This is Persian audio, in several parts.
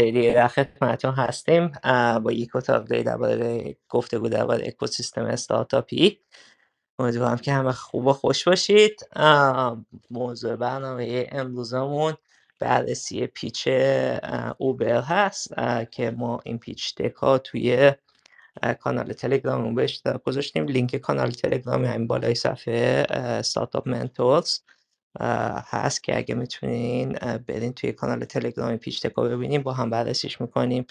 هفته دیگه در خدمتتون هستیم. با یک اتاق درباره گفتگو درباره اکوسیستم استارتاپی. امیدوارم که همه خوب و خوش باشید. موضوع برنامه امروزمون بررسی پیچ اوبر هست که ما این پیچ دکا توی کانال تلگراممون اشتراک گذاشتیم. لینک کانال تلگرامی همین بالای صفحه استارتاپ منتورز هست که اگه می‌تونین برین توی کانال تلگرامی پیش تکا ببینیم با هم بررسیش می‌کنیم.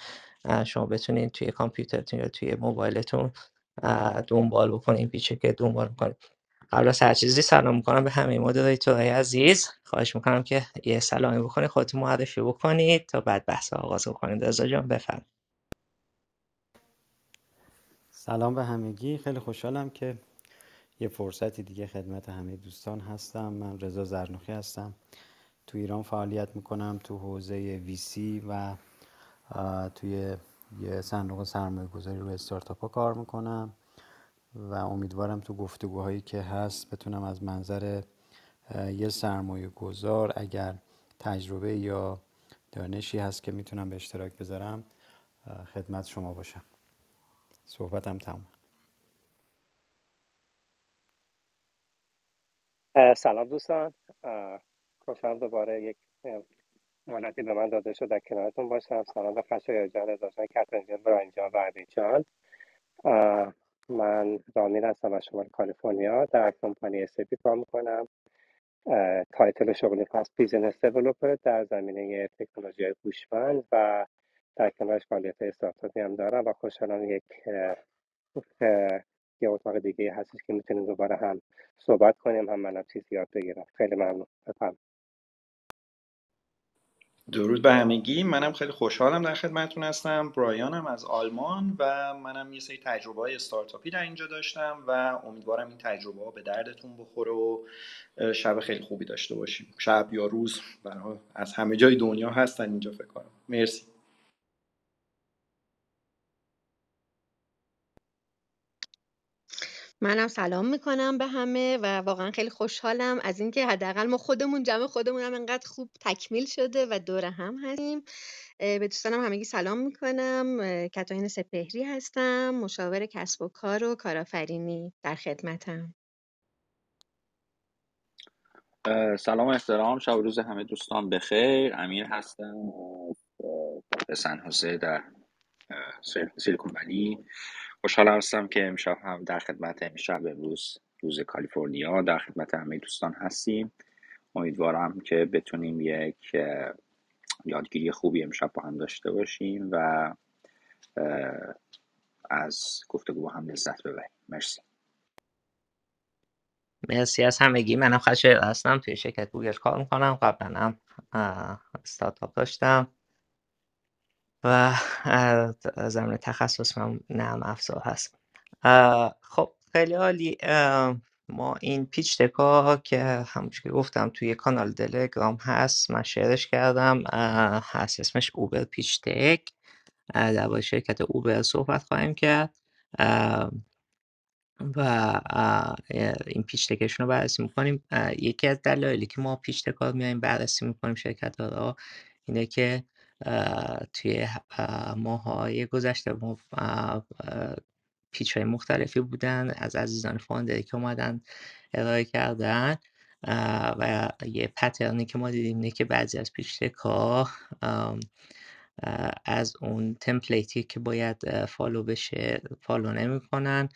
شما بتونین توی کامپیوترتون یا توی موبایلتون دنبال بکنین پیچه که دنبال می‌کنیم قبل از هر چیزی سلام می‌کنم به همه مدیریتورهای عزیز. خواهش می‌کنم که یه سلامی بکنید خودتون معرفی بکنید تا بعد بحث آغاز بکنید. رضا جان بفرم. سلام به همگی. خیلی خوشحالم که یه فرصتی دیگه خدمت همه دوستان هستم. من رضا زرنوخی هستم. تو ایران فعالیت می‌کنم تو حوزه ویسی و توی یه صندوق سرمایه گذاری روی استارتاپ ها کار می‌کنم و امیدوارم تو گفتگوهایی که هست بتونم از منظر یه سرمایه گذار اگر تجربه یا دانشی هست که می‌تونم به اشتراک بذارم خدمت شما باشم. صحبتم تمام سلام دوستان. خوشحال دوباره یک مهلتی به من داده شد در کنارتون باشم. سلام به خشای جان ازاشان کتن جان براین جان و جان. من رامین هستم از شمال کالیفرنیا. در کمپانی اسپی کار می‌کنم. تایتل شغلی پس بیزنس دیولوپر در زمینه تکنولوژی هوشمند و در کنارش فعالیت استارتاپی هم دارم و خوشحالم یک یه اتاق دیگه هستش که می‌تونیم دوباره هم صحبت کنیم هم منم چیزی یاد بگیرم. خیلی ممنون. بفرمایید. درود به همگی. منم خیلی خوشحالم در خدمتتون هستم. برایانم از آلمان و منم یه سری تجربه های استارتاپی در اینجا داشتم و امیدوارم این تجربه ها به دردتون بخوره و شب خیلی خوبی داشته باشیم. شب یا روز برای از همه جای دنیا هستن اینجا فکر کنم. مرسی. منم سلام می‌کنم به همه و واقعا خیلی خوشحالم از اینکه حداقل ما خودمون جمع خودمون هم انقدر خوب تکمیل شده و دور هم هستیم. به دوستانم همگی سلام می‌کنم. کتاین سپهری هستم مشاور کسب و کار و کارآفرینی در خدمتم. سلام و احترام. شب روز همه دوستان بخیر. امیر هستم به سن در سیلیکون ولی. خوشحال هستم که امشب هم در خدمت امشب امروز روز کالیفرنیا در خدمت همه دوستان هستیم. امیدوارم که بتونیم یک یادگیری خوبی امشب با هم داشته باشیم و از گفتگو با هم لذت ببریم. مرسی. مرسی از همگی. منم خشایار هستم توی شرکت گوگل کار می‌کنم. قبلا هم استارتاپ داشتم. و زمین تخصص من نرم افزار هست. خب خیلی عالی. ما این پیچ دکا که همونجور که گفتم توی کانال تلگرام هست من شیرش کردم. هست اسمش اوبر پیچ تک در شرکت اوبر صحبت خواهیم کرد. و این پیچ تکشون رو بررسی می‌کنیم. یکی از دلایلی که ما پیچ تکا میایم بررسی می‌کنیم شرکت ها رو اینه که توی ماهای گذشته ما pitch های مختلفی بودن از عزیزان founder ی که اومدن ارائه کردن و یه pattern ی که ما دیدیم اینه که بعضی از pitch deck ها از اون template ی که باید follow بشه follow نمی‌کنن.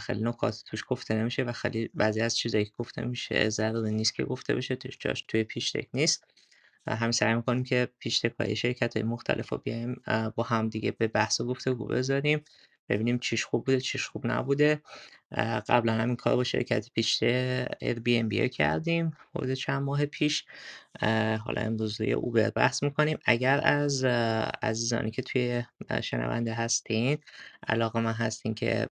خیلی نکات توش گفته نمیشه و خیلی بعضی از چیزایی که گفته میشه ضروری نیست که گفته بشه توش جاش توی pitch deck نیست. همین سعی می‌کنیم که پیشتک های شرکت های مختلف رو بیایم با هم دیگه به بحث و گفتگو بذاریم ببینیم چیش خوب بوده چیش خوب نبوده. قبلا همین کار با شرکت پیشته Airbnb کردیم حدود چند ماه پیش. حالا امروز روی اوبر بحث می‌کنیم. اگر از عزیزانی که توی شنونده هستین علاقه من هستین که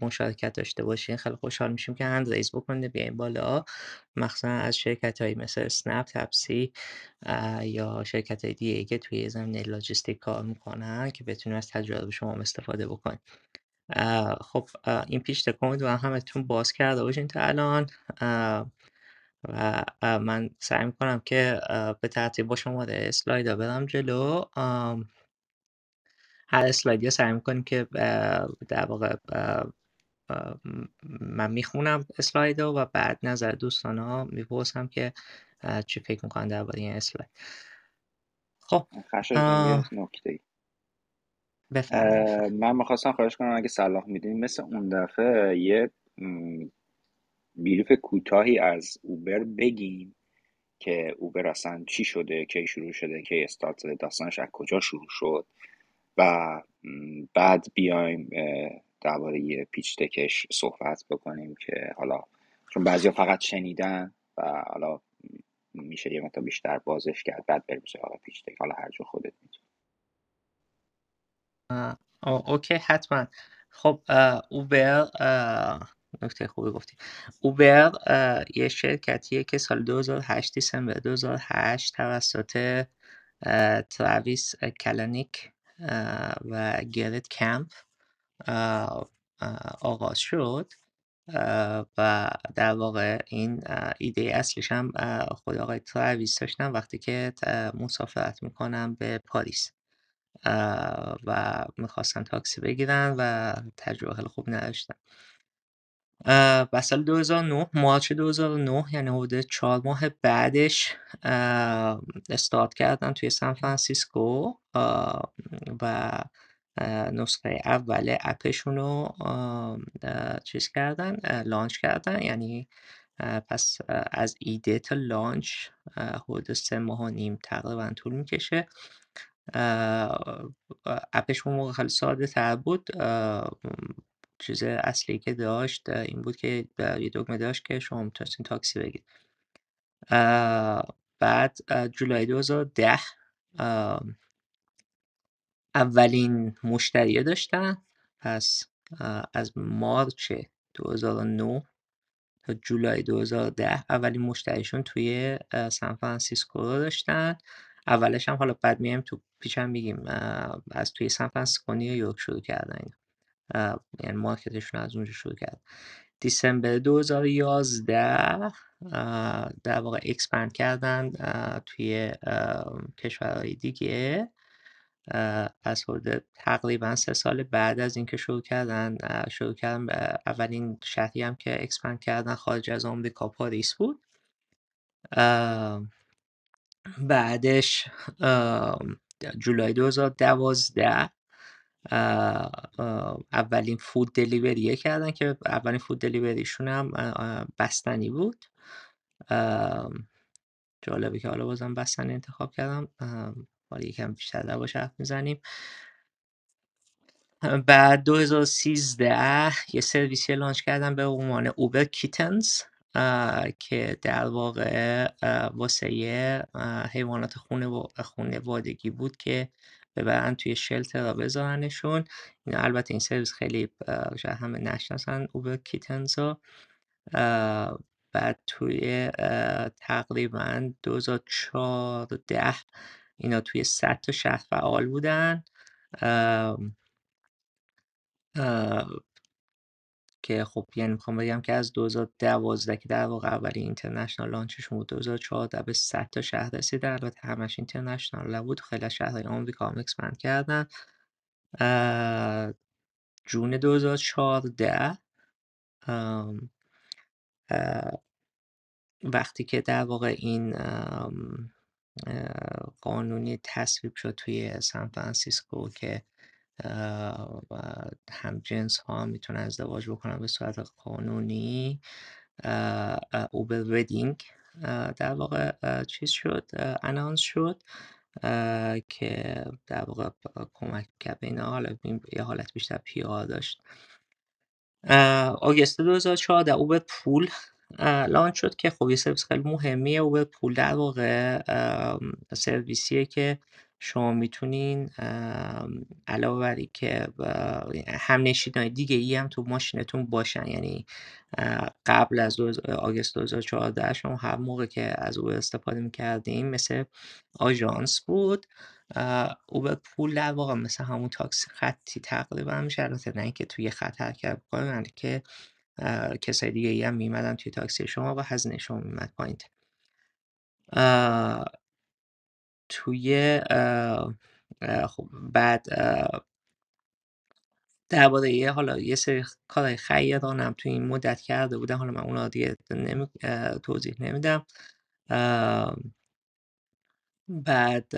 مشارکت داشته باشین. خیلی خوشحال میشیم که هند ریز بکنید بیاین بالا. مخصوصا از شرکت هایی مثل سنپ تپسی یا شرکت های دیگه که توی زمینه لاجستیک کار می‌کنن که بتونیم از تجربه شما استفاده بکنیم خب این پیش تکون و همتون باز کرده باشین تا الان. و من سعی می‌کنم که به ترتیب با شما اسلاید برم جلو. هر اسلایدی سعی می‌کنیم که در واقع من می‌خونم اسلاید و بعد نظر دوستان ها می‌پرسم که چی فکر می‌کنن درباره این اسلاید. خب نکته من می‌خواستم خواهش کنم اگه صلاح میدین مثل اون دفعه یه بیریف کوتاهی از اوبر بگیم که اوبر اصلا چی شده کی شروع شده کی استارت داستانش از کجا شروع شد. و بعد بیایم درباره پیچ تکش صحبت بکنیم که حالا چون بعضیا فقط شنیدن و حالا میشه یه مقدار بیشتر بازش کرد بعد بریم سراغ پیچ تک حالا هر جا خودت می‌تونی. اوکی حتما. خب اوبر نکته خوبی گفتی. اوبر یه شرکتیه که سال 2008 دیسمبر 2008 توسط تراویس کلانیک و گرت کمپ آغاز شد. و در واقع این ایده اصلیش هم خود آقای تراویس داشتن وقتی که مسافرت می‌کنن به پاریس. و می‌خواستن تاکسی بگیرن و تجربه خیلی خوب نداشتن. و سال 2009 March 2009 یعنی حدود چهار ماه بعدش استارت کردن توی سان فرانسیسکو و نسخه اول app شون رو چیز کردن launch کردن. یعنی پس از ایده تا launch حدود سه ماه و نیم تقریبا طول می‌کشه. app ش اون موقع خیلی ساده تر بود. چیز اصلی که داشت این بود که یه دکمه داشت که شما می‌تونستین تاکسی بگیرید. بعد جولای 2010 اولین مشتریه داشتن. پس از March 2009 تا جولای 2010 اولین مشتریشون توی سان فرانسیسکو رو داشتن. اولش هم حالا بعد میایم تو پیشم میگیم از توی سان فرانسیسکو نیویورک شروع کردن. یعنی market شون از اونجا شروع کرد. December 2011 در واقع expand کردن توی کشورهای دیگه. از حدود تقریبا سه سال بعد از اینکه شروع کردن شروع کردن اولین شهری هم که expand کردن خارج از آمریکا پاریس بود. بعدش جولای 2012 اولین فود دلیوریه کردن که اولین فود دلیوریشون هم بستنی بود. جالبه که حالا بازم بستنی انتخاب کردم. حالا یکم بیشتر در باشه حرف می‌زنیم. بعد 2013 یه سرویسی لانچ کردن به عنوان اوبر کیتنز که در واقع واسه حیوانات خونه وادگی بود که ببرن توی shelter را بذارنشون. این البته این سرویس خیلی شاید همه نشناسن Uber Kittens ها بعد توی تقریبا 2014 اینا توی 100 تا شهر فعال بودن. که خب یعنی می‌خوام بگم که از 2012 که در واقع اولی international launch شون بود 2014 به 100 تا شهر رسید. البته همش international نبود. خیلی از شهرهای آمریکا هم expand کردن. جون 2014 وقتی که در واقع این قانونی تصویب شد توی سان فرانسیسکو که هم جنس ها می‌تونن ازدواج بکنن به صورت قانونی اوبر ودینگ در واقع چیز شد انانس شد که در واقع کمک کرد به اینا. حالا یه حالت بیشتر پیار داشت. آگست 2014 اوبر پول لانچ شد که خب یه سرویس خیلی مهمیه. اوبر پول در واقع سرویسیه که شما می‌تونین علاوه بر که هم نشینای دیگه ای هم تو ماشینتون باشن. یعنی قبل از آگست 2014 شما هر موقع که از او استفاده می‌کردیم مثل آژانس بود. اوبر پول در واقع مثل همون تاکسی خطی تقریبا میشه. البته نه اینکه توی خط حرکت بکنه که کسای دیگه ای هم میمدن توی تاکسی شما و هزینه شما میمد پایین. توی خب بعد درباره یه حالا یه سری کارهای خیرانم توی این مدت کرده بودم. حالا من اونا دیگه نمی... توضیح نمیدم. بعد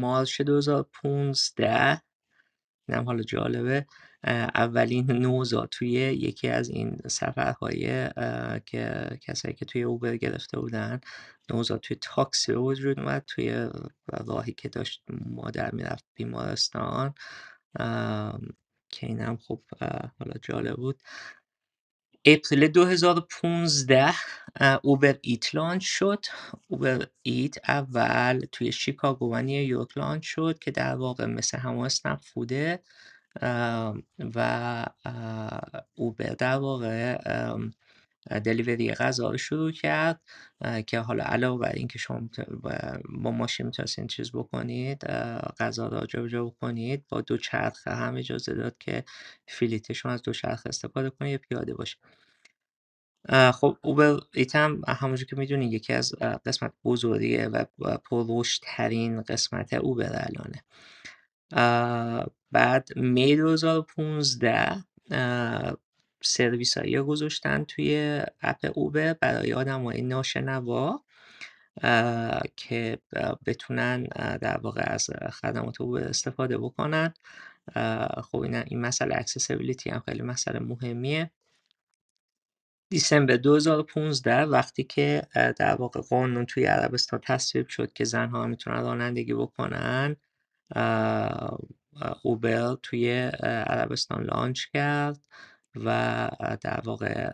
مارش 2015 اینم حالا جالبه اولین نوزا توی یکی از این سفرهای که کسایی که توی اوبر گرفته بودن. نوزا توی تاکسی رو وجود اومد توی راهی که داشت مادر می‌رفت بیمارستان. که اینم خب حالا جالب بود. April 2015 Uber Eats launch شد. Uber Eats اول توی شیکاگو و نیویورک launch شد که در واقع مثل همون اسنپ فوده و اوبر در واقع delivery غذا رو شروع کرد که حالا علاوه بر اینکه شما با ماشین می‌تونستین چیز بکنید غذا رو جابجا بکنید با دو چرخه هم اجازه داد که فیلیت شما از دو چرخه استفاده کنید یا پیاده باشه. خب اوبر ایت هم همونجور که می‌دونید یکی از قسمت بزرگیه و پررشد ترین قسمت اوبر الانه. بعد می 2015 سرویس هایی گذاشتن توی اپ اوبر برای آدم های ناشنوا که بتونن در واقع از خدمات اوبر استفاده بکنن. خب این, این مسئله accessibility هم خیلی مسئله مهمیه. December 2015 وقتی که در واقع قانون توی عربستان تصویب شد که زنها می‌تونن رانندگی بکنن اوبر توی عربستان launch کرد. و در واقع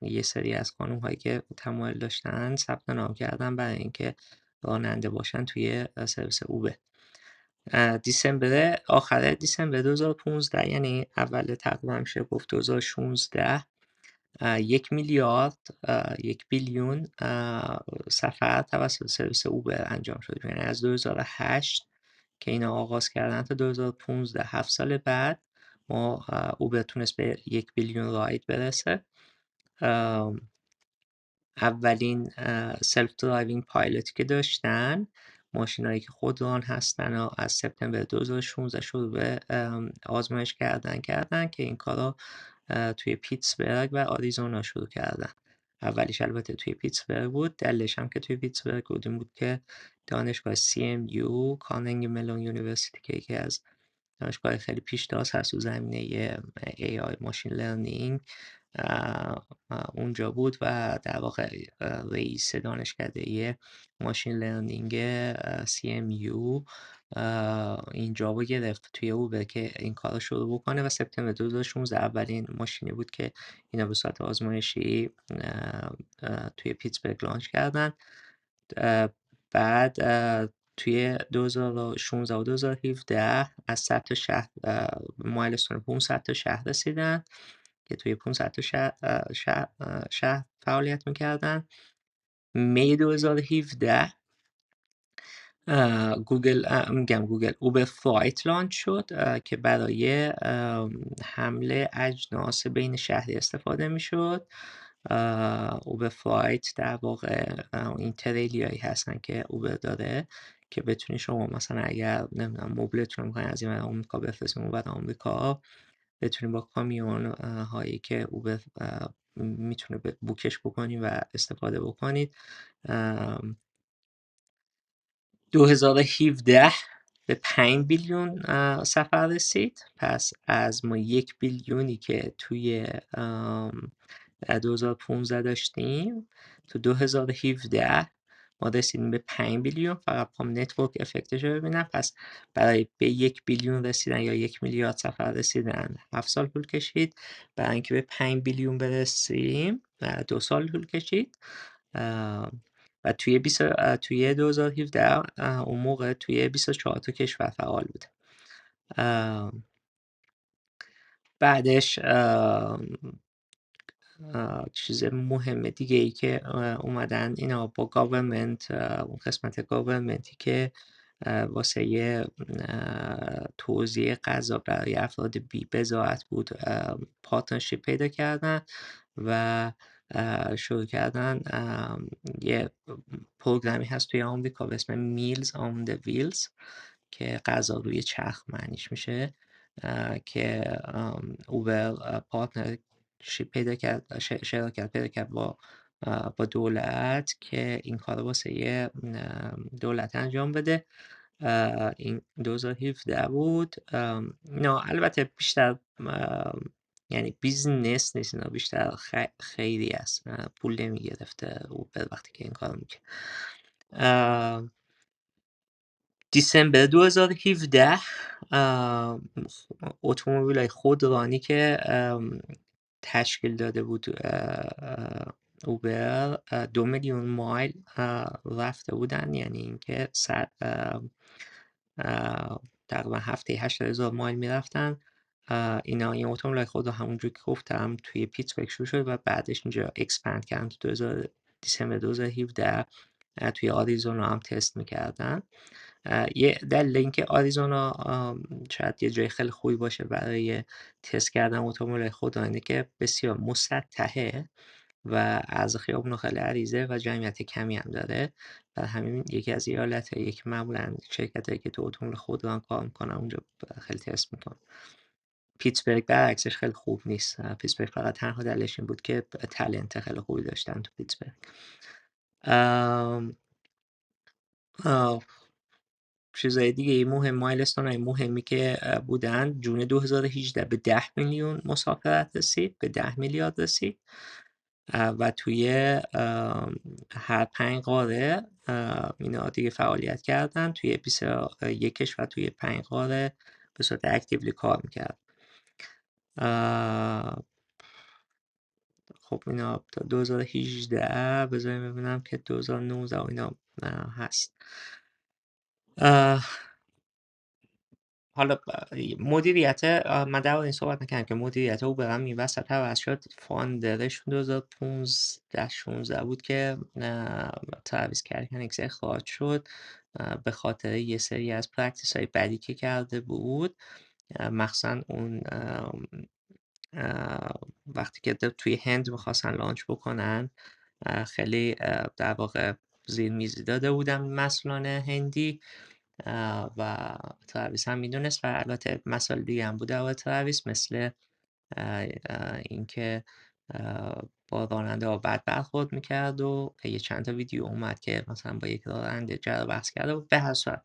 یه سری از خانوم هایی که تمایل داشتن ثبت نام کردن برای اینکه راننده باشن توی سرویس اوبر دیسمبر آخر دیسمبر 2015 یعنی اول تقریبا میشه گفت 2016 یک میلیارد یک بیلیون سفر توسط سرویس اوبر انجام شد یعنی از 2008 که اینا آغاز کردن تا 2015 هفت سال بعد ما اوبر تونست به یک billion ride برسه. اولین self driving pilot ی که داشتن ماشینایی که خودران هستن و از September 2016 شروع به آزمایش کردن کردن که این کارا توی پیتسبرگ و آریزونا شروع کردن. اولیش البته توی پیتسبرگ بود دلش هم که توی پیتسبرگ بود. بود که دانشگاه CMU Carnegie Mellon University که یکی از دانشگاه خیلی پیشتاز هست تو زمینه AI machine learning. اونجا بود و در واقع رئیس دانشکده machine learning CMU اینجا رو گرفت. توی اوبر که این کار رو شروع بکنه و September 2016 اولین ماشینی بود که اینا به صورت آزمایشی توی پیتسبرگ launch کردن. بعد توی 2016 و 2017 از 100 تا شهر milestone 500 تا شهر رسیدن که توی 500 تا شهر, شهر, شهر فعالیت می‌کردن. May 2017 گوگل میگم گوگل Uber Freight launch شد که برای حمل اجناس بین شهری استفاده می‌شد. اوبر فلایت در واقع این تریلیایی هستن که اوبر داره. که بتونی شما مثلا اگر نمی‌دونم مبلتون رو می‌خواین از این آمریکا بفرستیم اون آمریکا بتونی با کامیون هایی که اوبر می‌تونه بوکش بکنی و استفاده بکنید. 2017 به 5 بیلیون سفر رسید. پس از ما یک بیلیونی که توی 2015 داشتیم تو 2017 ما رسیدیم به 5 بیلیون فقط پام نتورک افکتش رو ببینم. پس برای به یک بیلیون رسیدن یا یک میلیارد سفر رسیدن هفت سال طول کشید. برای اینکه به 5 بیلیون برسیم دو سال طول کشید. و توی 20 توی 2017 اون موقع توی 24 تا کشور فعال بود بعدش چیز مهم دیگه ای که اومدن اینا با government اون قسمت government ی که واسه توزیع غذا برای افراد بی بضاعت بود partnership پیدا کردن و شروع کردن یه program ی هست توی آمریکا به اسم Meals on the Wheels که غذا روی چرخ معنیش میشه که اوبر partner پیدا کرد شراکت پیدا کرد با با دولت که این کار واسه دولت انجام بده. این 2017 بود. نه البته بیشتر یعنی business نیست اینا بیشتر خیلی است. پول نمی‌گرفته او به وقتی که این کار می‌کنه December 2017 اتومبیل های خودرانی که تشکیل داده بود اوبر. دو میلیون مایل رفته بودن. یعنی اینکه تقریبا هفته هشت هزار مایل می‌رفتن. اینا این اتومبیل خود رو که گفتم توی پیتسبرگ شروع شد و بعدش اینجا expand کردن تو 2000 دیسمبر 2017 توی آریزونا هم تست می‌کردن. یه دلیل اینکه آریزونا شاید یه جای خیلی خوبی باشه برای تست کردن اتومبیل خود اینه که بسیار مسطحه و از خیابون خیلی عریضه و جمعیت کمی هم داره. و همین یکی از ایالت یک معمولا شرکت هایی که تو اتومبیل خود کار می‌کنن اونجا خیلی تست می‌کنن. پیتسبرگ برعکسش خیلی خوب نیست. پیتسبرگ فقط تنها دلیلش این بود که تلنت خیلی خوبی داشتن تو پیتسبرگ. چیزای دیگه مهم مایلستون های مهمی که بودن. جون 2018 به 10 میلیون مسافرت رسید به 10 میلیارد رسید. و توی هر پنج قاره اینا دیگه فعالیت کردن. توی یک کشور توی پنج قاره به صورت اکتیولی کار می‌کرد. خب اینا تا 2018 بذاریم ببینم که 2019 اینا هست. حالا مدیریت من در این صحبت نکردم که مدیریت اوبرم این وسط عوض شد founder شون 2015 16 بود که تراویس کلانیک اخراج شد به خاطر یه سری از practice های بدی که کرده بود. مخصوصا اون وقتی که توی هند می‌خواستن launch بکنن خیلی در واقع زیر میزی داده بودن مسئولان هندی و تراویس هم می‌دونست و البته مسائل دیگه هم بوده و تراویس مثل اینکه با راننده ها بد برخورد می‌کرد و یه چند تا ویدیو اومد که مثلا با یک راننده جر بحث کرده و به هر صورت.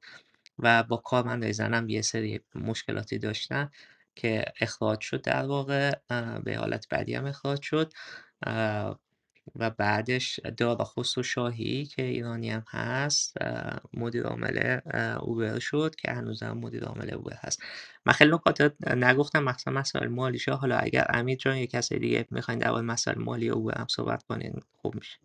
و با کارمندای زنم یه سری مشکلاتی داشتن که اخراج شد در واقع به حالت بعدی هم اخراج شد. و بعدش دارا خسرو شاهی که ایرانی هم هست مدیر عامل اوبر شد که هنوزم مدیر عامل اوبر هست. من خیلی نکات نگفتم مثلا مسائل مالیشه حالا اگر امیر جان یا کسی دیگه می‌خواین در مسائل مالی اوبر هم صحبت کنین خوب میشه.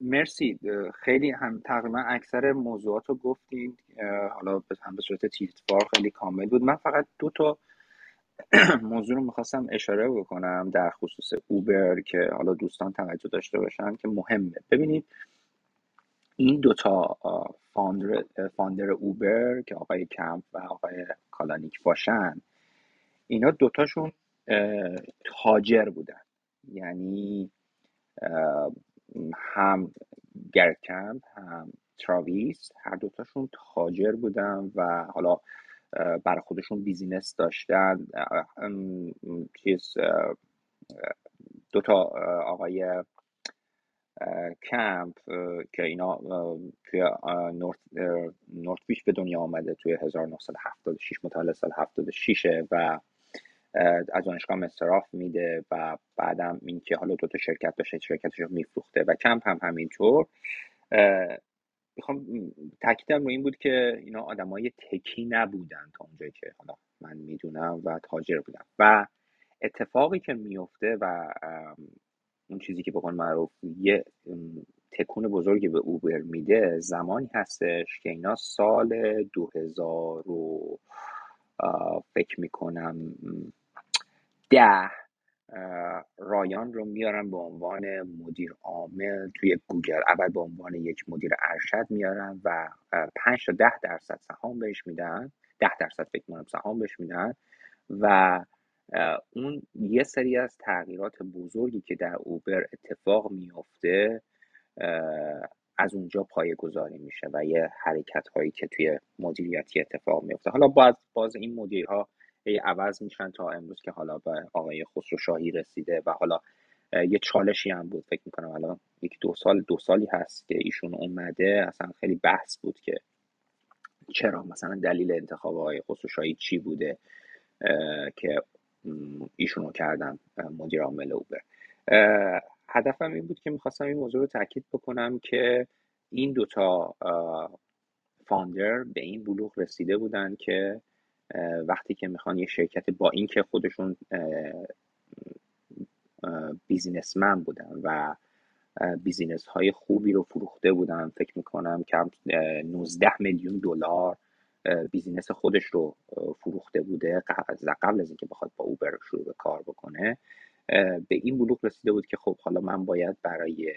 مرسی. خیلی هم تقریبا اکثر موضوعات رو گفتین حالا هم به صورت تیتروار خیلی کامل بود. من فقط دو تا موضوع رو می‌خواستم اشاره بکنم در خصوص اوبر که حالا دوستان توجه داشته باشن که مهمه. ببینید این دوتا فاندر, فاندر اوبر که آقای کمپ و آقای کالانیک باشن اینا دوتاشون تاجر بودن. یعنی هم گرت کمپ هم تراویس هر دوتاشون تاجر بودن و حالا برای خودشون business داشتن. چیز دو تا آقای کمپ که اینا توی نورت, بیش به دنیا آمده توی 1976 متولد سال 76 و از دانشگاه مستراف میده و بعدم این که حالا دو تا شرکت داشته شرکتش رو میفروخته و کمپ هم همینطور. می‌خوام تاکیدم رو این بود که اینا آدمای تکی نبودن تا اونجایی که حالا من می‌دونم و تاجر بودن و اتفاقی که میفته و اون چیزی که بکن معروف یه تکون بزرگی به اوبر میده زمانی هستش که اینا سال 2000 رو فکر می‌کنم ده رایان رو میارن به عنوان مدیر عامل توی گوگل. اول به عنوان یک مدیر ارشد میارن و 5 تا ده درصد سهام بهش میدن. ده درصد فکر کنم سهام بهش میدن. و اون یه سری از تغییرات بزرگی که در اوبر اتفاق میافته از اونجا پایه گذاری میشه و یه حرکت هایی که توی مدیریتی اتفاق میفته حالا باز باز این مدیرها هی عوض میشن تا امروز که حالا به آقای خسرو شاهی رسیده و حالا یه چالشی هم بود فکر می‌کنم الان یک دو سال دو سالی هست که ایشون اومده اصلا خیلی بحث بود که چرا مثلا دلیل انتخاب آقای خسرو شاهی چی بوده که ایشونو کردم مدیر عامل اوبر. هدفم این بود که می‌خواستم این موضوع رو تاکید بکنم که این دوتا founder به این بلوغ رسیده بودن که وقتی که می‌خوان یه شرکت با اینکه خودشون businessman بودن و business های خوبی رو فروخته بودن فکر می‌کنم که 19 میلیون دلار business خودش رو فروخته بوده قبل از اینکه بخواد با اوبر شروع به کار بکنه به این بلوغ رسیده بود که خب حالا من باید برای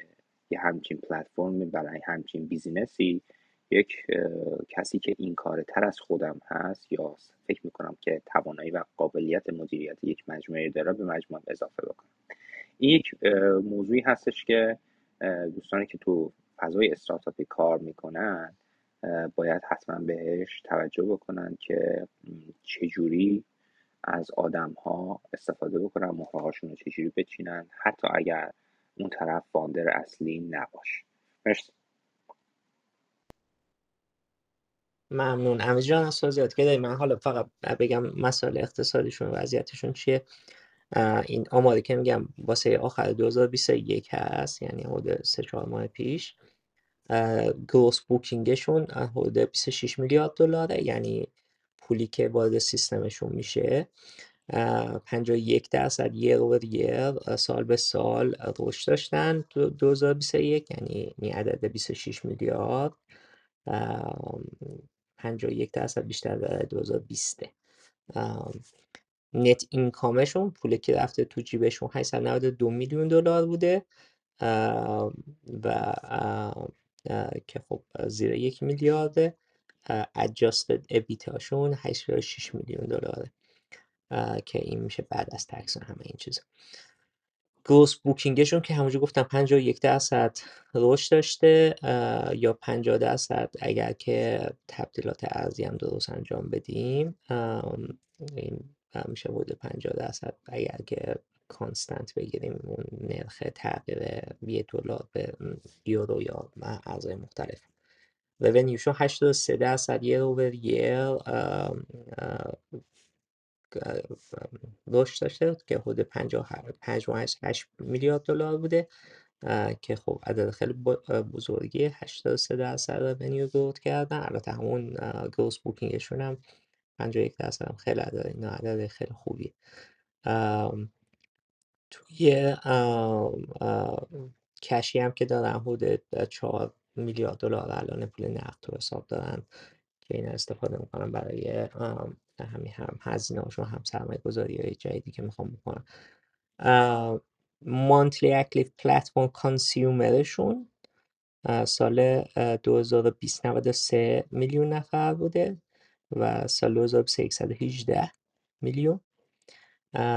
یه همچین پلتفرم برای همچین بیزینسی یک کسی که این کار تر از خودم هست یا فکر می‌کنم که توانایی و قابلیت مدیریت یک مجموعه داره به مجموعه اضافه بکنم. این یک موضوعی هستش که دوستانی که تو فضای استارتاپی کار می‌کنن باید حتما بهش توجه بکنن که چجوری از آدم ها استفاده بکنن مهره هاشون رو چجوری بچینن حتی اگر اون طرف فاندر اصلی نباشه. مرسی. ممنون. امیر جان از توضیحاتی که من حالا فقط بگم مسائل اقتصادیشون و وضعیتشون چیه. این آماری که میگم واسه آخر 2021 هست یعنی حدود 3 4 ماه پیش. گروس بوکینگشون حدود 26 میلیارد دلاره یعنی پولی که وارد سیستمشون میشه. 51 درصد یر اوور یر سال به سال رشد داشتن 2021 یعنی این عدد 26 میلیارد. 51 درصد بیشتر در 2020 نت اینکامشون پولی که رفته تو جیبشون 892 میلیون دلار بوده. و که خب زیر یک میلیارده. adjusted هاشون 86 میلیون دلاره. که این میشه بعد از تکس همه این چیزا. گروس بوکینگشون که همونجا گفتم 51 درصد رشد داشته یا 50 درصد اگر که تبدیلات ارزی هم درست انجام بدیم این میشه بوده 50 درصد اگر که کانستنت بگیریم اون نرخ تغییر یه دلار به یورو یا ارزهای مختلف. رونیوشون 83 درصد یر اوور یر رشد داشته که حدود 58 میلیارد دلار بوده که خب عدد خیلی بزرگی 83 درصد رونیو گروت کردن. البته همون گروس بوکینگشون هم 51 درصد هم خیلی عدد اینا عدد خیلی خوبی توی کشی هم که دارن حدود 4 میلیارد دلار الان پول نقد تو حساب دارن که این استفاده می‌کنن برای همین هم هزینه هاشون هم سرمایه گذاری های جدیدی که می‌خوام بکنن مانتلی اکلیف پلتفورم کانسیومرشون سال 2020 93 میلیون نفر بوده و سال 2023 118 میلیون.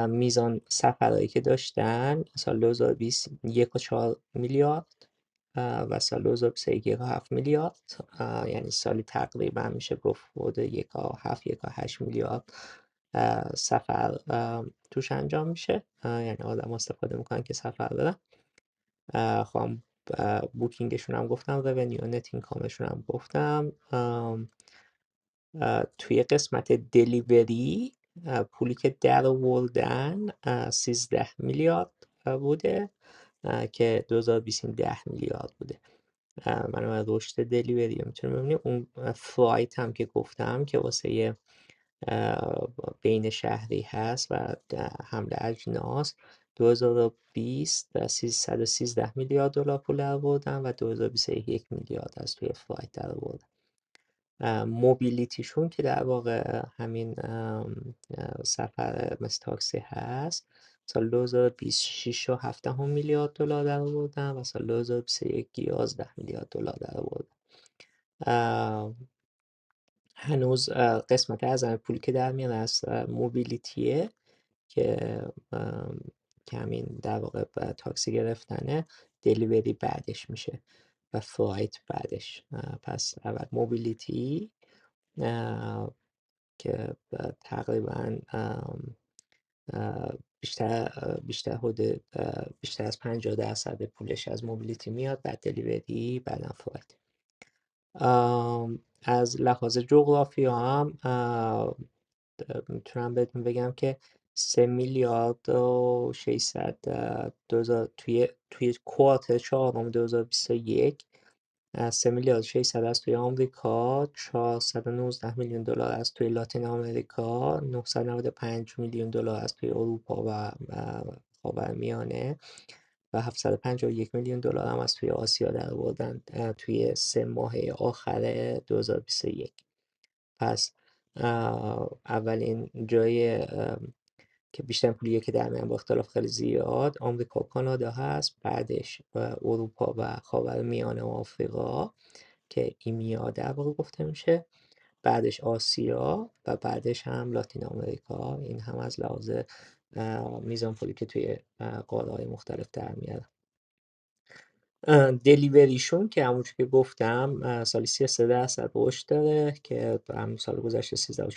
میزان سفرهایی که داشتن سال 2020 یک و چهار میلیارد. و سال 2021 یک هفت میلیارد. یعنی سالی تقریبا میشه گفت حدود یک هفت یک هشت میلیارد سفر توش انجام میشه. یعنی آدم استفاده می‌کنن که سفر برن خب booking شون هم گفتم revenue net income شون هم گفتم. توی قسمت delivery پولی که در آوردن 13 میلیارد بوده. که 2020 ده میلیارد بوده. من از رشد delivery می‌تونیم ببینیم اون freight هم که گفتم که واسه بین شهری هست و حمل اجناس 2020 313 میلیارد دلار پول آوردن و 2021 یک میلیارد از توی فلایت در آوردن. موبیلیتیشون که در واقع همین سفر مثل تاکسی هست سال 2026 و 7 هم میلیارد دلار در آوردن و سال 2021 11 میلیارد دلار در آوردن هنوز قسمت از پولی که در میارن از mobility ه که که همین در واقع تاکسی گرفتنه delivery بعدش میشه و freight بعدش. پس اول mobility که تقریبا بیشتر بیشتر حدود بیشتر از 50 درصد پولش از mobility میاد بعد delivery بعدا freight از لحاظ جغرافی هم می‌تونم بهتون بگم که سه میلیارد و 600 توی توی کوارتر چهارم 2021 3 میلیارد 600 از توی آمریکا 419 میلیون دلار از توی لاتین آمریکا 995 میلیون دلار از توی اروپا و خاورمیانه و 751 میلیون دلار هم از توی آسیا در آوردن توی سه ماه آخر 2021 پس اولین جای که بیشتر پولیه که در میان با اختلاف خیلی زیاد آمریکا و کانادا هست بعدش اروپا و خاورمیانه و آفریقا که ایمیا در واقع گفته میشه. بعدش آسیا و بعدش هم لاتین آمریکا. این هم از لحاظ میزان پولی که توی قاره های مختلف در میاد. دلیوریشون که همونجور که گفتم سالی 33 درصد رشد داره که هم سال گذشته 13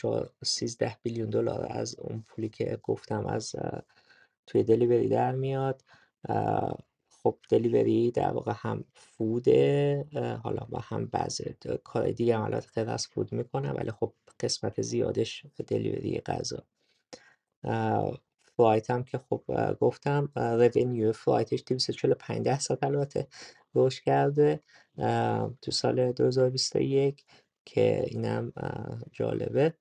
13 بیلیون دلار از اون پولی که گفتم از توی دلیوری در میاد. خب دلیوری در واقع هم فوده حالا و هم بعضی کار دیگه عملات غیر از فود می‌کنه ولی خب قسمت زیادش دلیوری غذا. freight هم که خب گفتم revenue freight ش 245 درصد البته رشد کرده تو سال 2021 که اینم جالبه.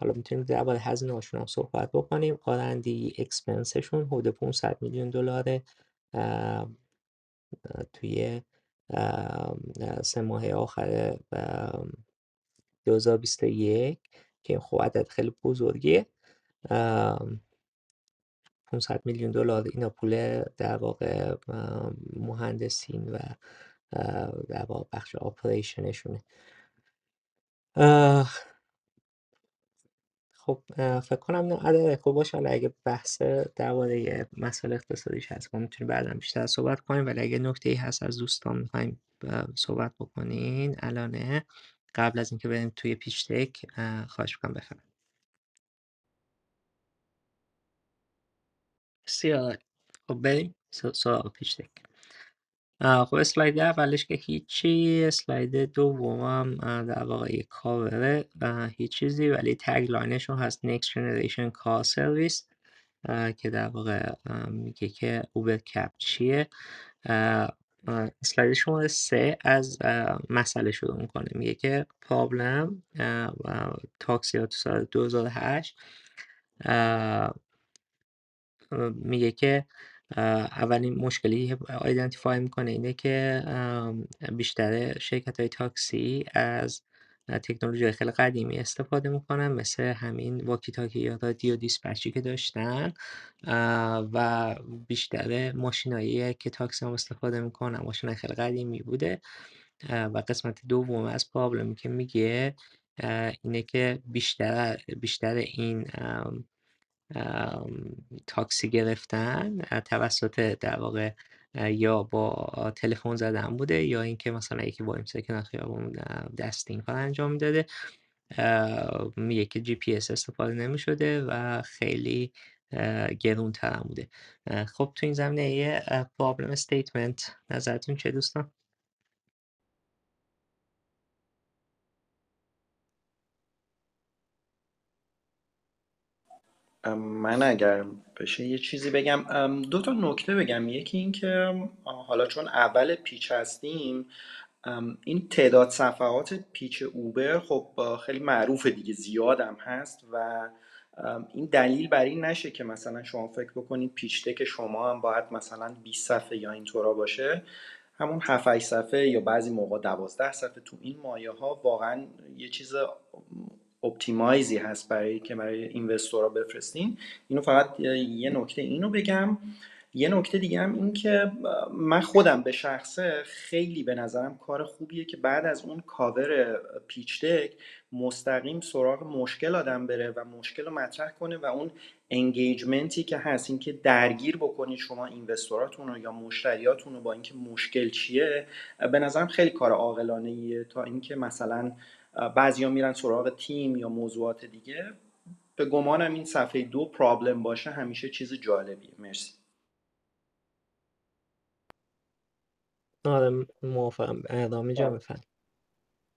حالا می‌تونیم درباره هزینه هاشون هم صحبت بکنیم. R&D expense شون حدود 500 میلیون دلاره. توی سه ماه آخر 2021 که خب عدد خیلی بزرگیه. 500 میلیون دلار. اینا پول در واقع مهندسین و در واقع بخش آپریشنشونه خب فکر کنم عدد خوب باشه. حالا اگه بحث درباره مسائل اقتصادیش هست ما می‌تونیم بعدا بیشتر صحبت کنیم. ولی اگه نکته ای هست از دوستان می‌خوایم صحبت بکنین. الانه قبل از اینکه بریم توی پیش تک خواهش می‌کنم بفرمایید. بسیار خب بریم سراغ پیش تک خب اسلاید اولش که هیچی اسلاید دومم در واقع یک کاوره هیچ چیزی ولی تگلاینشون هست Next Generation Car Service که در واقع میگه که اوبر کپ چیه. اسلاید شماره سه از مسئله شروع می‌کنه. میگه که پرابلم تاکسی ها تو سال 2008 میگه که اولین مشکلی آیدنتیفای می‌کنه اینه که بیشتر شرکت های تاکسی از تکنولوژی خیلی قدیمی استفاده می‌کنن مثل همین واکی تاکی یا رادیو دیسپچی که داشتن و بیشتر ماشینایی که تاکسی هم استفاده می‌کنن ماشین خیلی قدیمی بوده. و قسمت دوم از پرابلمی که میگه اینه که بیشتر بیشتر این تاکسی گرفتن توسط در واقع یا با تلفن زدن بوده یا اینکه مثلا یکی وای میسه کنار خیابون دستی این کار انجام می‌داده. میگه که جی پی اس استفاده نمی شده و خیلی گرون ترم بوده. خب تو این زمینه یه problem statement نظرتون چه دوستان؟ من اگر بشه یه چیزی بگم. دو تا نکته بگم. یکی این که حالا چون اول pitch هستیم این تعداد صفحات پیچ اوبر خب خیلی معروفه دیگه زیادم هست و این دلیل بر این نشه که مثلا شما فکر بکنید پیچ که شما هم باید مثلا 20 صفحه یا اینطورا باشه. همون 7 8 صفحه یا بعضی موقع 12 صفحه تو این مایه ها واقعا یه چیز اپتیمایزی هست برای که برای اینوستورها بفرستین. اینو فقط یه نکته اینو بگم. یه نکته دیگه هم این که من خودم به شخصه خیلی به نظرم کار خوبیه که بعد از اون کاور پیچ دک مستقیم سراغ مشکل آدم بره و مشکل رو مطرح کنه و اون انگیجمنتی که هست این که درگیر بکنید شما اینوستوراتون رو یا مشتریاتون رو با اینکه مشکل چیه به نظرم خیلی کار عاقلانه تا اینکه مثلا بعضیا میرن سراغ تیم یا موضوعات دیگه. به گمانم این صفحه دو پرابلم باشه همیشه چیز جالبیه. مرسی. آره موافقم. ادامه جا بفرم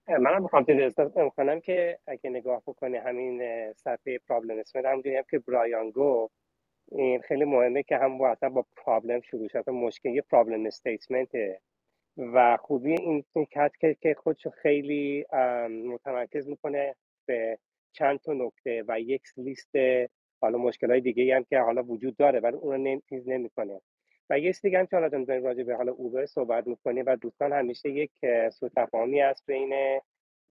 منم می‌خوام تیز اضافه کنم که اگه نگاه بکنی همین صفحه پرابلم اسمت هم که برایان گفت این خیلی مهمه که هم با اصلا با پرابلم شروع شد مشکل یه پرابلم استیتمنته و خوبی این کت که خودشو خیلی متمرکز می‌کنه به چند تا نکته و یک لیست حالا مشکل های دیگه هم که حالا وجود داره ولی اون رو چیز نمی‌کنه. و یه دیگه هم که حالا داریم راجع به حالا اوبر صحبت می‌کنه و دوستان همیشه یک سوء تفاهمی هست بین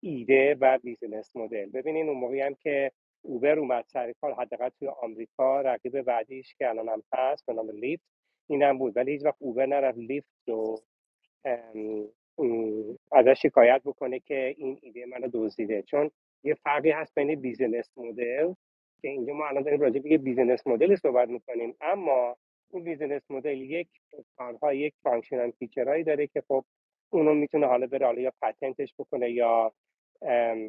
ایده و business model. ببینین اون موقعی هم که اوبر اومد سر کار حداقل توی آمریکا رقیب بعدیش که الان هم هست به نام لیفت این هم بود. ولی هیچ وقت اوبر نرفت لیفت رو ازش شکایت بکنه که این ایده منو دزدیده. چون یه فرقی هست بین business model که اینجا ما الان داریم راجع به business model صحبت می‌کنیم. اما این business model یک کارها یک functional feature هایی داره که خب اونو می‌تونه حالا بره حالا یا patent ش بکنه یا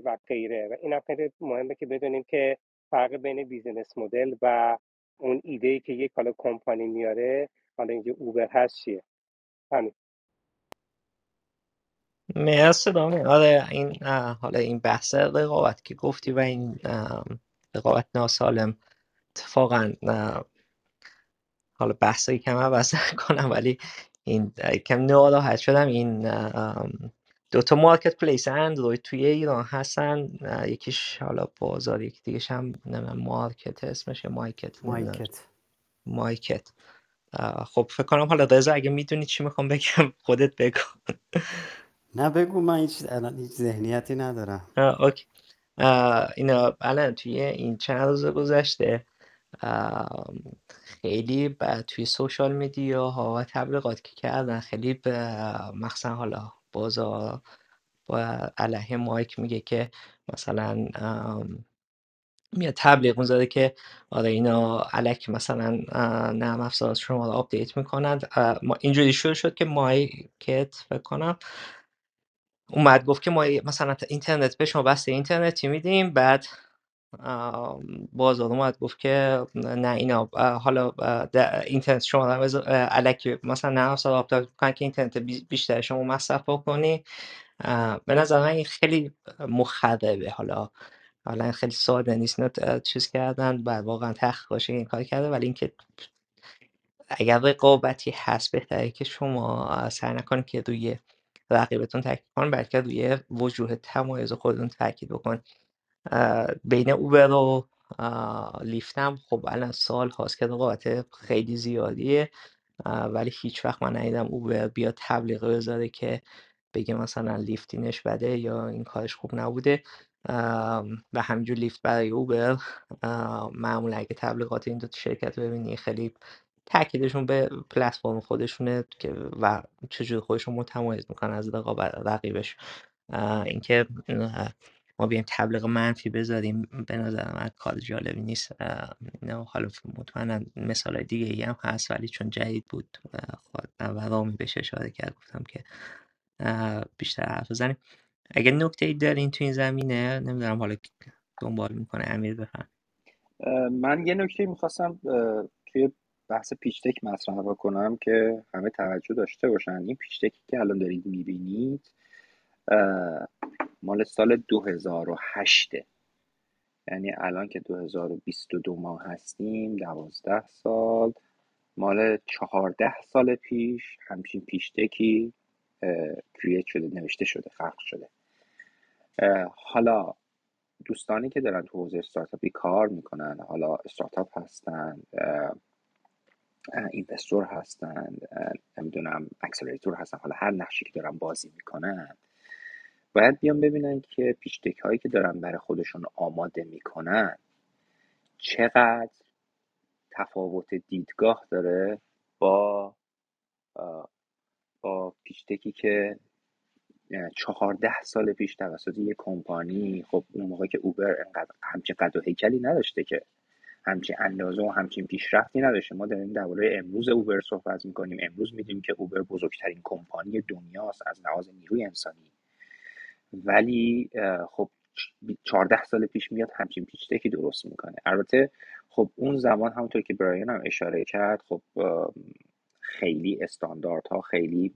و غیره. و این خیلی مهمه که بدونیم که فرق بین business model و اون ایده ای که یک حالا کمپانی میاره حالا اینجا اوبر هست چیه؟ همین. مرسی دامه آره این حالا این بحث رقابت که گفتی و این رقابت ناسالم اتفاقا حالا بحث کم عوض کنم ولی این کم ناراحت شدم. این دو تا marketplace اندروید توی ایران هستن. یکیش حالا بازار یکی دیگه هم مایکت اسمشه مایکت مایکت. مایکت. خب فکر کنم حالا رضا اگه می‌دونی چی می‌خوام بگم خودت بگو. نه بگو من هیچ الان هیچ ذهنیتی ندارم. okay. اینا الان توی این چند روز گذشته خیلی توی social media ها و تبلیغات که کردن خیلی به مخصوصا حالا بازار با علیه مایکت میگه که مثلا میاد تبلیغ می‌ذاره که آره اینا الکی مثلا نرم افزار شما رو update می‌کنند. اینجوری شروع شد که مایکت فکر کنم اومد گفت که ما مثلا اینترنت به شما بسته اینترنتی میدیم؟ بعد بازار اومد گفت که نه اینا حالا اینترنت شما رو الکی مثلا نه افزار آپدیت که اینترنت بیشتر شما مصرف بکنی. به نظر من این خیلی مخربه حالا. حالا خیلی ساده نیست نه چیز کردن بعد واقعا تحقیقاش این کار کرده ولی اینکه اگر رقابتی هست بهتره که شما سعی نکنید که روی رقیبتون تاکید کن بلکه روی وجوه تمایز خودتون تاکید بکن بین اوبر و لیفت هم خب الان سال هاست که رقابت خیلی زیادیه. ولی هیچ وقت من ندیدم اوبر بیاد تبلیغ بذاره که بگه مثلا لیفتینش بده یا این کارش خوب نبوده. و همینجور لیفت برای اوبر. معمولا اگه تبلیغات این دو شرکت ببینی خیلی تاکیدشون به پلتفرم خودشونه که و چجوری خودشون متمایز می‌کنن از رقیبش. اینکه ما بیایم تبلیغ منفی بذاریم به نظر من کار جالبی نیست. نه حالا مطمئنا مثال دیگه ای هم هست ولی چون جدید بود خود و رامی بهش اشاره کرد گفتم که بیشتر حرف بزنیم. اگه نکته ای دارین تو این زمینه نمی‌دونم حالا دنبال می‌کنه امیر بفهم من یه نکته می‌خواستم توی بحث پیشتک مطرح بکنم که همه توجه داشته باشن. این پیشتکی که الان دارید می‌بینید مال سال 2008 یعنی الان که 2022 ماه هستیم دوازده سال مال چهارده سال پیش همچین پیشتکی کریت شده نوشته شده خلق شده. حالا دوستانی که دارن تو حوزه استارتاپی کار می‌کنن حالا استارتاپ هستن اینوستور هستن نمی‌دونم اکسلراتور هستن. حالا هر نقشی که دارن بازی می‌کنن باید بیان ببینن که پیشتک هایی که دارن برای خودشون آماده می‌کنن چقدر تفاوت دیدگاه داره با با پیشتکی که چهارده سال پیش توسط یه کمپانی خب اون موقع که اوبر انقدر همچین قد و هیکلی نداشته که همچین اندازه و همچین پیشرفتی نداشته. ما داریم درباره امروز اوبر صحبت می‌کنیم. امروز می‌دونیم که اوبر بزرگترین کمپانی دنیاست از لحاظ نیروی انسانی. ولی خب 14 سال پیش میاد همچین پیچتکی درست می‌کنه. البته خب اون زمان همونطور که برایان هم اشاره کرد خب خیلی استانداردها خیلی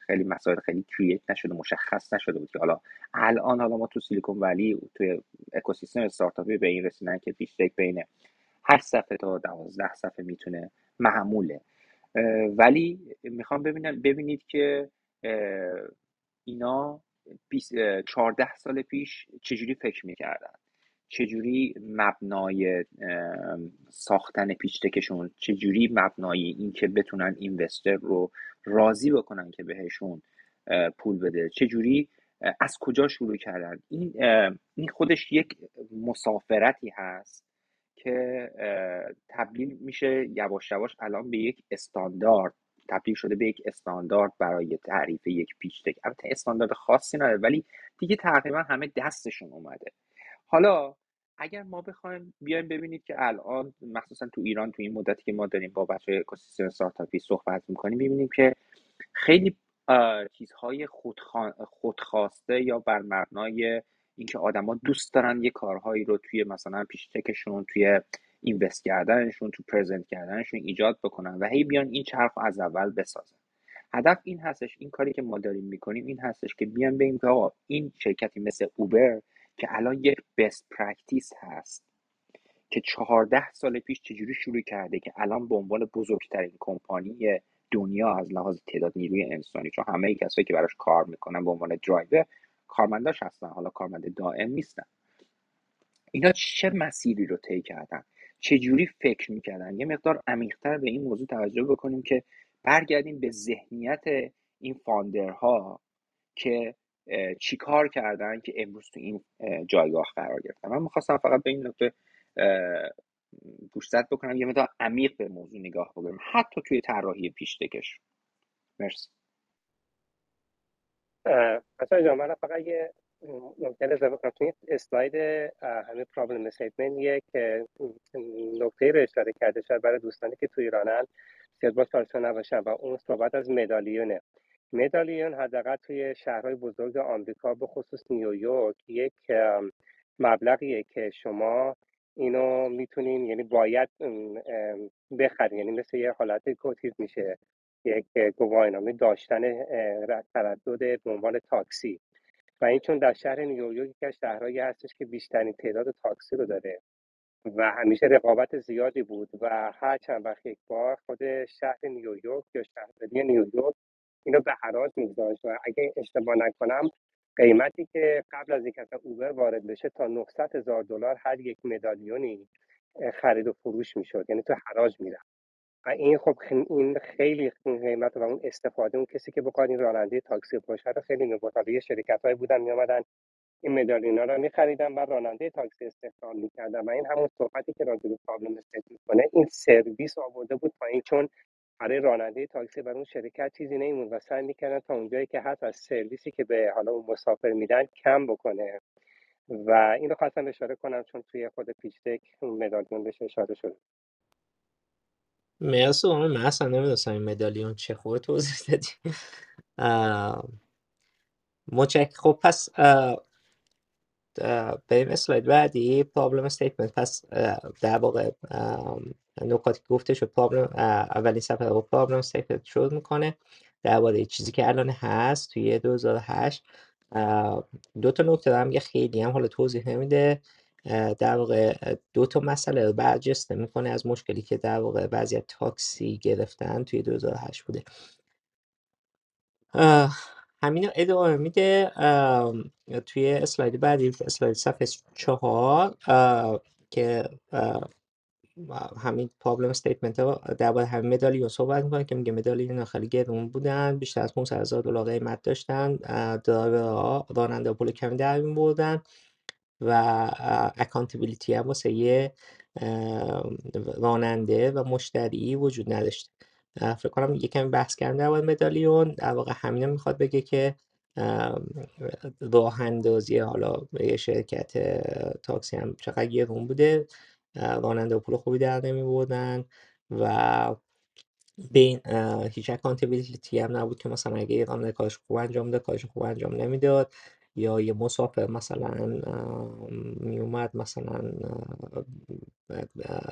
خیلی مسائل خیلی کریت نشده مشخص نشده بود که حالا الان حالا ما تو سیلیکون ولی توی اکوسیستم استارتاپی به این رسیدن که پیشتک بین 8 صفحه تا 12 صفحه می‌تونه معموله. ولی می‌خوام ببینم ببینید که اینا 14 سال پیش چجوری فکر می‌کردن؟ چجوری مبنای ساختن پیچتکشون چجوری مبنای اینکه بتونن اینوستر رو راضی بکنن که بهشون پول بده؟ چجوری از کجا شروع کردن؟ این این خودش یک مسافرتی هست که تبدیل میشه یواش یواش الان به یک استاندارد. تبدیل شده به یک استاندارد برای تعریف یک پیچتک. البته استاندارد خاصی نداره ولی دیگه تقریبا همه دستشون اومده. حالا اگر ما بخوایم بیایم ببینید که الان مخصوصا تو ایران تو این مدتی که ما داریم با بچه اکوسیستم استارتاپی صحبت می‌کنیم می‌بینیم که خیلی چیزهای خودخواسته یا بر مبنای اینکه آدما دوست دارن یه کارهایی رو توی مثلا پیشتکشون توی اینوست کردنشون تو پرزنت کردنشون ایجاد بکنن و هی بیان این چرخ از اول بسازن. هدف این هستش این کاری که ما داریم می‌کنیم این هستش که بیان بگیم که آقا این شرکتی مثل اوبر که الان یک best practice هست که چهارده سال پیش چجوری شروع کرده که الان به عنوان بزرگترین کمپانی دنیا از لحاظ تعداد نیروی انسانی چون همه کسایی که براش کار می‌کنن به عنوان درایور کارمنداش هستن حالا کارمند دائم نیستن. اینا چه مسیری رو طی کردن؟ چه فکر می‌کردن؟ یه مقدار عمیقتر به این موضوع توجه بکنیم که برگردیم به ذهنیت این founder ها که چیکار کردن که امروز تو این جایگاه قرار گرفتن. من می‌خواستم فقط به این نکته گوشزد بکنم یه مقدار عمیق به موضوع نگاه بکنم حتی توی طراحی pitch deck ش مرسی. مثلا جان من فقط یه نکته اضافه کنم. توی اسلاید همه problem statement یک نکته رو اشاره کرده شاید برای دوستانی که تو ایرانن زیاد با نباشن و اون صحبت از مدالیونه. مدالیون حداقل توی شهرهای بزرگ آمریکا به خصوص نیویورک یک مبلغیه که شما اینو می‌تونین یعنی باید بخرین. یعنی مثل یه حالت کوتیز میشه یک گواهینامه داشتن تردد به عنوان تاکسی. و این چون در شهر نیویورک یکی از شهرهایی هستش که بیشترین تعداد تاکسی رو داره. و همیشه رقابت زیادی بود و هر چند وقت یک بار خود شهر نیویورک یا شهرداری نیویورک اینو به حراج میگذاشت و اگه اشتباه نکنم قیمتی که قبل از اینکه اصلا اوبر وارد بشه تا 900 هزار دلار هر یک مدالیونی خرید و فروش می‌شد. یعنی تو حراج می‌رفت. و این خب این خیلی قیمت و اون استفاده اون کسی که بخواد این راننده تاکسی باشه رو خیلی می‌برد. یه شرکت های بودن میامدن این مدالیونا رو میخریدن و راننده تاکسی استخدام می‌کردن. و این همون صحبتی که راجع به پرابلم استیت می‌کنه این سرویس آورده بود پایین چون برای راننده تاکسی برای اون شرکت چیزی نمیمون و سعی می‌کردن تا اونجایی که هست از سرویسی که به حالا اون مسافر میدن کم بکنه. و این رو خواستم اشاره کنم چون توی خود پیچ اون مدالدون بهش اشاره شده مرسی من من اصلا نمی‌دونستم این مدالیون چه خوبه توضیح دادی. متشکر خب پس بریم اسلاید بعدی problem statement پس در واقع نکاتی که گفته شد problem اولین صفحه رو problem statement شروع می‌کنه. درباره چیزی که الان هست توی 2008 اه، دو تا نکته دارم یه خیلی هم حالا توضیح نمیده. در واقع دو تا مسئله رو برجسته می‌کنه از مشکلی که در واقع از تاکسی گرفتن توی 2008 بوده. همین رو ادامه میده. توی اسلاید بعدی اسلاید صفحه چهار که همین problem statement ها درباره همین medallion صحبت می‌کنه که میگه medallion خیلی گرون بودن بیشتر از 500 هزار دلار قیمت داشتن درایورها راننده پول کمی در می‌آوردن و accountability هم واسه یه راننده و مشتری وجود نداشته. اه، فکر کنم یه کمی بحث کردن در مدالیون در واقع همینو می‌خواد بگه که راه اندازی حالا یه شرکت تاکسی هم چقدر گرون بوده. راننده پول خوبی در نمی بردن و به این هیچ اکانتیبیلیتی هم نبود که مثلا اگه راننده کارش خوب انجام می‌داد کارش خوب انجام نمی‌داد یا یه مسافر مثلا میومد مثلا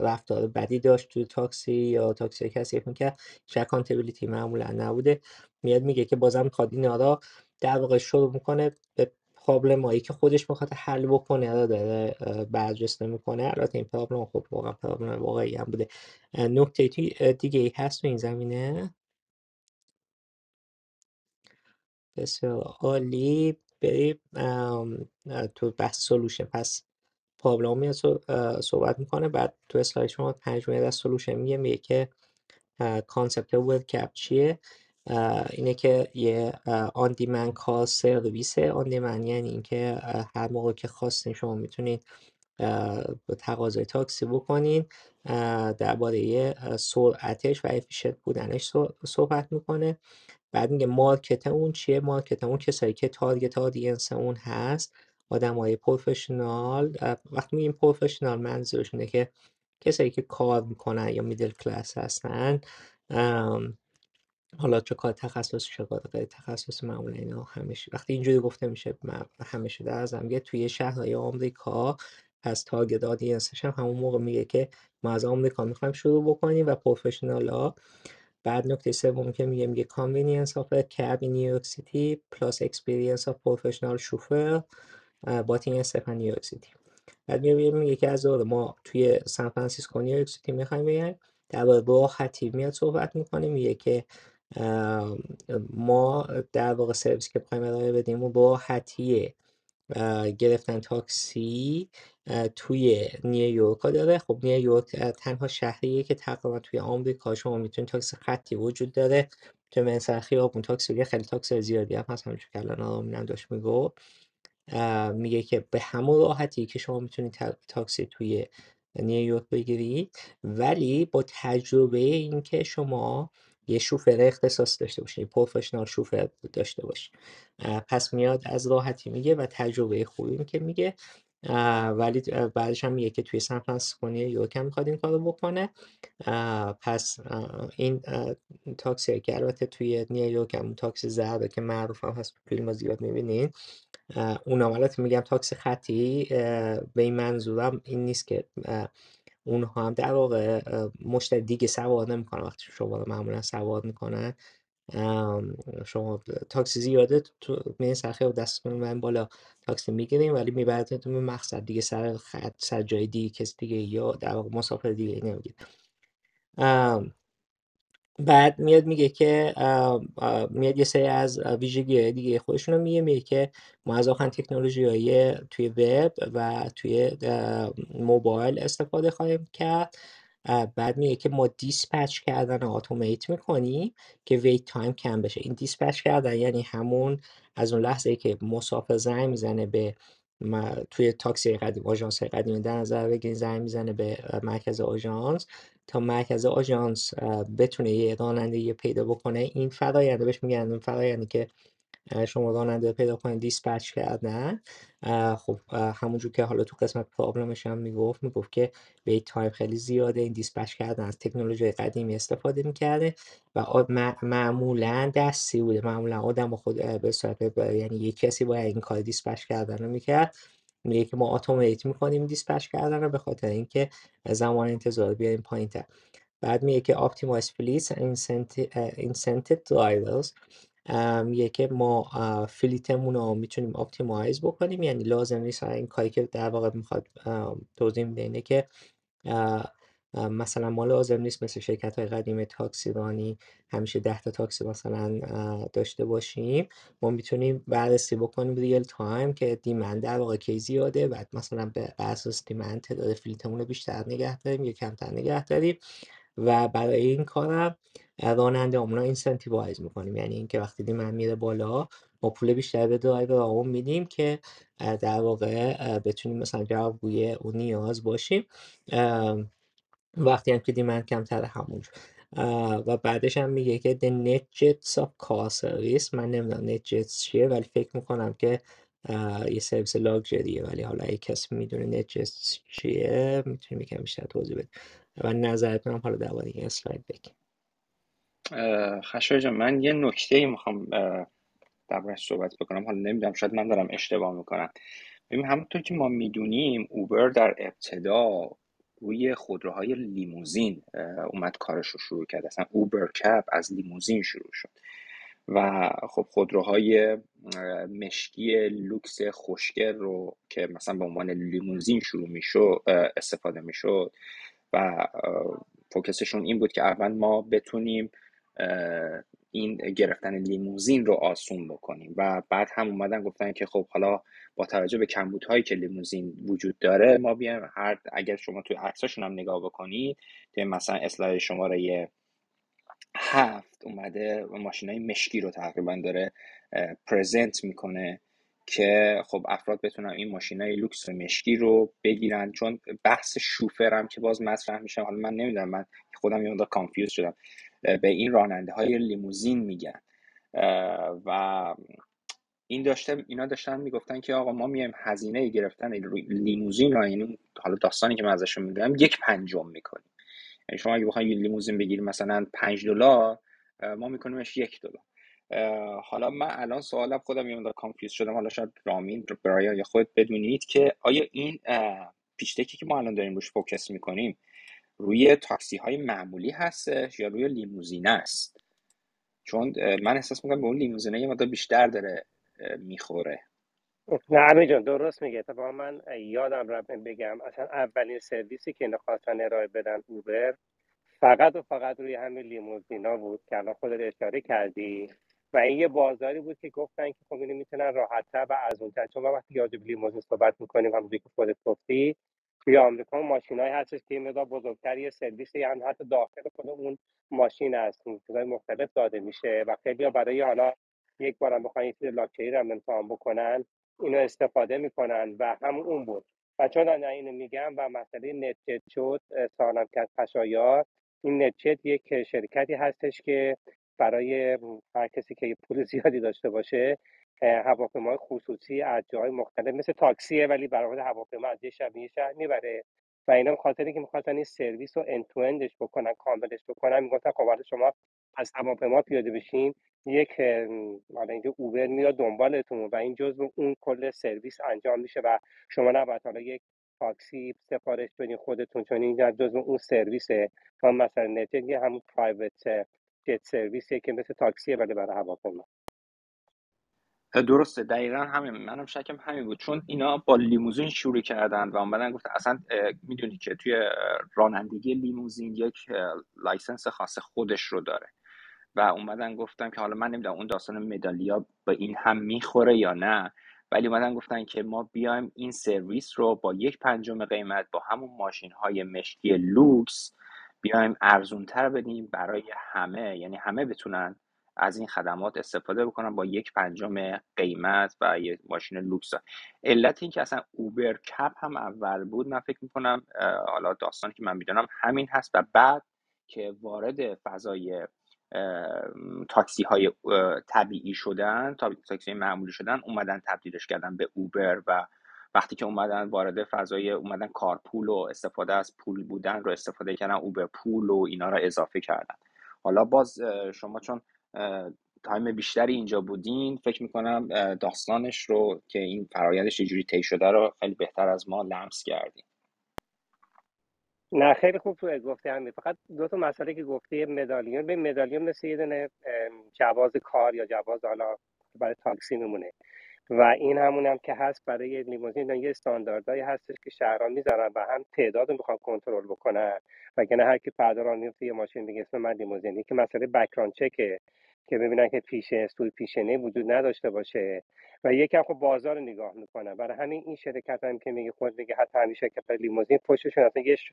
رفتار بدی داشت توی تاکسی یا تاکسی کسی می‌کرد هیچ اکانتیبیلیتی معمولا نبوده. میاد میگه که بازم می‌خواد اینا را در واقع شروع می‌کنه به پرابلم هایی که خودش می‌خواد حل بکنه رو داره برجسته می‌کنه البته این پرابلم خب واقعا پرابلم واقعی هم بوده. نکته دیگه ای هست تو این زمینه؟ بسیار عالی. بریم تو بحث solution پس پابلو میاد صحبت می‌کنه بعد تو اسلاید شما پنج میاد از solution میگه میگه که concept cab چیه؟ اینه که یه on demand car service ه on demand یعنی اینکه هر موقع که خواستین شما می‌تونید تقاضای تاکسی بکنین. درباره سرعتش و efficient بودنش صح- صحبت می‌کنه. بعد میگه market اون چیه؟ market اون کسایی که target audience اون هست. آدم های پروفشنال وقتی میگیم پروفشنال منظورش اینه که کسایی که کار می‌کنن یا میدل کلاس هستن. حالا چه کار تخصصی چه کار غیر تخصصی معمولا اینا همیشه وقتی اینجوری گفته میشه همیشه در ازم. میگه توی شهرهای آمریکا از تارگت آدینسش هم همون موقع میگه که ما از آمریکا می‌خوایم شروع بکنیم و پروفشنال ها. بعد نکته سوم که میگه میگه York City plus experience of professional chauffeur uh, but in SF and New York City بعد میگه میگه که از اون ما توی سان فرانسیسکو نیویورک سیتی می‌خوایم بیایم. در راحتی میاد صحبت می‌کنه میگه که ما در واقع سرویسی که بخوایم ارائه بدیم اون راحتیه اه، گرفتن تاکسی توی نیویورک داره. خب نیویورک تنها شهریه که تقریبا توی آمریکا شما می‌تونید تاکسی خطی وجود داره. که مثلا خیابون تاکسی خیلی تاکسی زیادی هم هست. همونجور که الان آرمین هم داشت اه، میگه که به همون راحتی که شما می‌تونید تا- تاکسی توی نیویورک بگیرید. ولی با تجربه اینکه شما یه شوفر اختصاص داشته باشید یه professional شوفر داشته باشید اه، پس میاد از راحتی میگه و تجربه خوبی که میگه. ولی بعدش هم میگه که توی سان فرانسیسکو نیویورک هم می‌خواد این کارو بکنه. پس این تاکسی که البته توی نیویورک هم تاکسی زرده که معروف هم هست فیلم زیاد می‌بینین. اونام البته میگم تاکسی خطی به این منظورم این نیست که اونها هم در واقع مشتری دیگه سوار نمی‌کنن. وقتی شما معمولا سوار می‌کنن شما تاکسی زیاده تو می سخی و دستتون من بالا تاکسی می‌گیریم ولی میبردتون به مقصد دیگه سر خط سر جای دیگه کسی دیگه یا در واقع مسافر دیگه نمی‌گیره. بعد میاد میگه که میاد یه سری از ویژگی های دیگه خودشون رو میگه میگه که ما از آخرین تکنولوژی های توی وب و توی موبایل استفاده خواهیم کرد. بعد میگه که ما dispatch کردن رو automate می‌کنیم که wait time کم بشه. این dispatch کردن یعنی همون از اون لحظه ای که مسافر زنگ می‌زنه به ما توی تاکسی قدیم آژانس قدیم در نظر بگیرین زنگ می‌زنه به مرکز آژانس. تا مرکز آژانس بتونه یه راننده‌ای پیدا بکنه. این فراینده بهش میگن اون فرایندی که شما راننده پیدا کنید dispatch کردن خب همونجور که حالا تو قسمت problem ش هم می‌گفت می‌گفت که wait time خیلی زیاده این dispatch کردن از تکنولوژی قدیمی استفاده می‌کرده و معمولا دستی بوده. معمولا آدم خود به صورت یعنی یک کسی باید این کار dispatch کردن رو می‌کرد. میگه که ما automate می‌کنیم dispatch کردن رو به خاطر اینکه زمان انتظار بیاریم پایین تر بعد میگه که optimize fleets and incentive میگه که ما fleet مون رو می‌تونیم optimize بکنیم. یعنی لازم نیست این کاری که در واقع می‌خواد توضیح میده اینه که مثلا ما لازم نیست مثل شرکت های قدیم تاکسی رانی همیشه ده تا تاکسی مثلا داشته باشیم. ما می‌تونیم بررسی بکنیم real time که demand در واقع کی زیاده. بعد مثلا به اساس demand تعداد fleet مون رو بیشتر نگه داریم یا کمتر نگه داریم. و برای این کارم راننده رو incentivize می‌کنیم. یعنی اینکه وقتی demand میره بالا ما پول بیشتر به درایور میدیم که در واقع بتونیم مثلا جوابگوی اون نیاز باشیم. وقتی هم که demand کمتر همونجور و بعدش هم میگه که the NetJets of car من نمی‌دونم NetJets چیه ولی فکر می‌کنم که یه سرویس لاکچریه ولی حالا اگه کسی می‌دونه NetJets چیه می‌تونیم یکم بیشتر توضیح بده و نظرتون هم حالا درباره این اسلاید بگیم. خشی جان من یه نکته ای می‌خوام دربارش صحبت بکنم. حالا نمی‌دونم شاید من دارم اشتباه می‌کنم. ببین همونطور که ما می‌دونیم اوبر در ابتدا روی خودروهای لیموزین اومد کارش رو شروع کرد. اصلا Uber Cab از لیموزین شروع شد. و خب خودروهای مشکی لوکس خوشگل رو که مثلا به عنوان لیموزین شروع می‌شد استفاده می‌شد. و فوکسشون این بود که اول ما بتونیم این گرفتن لیموزین رو آسون بکنیم. و بعد هم اومدن گفتن که خب حالا با توجه به کمبودهایی که لیموزین وجود داره ما بیایم هر اگر شما توی عکساشون هم نگاه بکنید توی مثلا اسلاید شماره هفت اومده ماشین های مشکی رو تقریبا داره پرزنت می‌کنه که خب افراد بتونن این ماشین های لوکس و مشکی رو بگیرن. چون بحث شوفر هم که باز مطرح میشه حالا من نمی‌دونم من خودم یه confuse شدم. به این راننده های لیموزین میگن. و این داشته اینا داشتن می‌گفتن که آقا ما میایم هزینه گرفتن لیموزین رو یعنی حالا داستانی که من ازشون می‌دونم یک پنجم می‌کنیم. یعنی شما اگه بخواید لیموزین بگیرید مثلا 5 دلار ما میکنیمش یک دلار. حالا من الان سوالم خودم یه confuse شدم. حالا شاید رامین برای یا خود بدونید که آیا این pitch deckی که ما الان داریم روش focus می‌کنیم روی تاکسی های معمولی هستش یا روی لیموزین است؟ چون من احساس می‌کنم به اون لیموزینه یه مدت بیشتر داره می‌خوره. نه امیر جان درست میگه اتفاقا من یادم رفت بگم اصلا اولین سرویسی که اینا خواستن ارائه بدن اوبر فقط و فقط روی همین لیموزینا بود که الان خودت اشاره کردی. و این یه بازاری بود که گفتن که خب اینو می‌تونن راحتتر و ارزونتر چون ما وقتی راجع لیموزین صحبت می‌کنیم همونجوری که خودت گفتی توی آمریکا ماشینایی هستش که مقدار بزرگتر یه سرویس یعنی حتی داخل خود اون ماشین هست. چیزای مختلف داده میشه و خیلی برای حالا یک بارم بخواین یه لاکچری رو امتحان بکنن اینو استفاده می‌کنن و همون اون بود. و چون من اینو میگم و مسئله نتچت شد سوالم کرد خشایار این نتچت یک شرکتی هستش که برای هر کسی که پول زیادی داشته باشه هواپیمای خصوصی از جای مختلف. مثل تاکسیه ولی برای هواپیما از یه شهر یه شهر می‌بره. و اینا خاطری که می‌خواستن این سرویس رو اند تو بکنن کاملش بکنن می‌گفتن خب شما از هواپیما پیاده بشین یک حالا اینجا اوبر میاد دنبالتون و این جزء اون کل سرویس انجام میشه و شما نباید حالا یک تاکسی سفارش بدین خودتون چون این جزء اون سرویسه. تا مثلا NetJets همون private jet serviceیه که مثل تاکسیه ولی برای هواپیما. درسته دقیقا همین منم شکم همین بود. چون اینا با لیموزین شروع کردن و اومدن گفت اصلا می‌دونی که توی رانندگی لیموزین یک license خاص خودش رو داره. و اومدن گفتن که حالا من نمی‌دونم اون داستان medallion به این هم می‌خوره یا نه ولی اومدن گفتن که ما بیایم این سرویس رو با یک پنجم قیمت با همون ماشین های مشکی لوکس بیایم ارزونتر بدیم برای همه یعنی همه بتونن از این خدمات استفاده بکنن با یک پنجم قیمت و یه ماشین لوکس. علت این که اصلا Uber Cab هم اول بود من فکر می‌کنم حالا داستانی که من می‌دونم همین هست و بعد که وارد فضای تاکسی های طبیعی شدن تاکسی معمولی شدن اومدن تبدیلش کردن به اوبر و وقتی که اومدن وارد فضای اومدن carpool و استفاده از pool بودن رو استفاده کردن Uber Pool و اینا رو اضافه کردن. حالا باز شما چون تایم بیشتری اینجا بودین. فکر می‌کنم داستانش رو که این فرایندش چجوری طی شده رو خیلی بهتر از ما لمس کردیم نه خیلی خوب تو گفتی همین فقط دو تا مسئله که گفتی medallion. به medallion مثل یه دونه جواز کار یا جواز حالا برای تاکسی میمونه. و این همون هم که هست برای لیموزین یه استانداردهایی هستش که شهران می‌ذارن و هم تعداد رو می‌خوان کنترل بکنن. وگرنه هر کی فردا میفته یه ماشین دیگه اسم من لیموزین که مسئله بکران چکه که ببینن که پیشه سوی پیشنه وجود نداشته باشه. و یکم خب بازار نگاه می‌کنن. برای همین این شرکت هم که میگه خود دیگه حتی همین شرکت لیموزین پشتشون اصلا یه ش...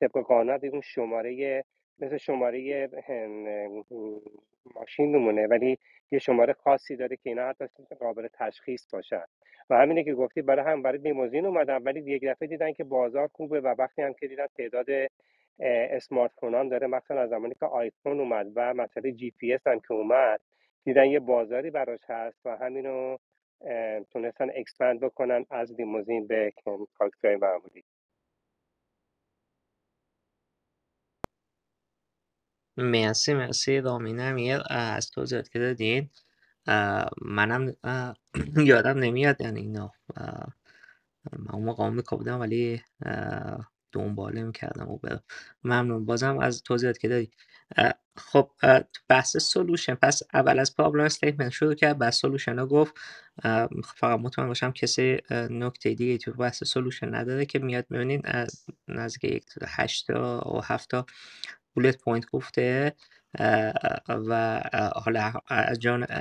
طبق قانون اون شماره مثل شماره ماشین میمونه ولی یه شماره خاصی داره که اینا حتی قابل تشخیص باشن. و همینه که گفتی برای هم برای لیموزین اومدن ولی یک دفعه دیدن که بازار خوبه و وقتی هم که دیدن تعداد اسمارت فونان داره مثلا از زمانی که آیفون اومد و مسئله جی پی اس هم که اومد دیدن یه بازاری براش هست و همینو تونستن expand بکنن از لیموزین به تاکسی معمولی. مرسی مرسی. رامین امیر از توضیحات که دادین. منم یادم نمیاد. یعنی اینا من اون موقع ولی دنباله می‌کردم و برم. ممنون. بازم از توضیحات که دادی خب بحث solution پس اول از problem statement شروع کرد. بعد solution رو گفت. فقط مطمئن باشم کسی نکته دیگه تو بحث سولوشن نداره که میاد می‌بینین نزدیک یک هشتا و هفتا. بولت پوینت گفته و حالا از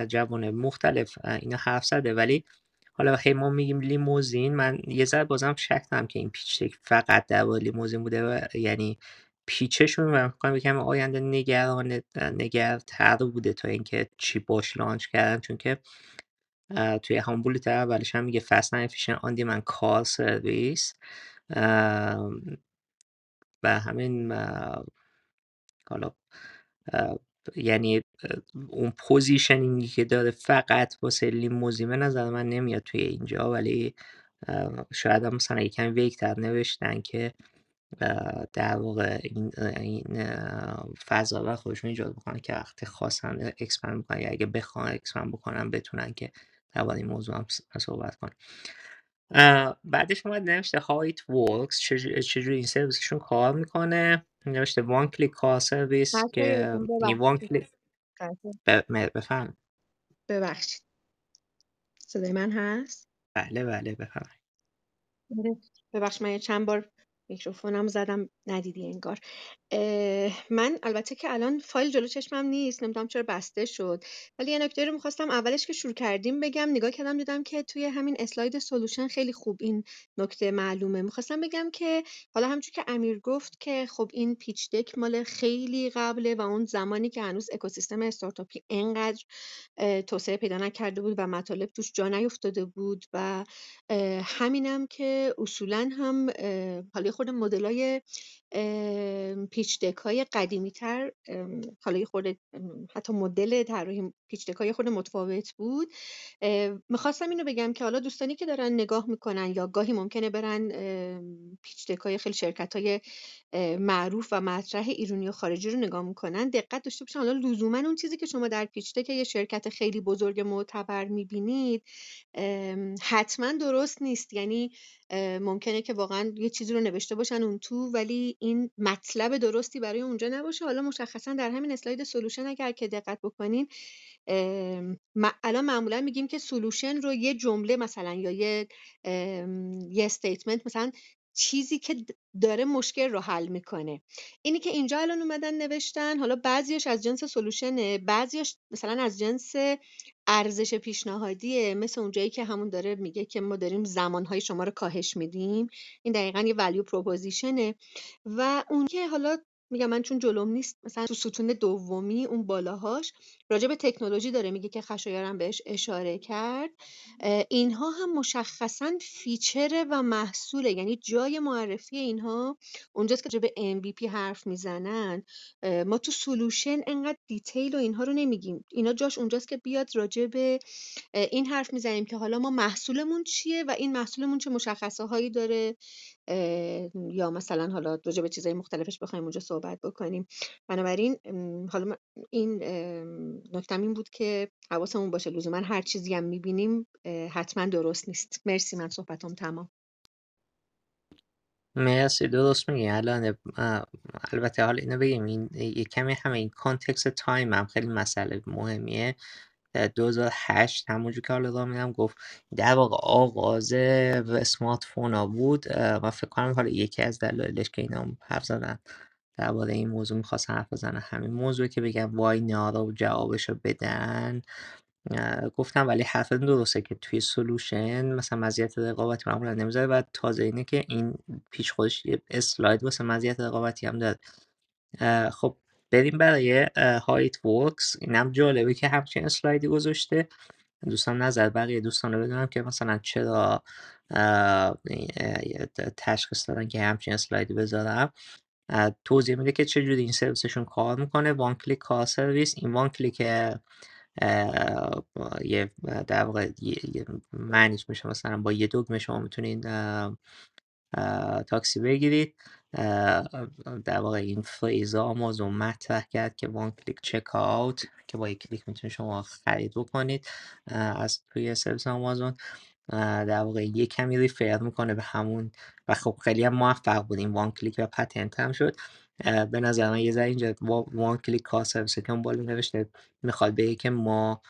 جوان مختلف اینا حرف زده ولی حالا هی ما میگیم لیموزین من یه ذره بازم شک که این پیچ فقط در لیموزین بوده و یعنی پیچشون و می‌کنم بگم آینده نگران نگرتر بوده تا اینکه چی باش لانچ کردن چون که توی همون bullet اولش هم میگه fast efficient on-demand car service و همین حالا یعنی اون positioningی که داره فقط واسه لیموزین به نظر من نمیاد توی اینجا ولی شاید هم مثلا یکم vagueتر نوشتن که در واقع این, این فضا و خودشون ایجاد بکنن که وقتی خواستن expand بکنن یا اگه بخوان expand بکنن بتونن که در این موضوع هم صحبت کنن. بعدش اومد نوشته it works چجوری این سرویسشون کار می‌کنه. نوشته وان کلیک کار سرویس که وان کلیک بفهم ببخشید. صدای من هست؟ بله بله بفهم. ببخش من چند بار میکروفونم زدم ندیدی انگار. من البته که الان فایل جلو چشمم نیست نمی‌دونم چرا بسته شد. ولی یه نکته رو می‌خواستم اولش که شروع کردیم بگم نگاه کردم دیدم که توی همین اسلاید سولوشن خیلی خوب این نکته معلومه. می‌خواستم بگم که حالا همچون که امیر گفت که خب این پیچ دک مال خیلی قبله و اون زمانی که هنوز اکوسیستم استارتاپی انقدر توسعه پیدا نکرده بود و مطالب توش جا نیفتاده بود و همینم که اصولا هم حالا خود مدلای پیچ های قدیمی تر حالا خورده حتی مدل طراحی پیچ های خود متفاوت بود. می‌خواستم اینو بگم که حالا دوستانی که دارن نگاه می‌کنن یا گاهی ممکنه برن پیچ های خیلی شرکت های معروف و مطرح ایرانی و خارجی رو نگاه می‌کنن دقت داشته باشن حالا لزوما اون چیزی که شما در پیچ یه شرکت خیلی بزرگ معتبر می‌بینید حتما درست نیست. یعنی ممکنه که واقعا یه چیزی رو نوشته باشن اون تو ولی این مطلب درستی برای اونجا نباشه. حالا مشخصا در همین اسلاید solution اگر که دقت بکنین الان معمولا میگیم که solution رو یه جمله مثلا یا یه یه statement مثلا چیزی که داره مشکل رو حل می‌کنه. اینی که اینجا الان اومدن نوشتن حالا بعضیش از جنس solutionه بعضیش مثلا از جنس ارزش پیشنهادیه. مثل اونجایی که همون داره میگه که ما داریم زمانهای شما رو کاهش میدیم. این دقیقا یه value propositionه و اون که حالا میگم من چون جلوم نیست مثلا تو ستون دومی اون بالاهاش راجع به تکنولوژی داره میگه که خشایارم بهش اشاره کرد. اینها هم مشخصا feature محصوله. یعنی جای معرفی اینها اونجاست که راجع به MVP حرف می‌زنن. ما تو solution انقدر detail و اینها رو نمیگیم. اینا جاش اونجاست که بیاد راجع به این حرف می‌زنیم که حالا ما محصولمون چیه و این محصولمون چه مشخصه هایی داره یا مثلا حالا راجع به چیزهای مختلفش بخوایم اونجا صحبت بکنیم. بنابراین حالا این نکتم این بود که حواسمون باشه لزوما هر چیزی هم می‌بینیم حتما درست نیست. مرسی من صحبتم تمام. مرسی درست میگی. الان البته حالا اینو بگیم این یه کمی همه این context time هم خیلی مسئله مهمیه. در 2008 همونجور که حالا رامین گفت در واقع آغاز اسمارت فون ها بود. و فکر کنم حالا یکی از دلایلش که اینا حرف زدن. درباره این موضوع می‌خواستن حرف بزنن همین موضوع که بگم وای نارا و جوابشو بدن. گفتم ولی حرف درسته که توی سولوشن مثلا مزیت رقابتی معمولا نمی‌ذاره و تازه اینه که این پیش خودش یه اسلاید واسه مزیت رقابتی هم داد خب بریم برای how it works اینم جالبه که همچین اسلایدی گذاشته. دوستان نظر بقیه دوستان رو بدونم که مثلا چرا تشخیص دادن که همچین اسلایدی بذارم. توضیح میده که چجوری این سرویسشون کار می‌کنه. one click car service این one click یه در واقع معنیش میشه مثلا با یه دکمه شما می‌تونید تاکسی بگیرید. در واقع این phrase را آمازون مطرح کرد که one click checkout که با یک کلیک می‌تونید شما خرید بکنید از توی سرویس آمازون. در واقع یه کمی refer می‌کنه به همون و خب خیلی هم موفق بود این one click و patent هم شد. به نظر من یه ذره اینجا one click service که بالا نوشته می‌خواد بگه که ما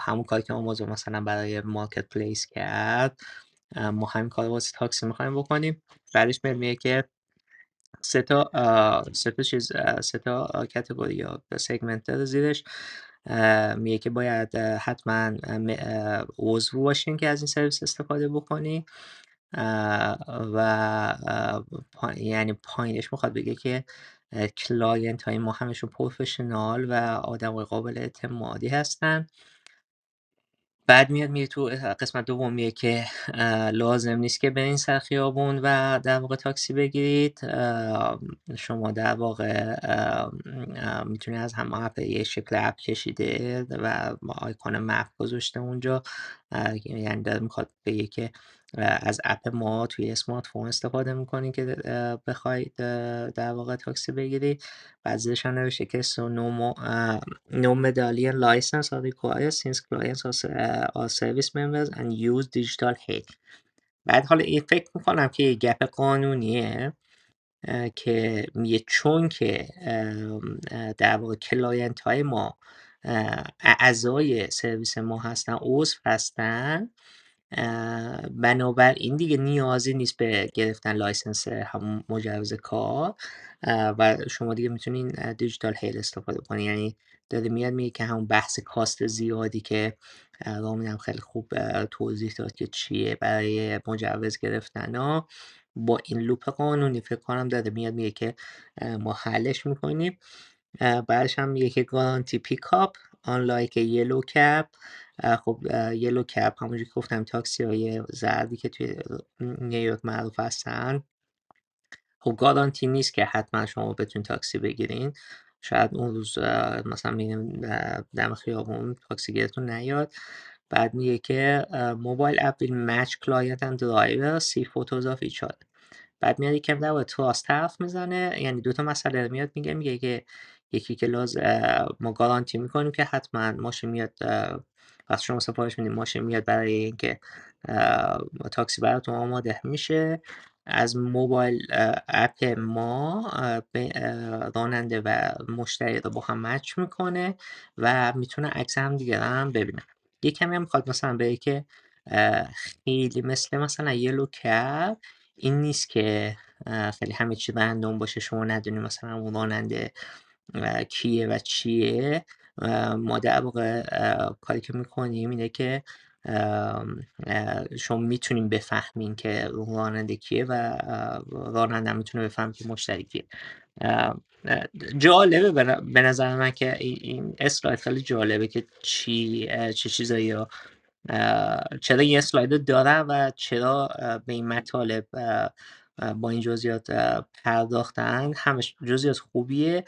همون کاری که آمازون مثلا برای marketplace کرد ما همین کار واسه تاکسی می‌خوایم بکنیم. بعدش میگه که سه تا سه تا چیز سه تا category یا segment داره زیرش. میگه که باید حتما عضو باشین که از این سرویس استفاده بکنی. و یعنی پایینش می‌خواد بگه که client های ما همشون professional و آدم قابل اعتمادی هستن. بعد میاد میره تو قسمت دومیه که لازم نیست که برین سر خیابون و در واقع تاکسی بگیرید. شما در واقع می‌تونید از همه اپ یه شکل اپ کشیده و آیکون مپ گذاشته اونجا. یعنی داره می‌خواد بگه که از اپ ما توی اسمارت فون استفاده می‌کنی که بخواید در واقع تاکسی بگیری. بعد زیرش هم نوشته که no medallion license are required since clients are, are service members and use digital head بعد حالا این فکر می‌کنم که یه gap قانونیه که میگه چون که در واقع client های ما اعضای سرویس ما هستن عضو هستن. بنابراین دیگه نیازی نیست به گرفتن license همون مجوز کار و شما دیگه می‌تونین digital hail استفاده کنین یعنی داره میاد میگه که همون بحث cost زیادی که رامین هم خیلی خوب توضیح داد که چیه برای مجوز گرفتن ها. با این loop قانونی فکر کنم داره میاد میگه که ما حلش می‌کنیم. بعدش هم میگه که guaranteed pickup unlike yellow cab خب yellow cab همونجوری که گفتم تاکسی های زردی که توی نیویورک معروف هستن. خب گارانتی نیست که حتما شما بتونید تاکسی بگیرین. شاید اون روز مثلا میگیم دم خیابون تاکسی گیرتون نیاد. بعد میگه که موبایل اپ will match client and driver see photos of each بعد میاد یکم در تراست حرف می‌زنه. یعنی دوتا مسئله میاد میگه. میگه که یکی که لاز ما گارانتی می‌کنیم که حتما ماشین میاد وقتی شما سفارش میدین. ماشین میاد برای اینکه تاکسی براتون آماده میشه. از موبایل اپ ما راننده و مشتری رو با هم مچ می‌کنه و می‌تونه عکس هم دیگه هم ببینه. یه کمی هم می‌خواد مثلا بگه که خیلی مثل مثلا یلو کپ این نیست که خیلی همه چی رندوم باشه. شما ندونی مثلا اون راننده کیه و چیه. ما در واقع کاری که می‌کنیم اینه که شما می‌تونیم بفهمین که راننده کیه و راننده می‌تونه بفهم که مشتری کیه جالبه به نظر من که این اسلاید خیلی جالبه که چی چه چیزایی چرا این اسلاید دارم و چرا به این مطالب با این جزئیات پرداختن. همش جزئیات خوبیه.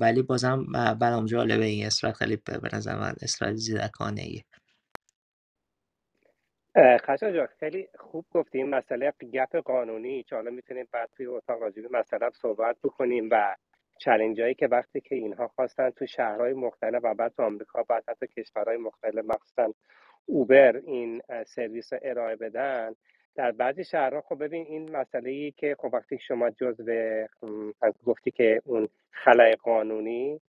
ولی بازم برام جالبه این اسلاید خیلی به نظر من اسلاید زیرکانه ایه. خشا جان خیلی خوب گفتی این مسئله gap قانونی. که حالا می‌تونیم بعد توی اتاق راجب این مسئله صحبت بکنیم و challenge هایی که وقتی که اینها خواستن تو شهرهای مختلف و بعد تو آمریکا بعد حتی کشورهای مختلف مخصوصا اوبر این سرویس رو ارائه بدن در بعضی شهرها خب ببین این مسئله ای که خب وقتی شما جزو گفتی که اون خلای قانونی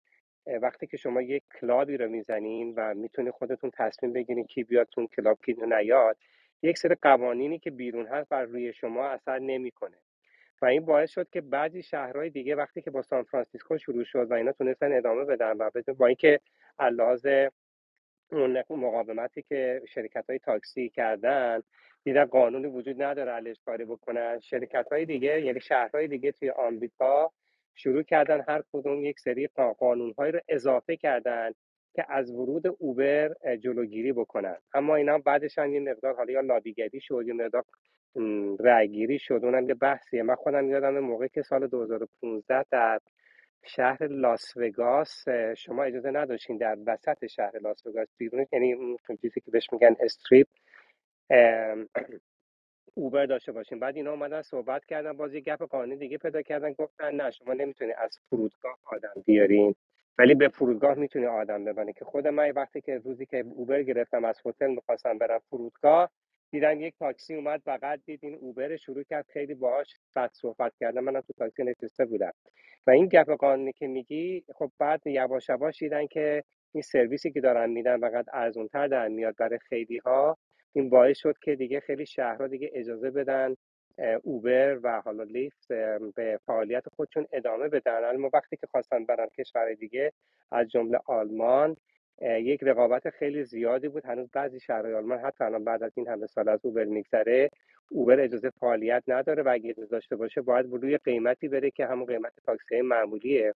وقتی که شما یک کلابی رو می‌زنین و می‌تونی خودتون تصمیم بگیرین کی بیاد تو کلاب کی نیاد یک سری قوانینی که بیرون هست بر روی شما اثر نمی‌کنه. و این باعث شد که بعضی شهرهای دیگه وقتی که با سان فرانسیسکو شروع شد و اینا تونستن ادامه بدن و با اینکه علاوه اون مقاومتی که شرکت های تاکسی کردن دیدن قانونی وجود نداره علیش کاری بکنن. شرکت های دیگه یعنی شهرهای دیگه توی آمریکا شروع کردن هر کدوم یک سری قانون رو اضافه کردن که از ورود اوبر جلوگیری بکنن. اما اینا بعدش هم یه مقدار حالا یا لابیگری شد یا مقدار رأیگیری شد. اونم یه بحثیه. من خودم یادم موقعی که سال 2015 در شهر لاس وگاس شما اجازه نداشتین در وسط شهر لاس وگاس بیرون یعنی اون چیزی که بهش میگن استریپ اوبر داشته باشین بعد اینا اومدن صحبت کردن باز یه گپ قانونی دیگه پیدا کردن گفتن نه شما نمی‌تونی از فرودگاه آدم بیارین. ولی به فرودگاه می‌تونی آدم ببرین که خود من وقتی که روزی که اوبر گرفتم از هتل می‌خواستم برم فرودگاه دیدم یک تاکسی اومد بغل دید این اوبر شروع کرد خیلی باهاش بد صحبت کردن. منم تو تاکسی نشسته بودم. و این گپ قانونی که میگی خب بعد یواش یواش دیدن که این سرویسی که دارن میدن فقط ارزونتر در میاد برای خیلی ها این باعث شد که دیگه خیلی شهرها دیگه اجازه بدن اوبر و حالا لیفت به فعالیت خودشون ادامه بدن. ما وقتی که خواستن برن کشور دیگه از جمله آلمان یک رقابت خیلی زیادی بود. هنوز بعضی شهرهای آلمان حتی الان بعد از این همه سال از اوبر میگذره اوبر اجازه فعالیت نداره و اگه اجازه داشته باشه باید روی قیمتی بره که همون قیمت تاکسی معمولیه.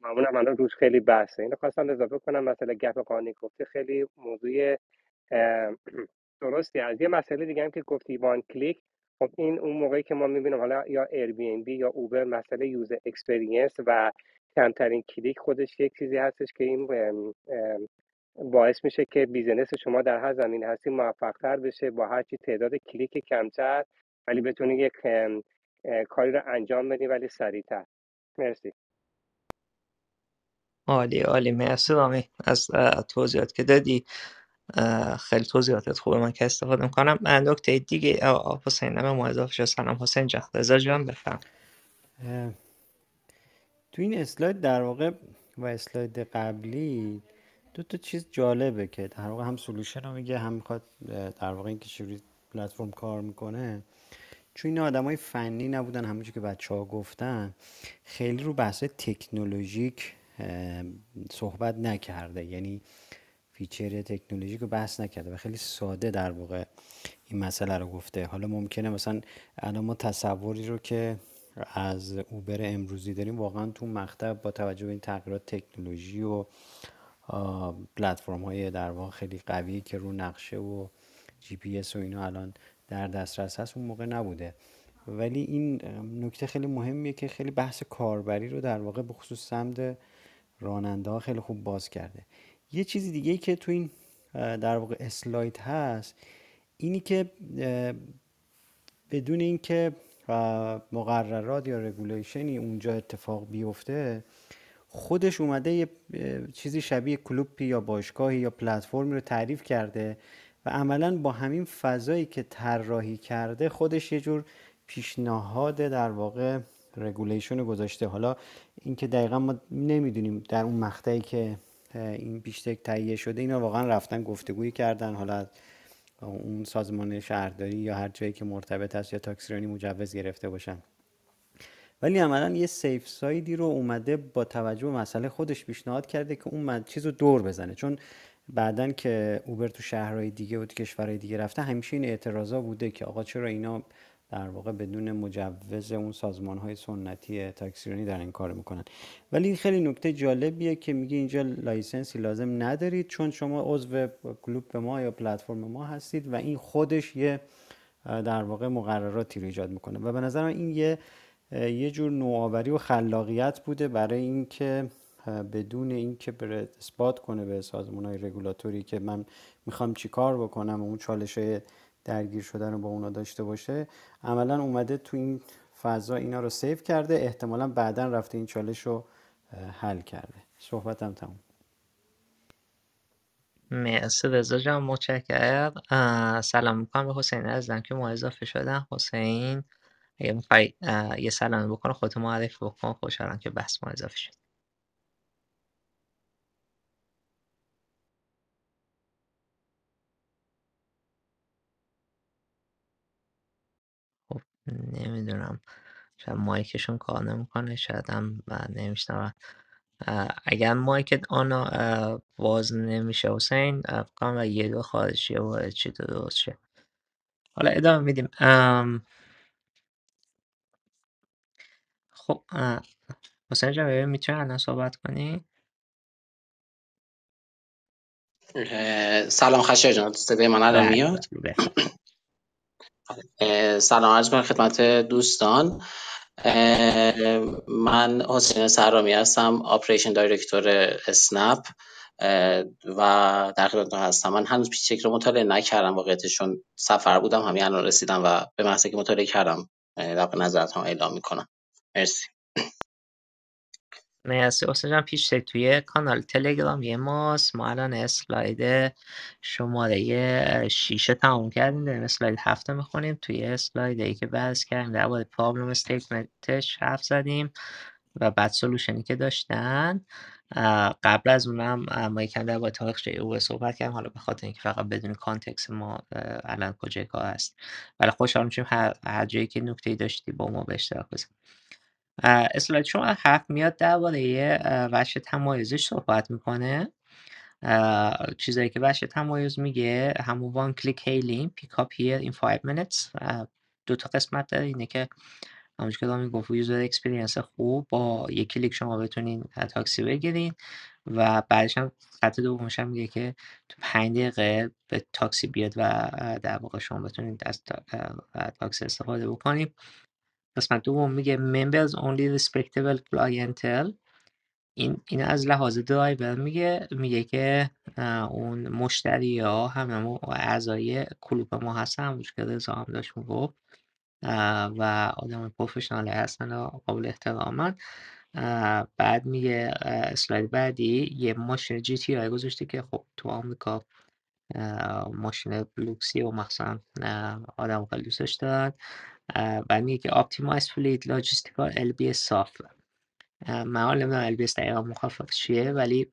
معمولا من روش خیلی بحثه. اینو خواستم اضافه کنم. مثلا گپ قانونی گفته خیلی موضوع درستی از یه مسئله دیگه هم که گفتی وان کلیک خب این اون موقعی که ما می‌بینیم حالا یا Airbnb یا اوبر مسئله user experience و کمترین کلیک خودش یک چیزی هستش که این باعث میشه که business شما در هر زمینه‌ای هستی موفقتر بشه با هرچی تعداد کلیک کمتر ولی بتونی یک کاری رو انجام بدی ولی سریعتر. مرسی. عالی عالی. مرسی از توضیحات که دادی. خیلی توضیحاتت خوبه. من که استفاده می‌کنم. نکته دیگه حسین هم اضافه شد سلام حسین جان. رضا جان بفهم تو این اسلاید در واقع و اسلاید قبلی دو تا چیز جالبه که در واقع هم سولوشن رو میگه هم می‌خواد در واقع اینکه چجوری پلتفرم کار می‌کنه. چون این آدم های فنی نبودن همونجور که بچه ها گفتن خیلی رو بحث تکنولوژیک صحبت نکرده. یعنی feature تکنولوژیک رو بحث نکرده و خیلی ساده در واقع این مسئله رو گفته. حالا ممکنه مثلا الان ما تصوری رو که از اوبر امروزی داریم واقعا تو مقطع با توجه به این تغییرات تکنولوژی و پلتفرم های در واقع خیلی قوی که رو نقشه و جی پی اس و اینا الان در دسترس هست اون موقع نبوده. ولی این نکته خیلی مهمیه که خیلی بحث کاربری رو در واقع به خصوص سمت راننده ها خیلی خوب باز کرده. یه چیزی دیگه که تو این در واقع اسلاید هست اینی که بدون اینکه مقررات یا رگولیشنی اونجا اتفاق بیفته خودش اومده یه چیزی شبیه کلوپی یا باشگاهی یا پلتفرمی رو تعریف کرده و عملا با همین فضایی که طراحی کرده خودش یه جور پیشنهاد در واقع regulation گذاشته. حالا اینکه دقیقا ما نمی‌دونیم در اون مقطعی که این pitch deck تهیه شده اینا واقعا رفتن گفتگویی کردن. حالا اون سازمان شهرداری یا هر جایی که مرتبط است یا تاکسیرانی مجوز گرفته باشن. ولی عملا یه safe side ی رو اومده با توجه به مسئله خودش پیشنهاد کرده که اون چیز رو دور بزنه. چون بعدا که اوبر تو شهرهای دیگه و تو کشورهای دیگه رفته همیشه این اعتراضا بوده که آقا چرا اینا در واقع بدون مجوز اون سازمان های سنتی تاکسیرانی در این کار می‌کنن. ولی خیلی نکته جالبیه که میگه اینجا license ی لازم ندارید چون شما عضو کلوب ما یا پلتفرم ما هستید و این خودش یه در واقع مقرراتی رو ایجاد می‌کنه. و به نظر این یه یه جور نوآوری و خلاقیت بوده برای اینکه بدون اینکه بره اثبات کنه به سازمان های رگولاتوری که من می‌خوام چیکار بکنم اون چالش درگیر شدن رو با اونا داشته باشه عملا اومده تو این فضا اینا رو سیو کرده احتمالا بعدا رفته این چالش رو حل کرده. صحبتم تموم. مرسی رضا جان متشکرم. سلام می‌کنم به حسین عزیزم که ما اضافه شدن. حسین اگه می‌خوای یه سلام بکن خودتو معرفی بکن. خوشحالم که بحث ما اضافه شد. نمی‌دونم. شاید مایکشون کار نمی‌کنه شاید هم نمیشنون. اگر مایکت آنا باز نمیشه حسین فکرم و یه دو خارجیه و چی تو درست شه حالا ادامه میدیم. خب حسین جان می‌تونی الان صحبت کنی؟ سلام خشایار جان صدای من الان بله میاد؟ بله سلام عرض خدمت دوستان. من حسین سرامی هستم آپریشن دایرکتور اسنپ و در خدمتتون هستم. من هنوز پیچ رو مطالعه نکردم واقعیتشون سفر بودم همین الان رسیدم و به محضی که مطالعه کردم در نظرت هم اعلام می‌کنم. مرسی. مرسی. حسین جان پیش توی کانال تلگرامی ماست. ما الان اسلاید شماره شیشه تموم کردیم. داریم اسلاید هفته می‌خونیم. توی اسلاید ای که بحث کردیم در مورد پرابلم استیتمنتش حرف زدیم و بعد سلوشنی که داشتن. قبل از اونم ما یکم در مورد تاریخ او صحبت کردیم. حالا به خاطر اینکه فقط بدون کانتکس ما الان کجای کار هست. ولی خوشحال میشیم هر, هر جایی که نکته داشتی با ما به اشتراک بزن اسلاید شما حرف میاد درباره وجه تمایزش صحبت می‌کنه. چیزایی که وجه تمایز میگه همون one click hailing pick up here in 5 minutes. دو تا قسمت داره اینه که همونجور که رامین گفت user experience خوب با یک کلیک شما بتونین تاکسی بگیرین. و بعدش هم خط دومش هم میگه که تو پنج دقیقه به تاکسی بیاد و در واقع شما بتونید از تاکسی استفاده بکنید قسمت دوم میگه members only respectable clientele. این این از لحاظ درایور میگه میگه که اون مشتری ها همه اعضای کلوب ما هستن همونش که رضا هم داشت می‌گفت. و آدم professional هستن و قابل احترامن. بعد میگه اسلاید بعدی یه ماشین GTI گذاشته که خب تو آمریکا ماشین لوکسی و مخصوصا آدم خیلی دوستش دارن بعد میگه فلید لاجستیکال ال بی صاف من نمی‌دونم اس دقیقا مخفف چیه ولی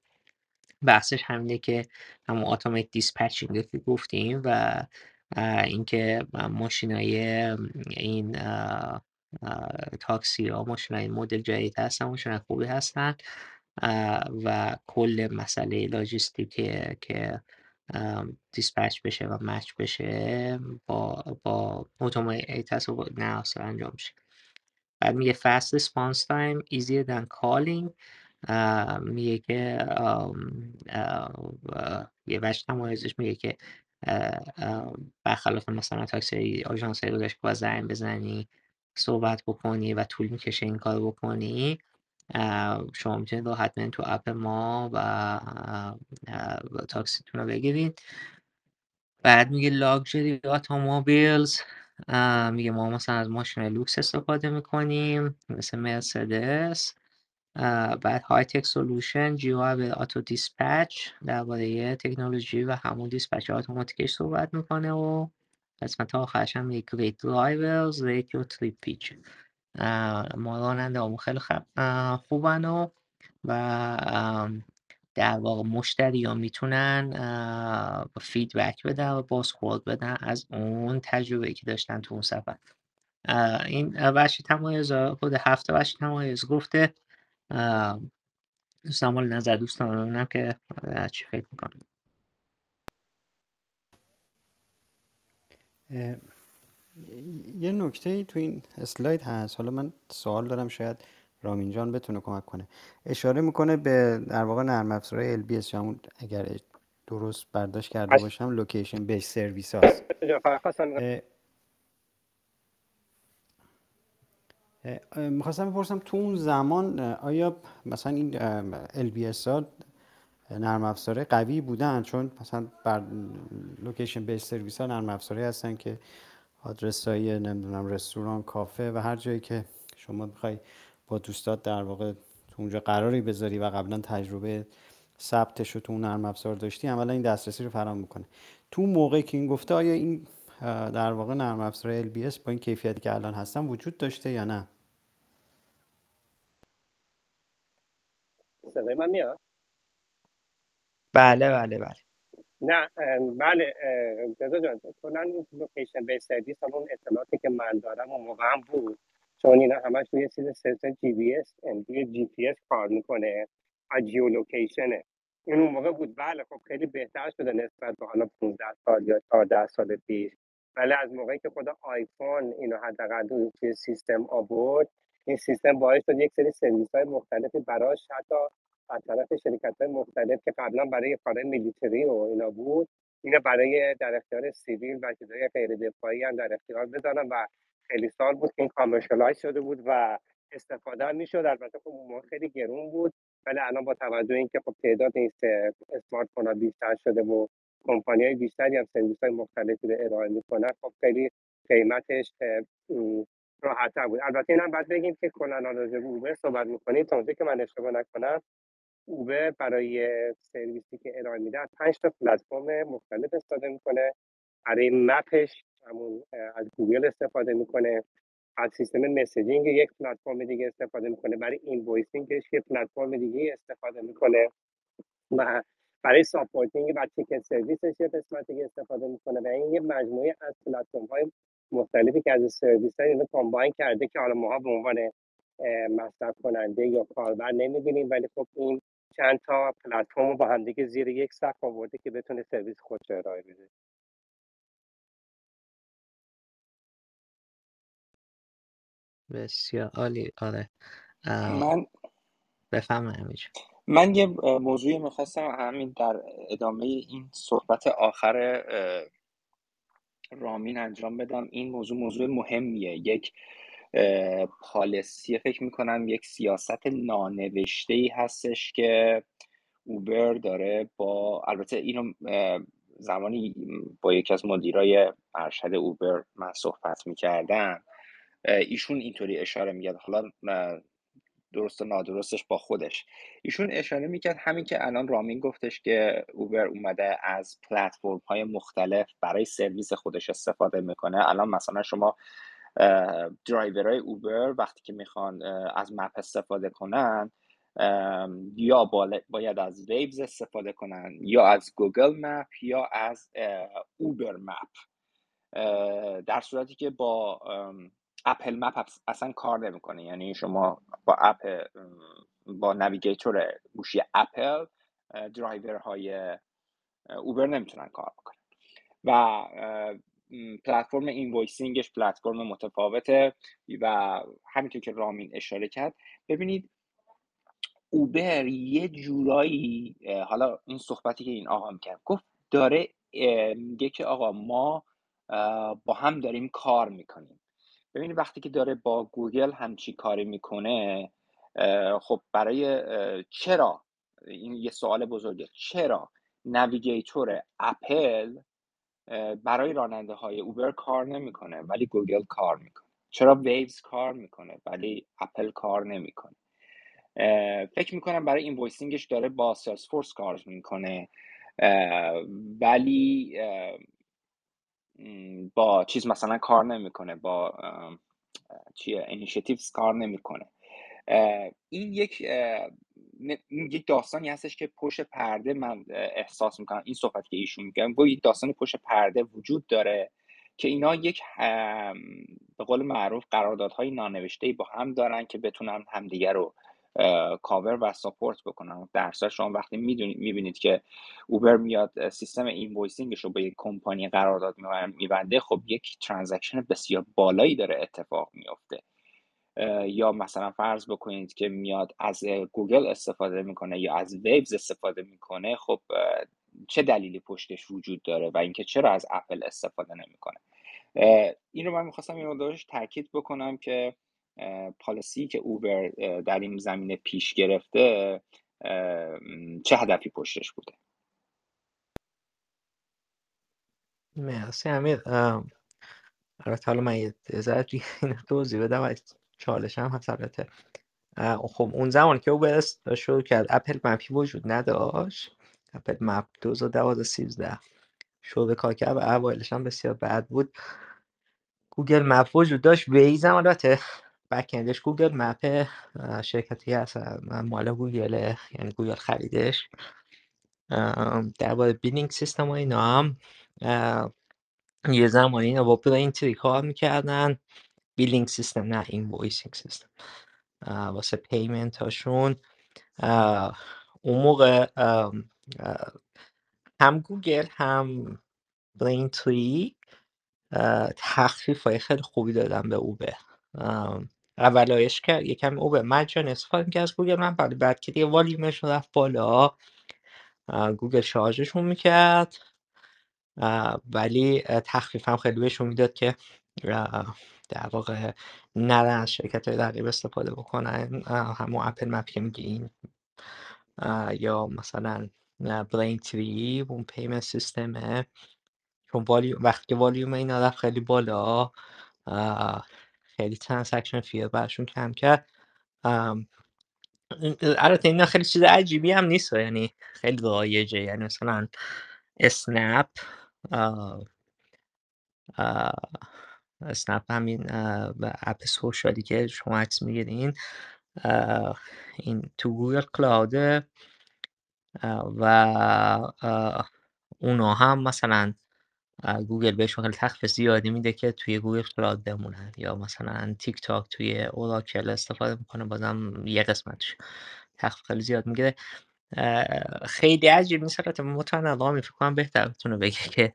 بحثش همینه که همون اتومات دیسپچینگ که گفتیم و اینکه ماشینای این تاکسی ها ماشین های مدل جدید هستن ماشین خوبی هستن و کل مسئله لاجستیک که دیسپچ بشه و مچ بشه با با اتومات و ناس انجام میشه. بعد میگه fast response time easier than calling. میگه که یه وجه تمایزش میگه که برخلاف مثلا تاکسی آژانس هایی که با زنگ بزنی صحبت بکنی و طول می‌کشه این کار بکنی. شما می‌تونید راحت تو app ما و تاکسیتون رو بگیرید. بعد میگه luxury automobiles. میگه ما مثلا از ماشین لوکس استفاده می‌کنیم مثل مرسدس. بعد high-tech solution geo-aware auto dispatch درباره تکنولوژی و همون dispatch اتوماتیکش صحبت می‌کنه و قسمت آخرش هم میگه great drivers rate your trip feature ما راننده همون خیلی خوبن و و در واقع مشتری ها می‌تونن فیدبک بدن و بازخورد بدن از اون تجربه که داشتن تو اون سفر. این وحشی تمایز خود هفته وحشی تمایز گفته. دوستان مال نظر دوستان ببینم که چی فکر می‌کنم یه نکته تو این اسلاید هست. حالا من سوال دارم شاید رامین جان بتونه کمک کنه. اشاره می‌کنه به در واقع نرم افزارهای LBS یا همون اگر درست برداشت کرده باشم location based service هاست. می‌خواستم بپرسم تو اون زمان آیا مثلا این LBS ها نرم افزاره قوی بودن؟ چون مثلا بر location based service ها نرم افزاره هستن که آدرس های نمی‌دونم رستوران کافه و هر جایی که شما بخوای با دوستات در واقع تو اونجا قراری بذاری و قبلا تجربه ثبتش رو تو اون نرم افزار داشتی عملا این دسترسی رو فراهم می‌کنه. تو موقعی که این گفته آیا این در واقع نرم افزار LBS با این کیفیتی که الان هستن وجود داشته یا نه؟ صدای من میاد؟ بله بله بله. نه بله رضا جان کلا این location based service همون اطلاعاتی که من دارم اون موقع هم بود. چون اینا همش روی چیز سنسور جی پی اس روی جی پی اس کار می‌کنه و geolocation ه این اون موقع بود. بله خب خیلی بهتر شده نسبت به حالا 15 سال یا 14 سال پیش. ولی از موقعی که خود آیفون اینو حداقل توی سیستم آورد این سیستم باعث شد یک سری سرویس های مختلفی براش حتی از طرف شرکت های مختلف که قبلا برای کار military و اینا بود اینا برای در اختیار civil و چیزهای غیر دفاعی هم در اختیار بذارن و خیلی سال بود که این commercialize شده بود و استفاده هم می‌شد. البته خب اون خیلی گرون بود ولی الان با توجه اینکه خب تعداد این smartphone بیشتر شده و کمپانی های بیشتری هم سرویس های مختلفی رو ارائه می‌کنن خب خیلی قیمتش راحتتر بود. البته اینم بعد بگیم که کلا راجع به اوبر صحبت می‌کنیم. تا که من اشتباه نکنم اوبر برای سرویسی که ارائه میده از پنج تا پلتفرم مختلف استفاده می‌کنه. برای map ش همون از گوگل استفاده می‌کنه. از سیستم messaging یک پلتفرم دیگه استفاده می‌کنه. برای invoicing ش یک پلتفرم دیگه استفاده می‌کنه. و برای supporting و ticket service ش یه قسمت دیگه استفاده می‌کنه. و این یه مجموعه از پلتفرم های مختلفی که از سرویس های اینو combine کرده که حالا ماها به عنوان مصرف کننده یا کاربر نمی‌بینیم. ولی خب این چند تا پلتفرم رو با همدیگه زیر یک سقف آورده که بتونه سرویس خودش ارائه بده. بسیار عالی. آره. من بفهم همینجا من یه موضوعی می‌خواستم همین در ادامه این صحبت آخر رامین انجام بدم. این موضوع موضوع مهمیه. یک پالسی فکر می‌کنم یک سیاست نانوشته ای هستش که اوبر داره با البته اینو زمانی با یکی از مدیرای ارشد اوبر من صحبت می‌کردم ایشون اینطوری اشاره میگه حالا درست و نادرستش با خودش. ایشون اشاره می‌کرد همین که الان رامین گفتش که اوبر اومده از پلتفرم های مختلف برای سرویس خودش استفاده می‌کنه. الان مثلا شما های اوبر وقتی که می‌خوان از map استفاده کنن یا باید از Waze استفاده کنن یا از گوگل map یا از اوبر map. در صورتی که با اپل map اصلا کار نمی‌کنه. یعنی شما با app با navigator گوشی اپل درایور های اوبر نمی‌تونن کار بکنن. و پلتفرم invoicing ش پلتفرم متفاوته و همینطور که رامین اشاره کرد ببینید اوبر یه جورایی حالا این صحبتی که این آقا کرد گفت داره میگه که آقا ما با هم داریم کار می‌کنیم. ببینید وقتی که داره با گوگل همچی کاری می‌کنه خب برای چرا؟ این یه سوال بزرگه. چرا navigator اپل برای راننده های اوبر کار نمی‌کنه ولی گوگل کار می‌کنه. چرا Waze کار می‌کنه ولی اپل کار نمی‌کنه. فکر می‌کنم برای invoicing ش داره با Salesforce کار می‌کنه ولی با چیز مثلا کار نمی‌کنه با چیه initiatives کار نمی‌کنه. این یک یک داستانی هستش که پشت پرده من احساس می‌کنم این صحبت که ایشون میگن با یک داستان پشت پرده وجود داره که اینا یک به قول معروف قراردادهای نانوشته با هم دارن که بتونن همدیگه رو کاور و support بکنن. در شما وقتی می‌بینید که اوبر میاد سیستم invoicing ش رو با یک کمپانی قرارداد میبنده خب یک transaction بسیار بالایی داره اتفاق میفته یا مثلا فرض بکنید که میاد از گوگل استفاده می‌کنه یا از ویبز استفاده می‌کنه خب چه دلیلی پشتش وجود داره و اینکه چرا از اپل استفاده نمی‌کنه؟ این رو من می‌خواستم این مقدارش تاکید بکنم که پالیسی که اوبر در این زمینه پیش گرفته چه هدفی پشتش بوده؟ مرسی امیر. البته حالا من یه توضیح بدم. چالش هم البته. خب اون زمان که اوبر شروع کرد Apple Map ی وجود نداشت. Apple Map 2012 13 شروع به کار کرد و اوایلش هم بسیار بد بود. Google Map وجود داشت. Waze هم البته backend ش Google Map شرکتی هست. مال گوگل یعنی گوگل خریدش. درباره billing system و اینا هم یه زمانی اینا با Braintree کار می‌کردن. billing system نه invoicing system واسه payment هاشون. اون موقع هم گوگل هم Braintree تخفیف های خیلی خوبی دادن به اوبر اولایش کرد یکم اوبر مجانی استفاده می‌کرد از گوگل من بعد بعد که دیگه والیومش رفت بالا. گوگل charge شون می‌کرد. ولی تخفیف هم خیلی بهشون می‌داد که در واقع نرن از شرکت های رقیب استفاده بکنن همون Apple Map که میگه یا مثلا Braintree اون payment system ه. چون وقتی که والیوم اینا رفت خیلی بالا خیلی transaction fee برشون کم کرد. البته اینا خیلی چیز عجیبی هم نیست یعنی خیلی رایجه. یعنی مثلا Snap Snap همین app social ی که شما عکس می‌گیرین این تو Google Cloud ه و اونا هم مثلا گوگل بهشون خیلی تخفیف زیادی میده که توی Google Cloud بمونن یا مثلا تیک تاک توی اوراکل استفاده می‌کنه بازم یه قسمتش تخفیف خیلی زیاد می‌گیره. خیلی عجیب نیست البته الان فکر کنم بهتر بتونه بگه که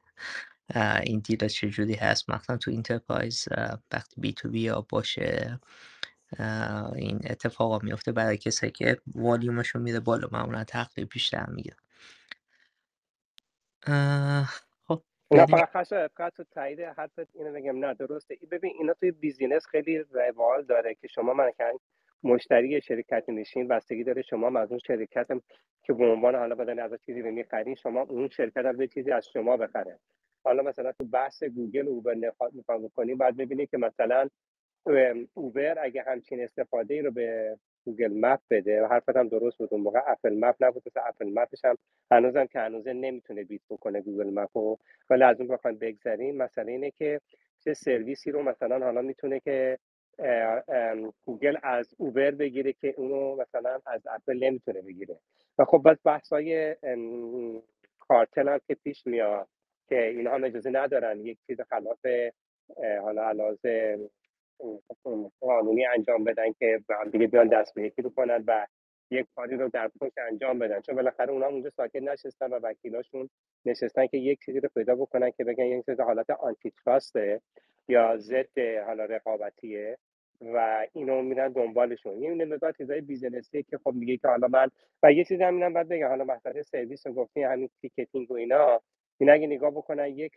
این deal چجوری هست؟ مثلا تو enterprise وقتی B2B باشه این اتفاقا میفته برای کسی که والیومشون میره بالا معمولا تخفیف بیشتر می‌گیره. خب نه بریم فقط خواست فقط تو تایید حرفت اینو بگم. نه درسته. ای ببین اینا توی بیزینس خیلی روال داره که شما من مشتری شرکتی میشین بستگی داره شما از اون شرکت که به عنوان حالا بدن از چیزی رو می‌خرین شما اون شرکت هم چیزی از شما بخره. حالا مثلا تو بحث گوگل اوبر می‌خواد بکنیم بعد ببینید که مثلا اوبر اگه همچین استفاده ای رو به Google Map بده و حرفت هم درست بود اون موقع Apple Map نبود مثل Apple Map ش هم هنوزم که هنوزه نمی‌تونه beat بکنه Google Map و ولی از اون بخوایم بگذریم مثلا اینه که چه سرویسی رو مثلا حالا می‌تونه که گوگل از اوبر بگیره که اونو مثلا از اپل نمی‌تونه بگیره. و خب بس بحث های کارتل هم که پیش میاد. که اینا هم اجازه ندارن. یک چیز خلاف حالا علاوه قانونی انجام بدن که دیگه بیان دست به یکی رو کنن و یک کاری رو در پشت انجام بدن. چون بالاخره اونا اونجا ساکت نشستن و وکیلاشون نشستن که یک چیزی رو پیدا بکنن که بگن یک چیز حالت antitrust ه یا ضد حالا رقابتیه و اینو میرن دنبالشون. یه نگاه چیزای business ی که خب میگه که حالا من و یه چیزی هم بعد بگم. حالا مسئله سرویس رو گفتین همین ticketing و اینا. این اگه نگاه بکنن یک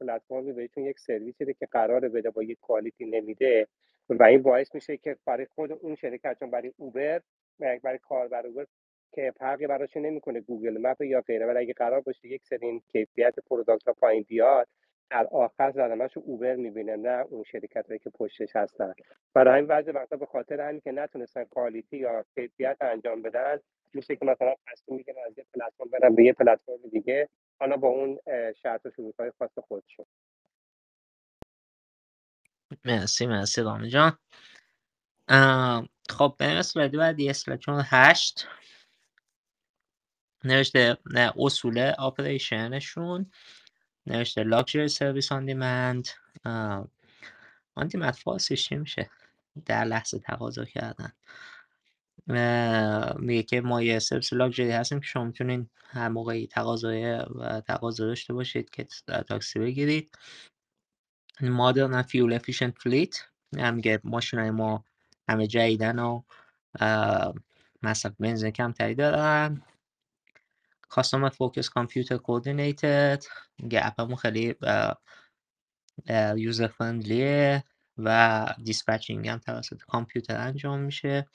پلتفرمی بهتون یک سرویسی که قرار بده با یک quality نمیده و این باعث میشه که برای خود اون شرکت چون برای اوبر برای کاربر اوبر که فرقی براش نمی‌کنه Google Map یا غیره ولی اگه قرار باشه یک سری کیفیت product ها پایین بیاد در آخر زدنش اوبر می‌بینه نه اون شرکت هایی که پشتش هستن. برای این بعضی وقتا به خاطر همین که نتونستن quality یا کیفیت انجام بدن میشه که مثلا تصمیم می‌گیرن از یه پلتفرم برن به یه پلتفرم دیگه. حالا با اون شرط و شروط های خاص خودشون. مرسی مرسی رامی جان. خب بریم اسلاید بعدی اسلاید چون هشت. نوشته اصول آپریشنشون نوشته لاکچری سرویس آن دیمند آن دیمند فارسیش چی میشه؟ در لحظه تقاضا کردن. میگه که ما یه سرویس لاکچری هستیم که شما می‌تونین هر موقعی تقاضای و تقاضا داشته باشید که تاکسی بگیرید. Modern fuel efficient fleet میگه ماشین ما همه جدیدن و مصرف بنزین کمتری دارن. Customer focused computer coordinated میگه app مون خیلی user friendly ه و dispatching هم توسط کامپیوتر انجام میشه.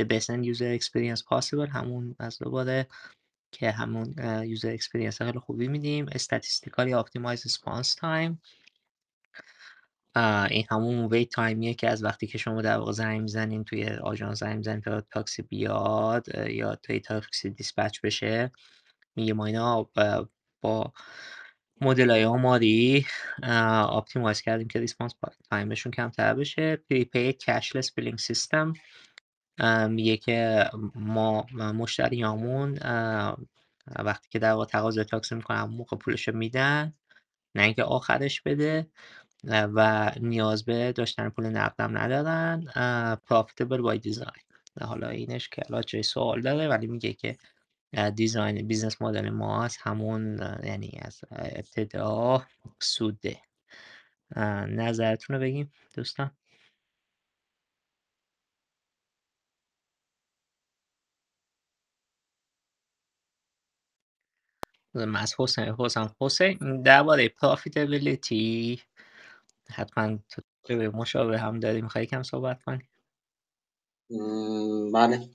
The best end user experience possible. همون از دوباره که همون user experience خیلی خوبی میدیم. Statistically optimize response time. این همون wait time یه که از وقتی که شما در واقع زنگ می‌زنین توی آژانس زنگ می‌زنین تا تاکسی بیاد یا توی تاکسی dispatch بشه میگه ما اینا با مدل های آماری optimize کردیم که response time شون کمتر بشه. Prepaid cashless billing system میگه که ما مشتریامون وقتی که در واقع تقاضای تاکسی می‌کنن موقع پولش میدن نه اینکه آخرش بده و نیاز به داشتن پول نقدم ندارن profitable by design حالا اینش که حالا جای سوال داره ولی میگه که design business model ما از همون یعنی از ابتدا سوده. نظرتون رو بگیم دوستان. از حسین حسین حسین درباره profitability حتما تو به مشابه هم داری می‌خوای کم صحبت کنی؟ بله.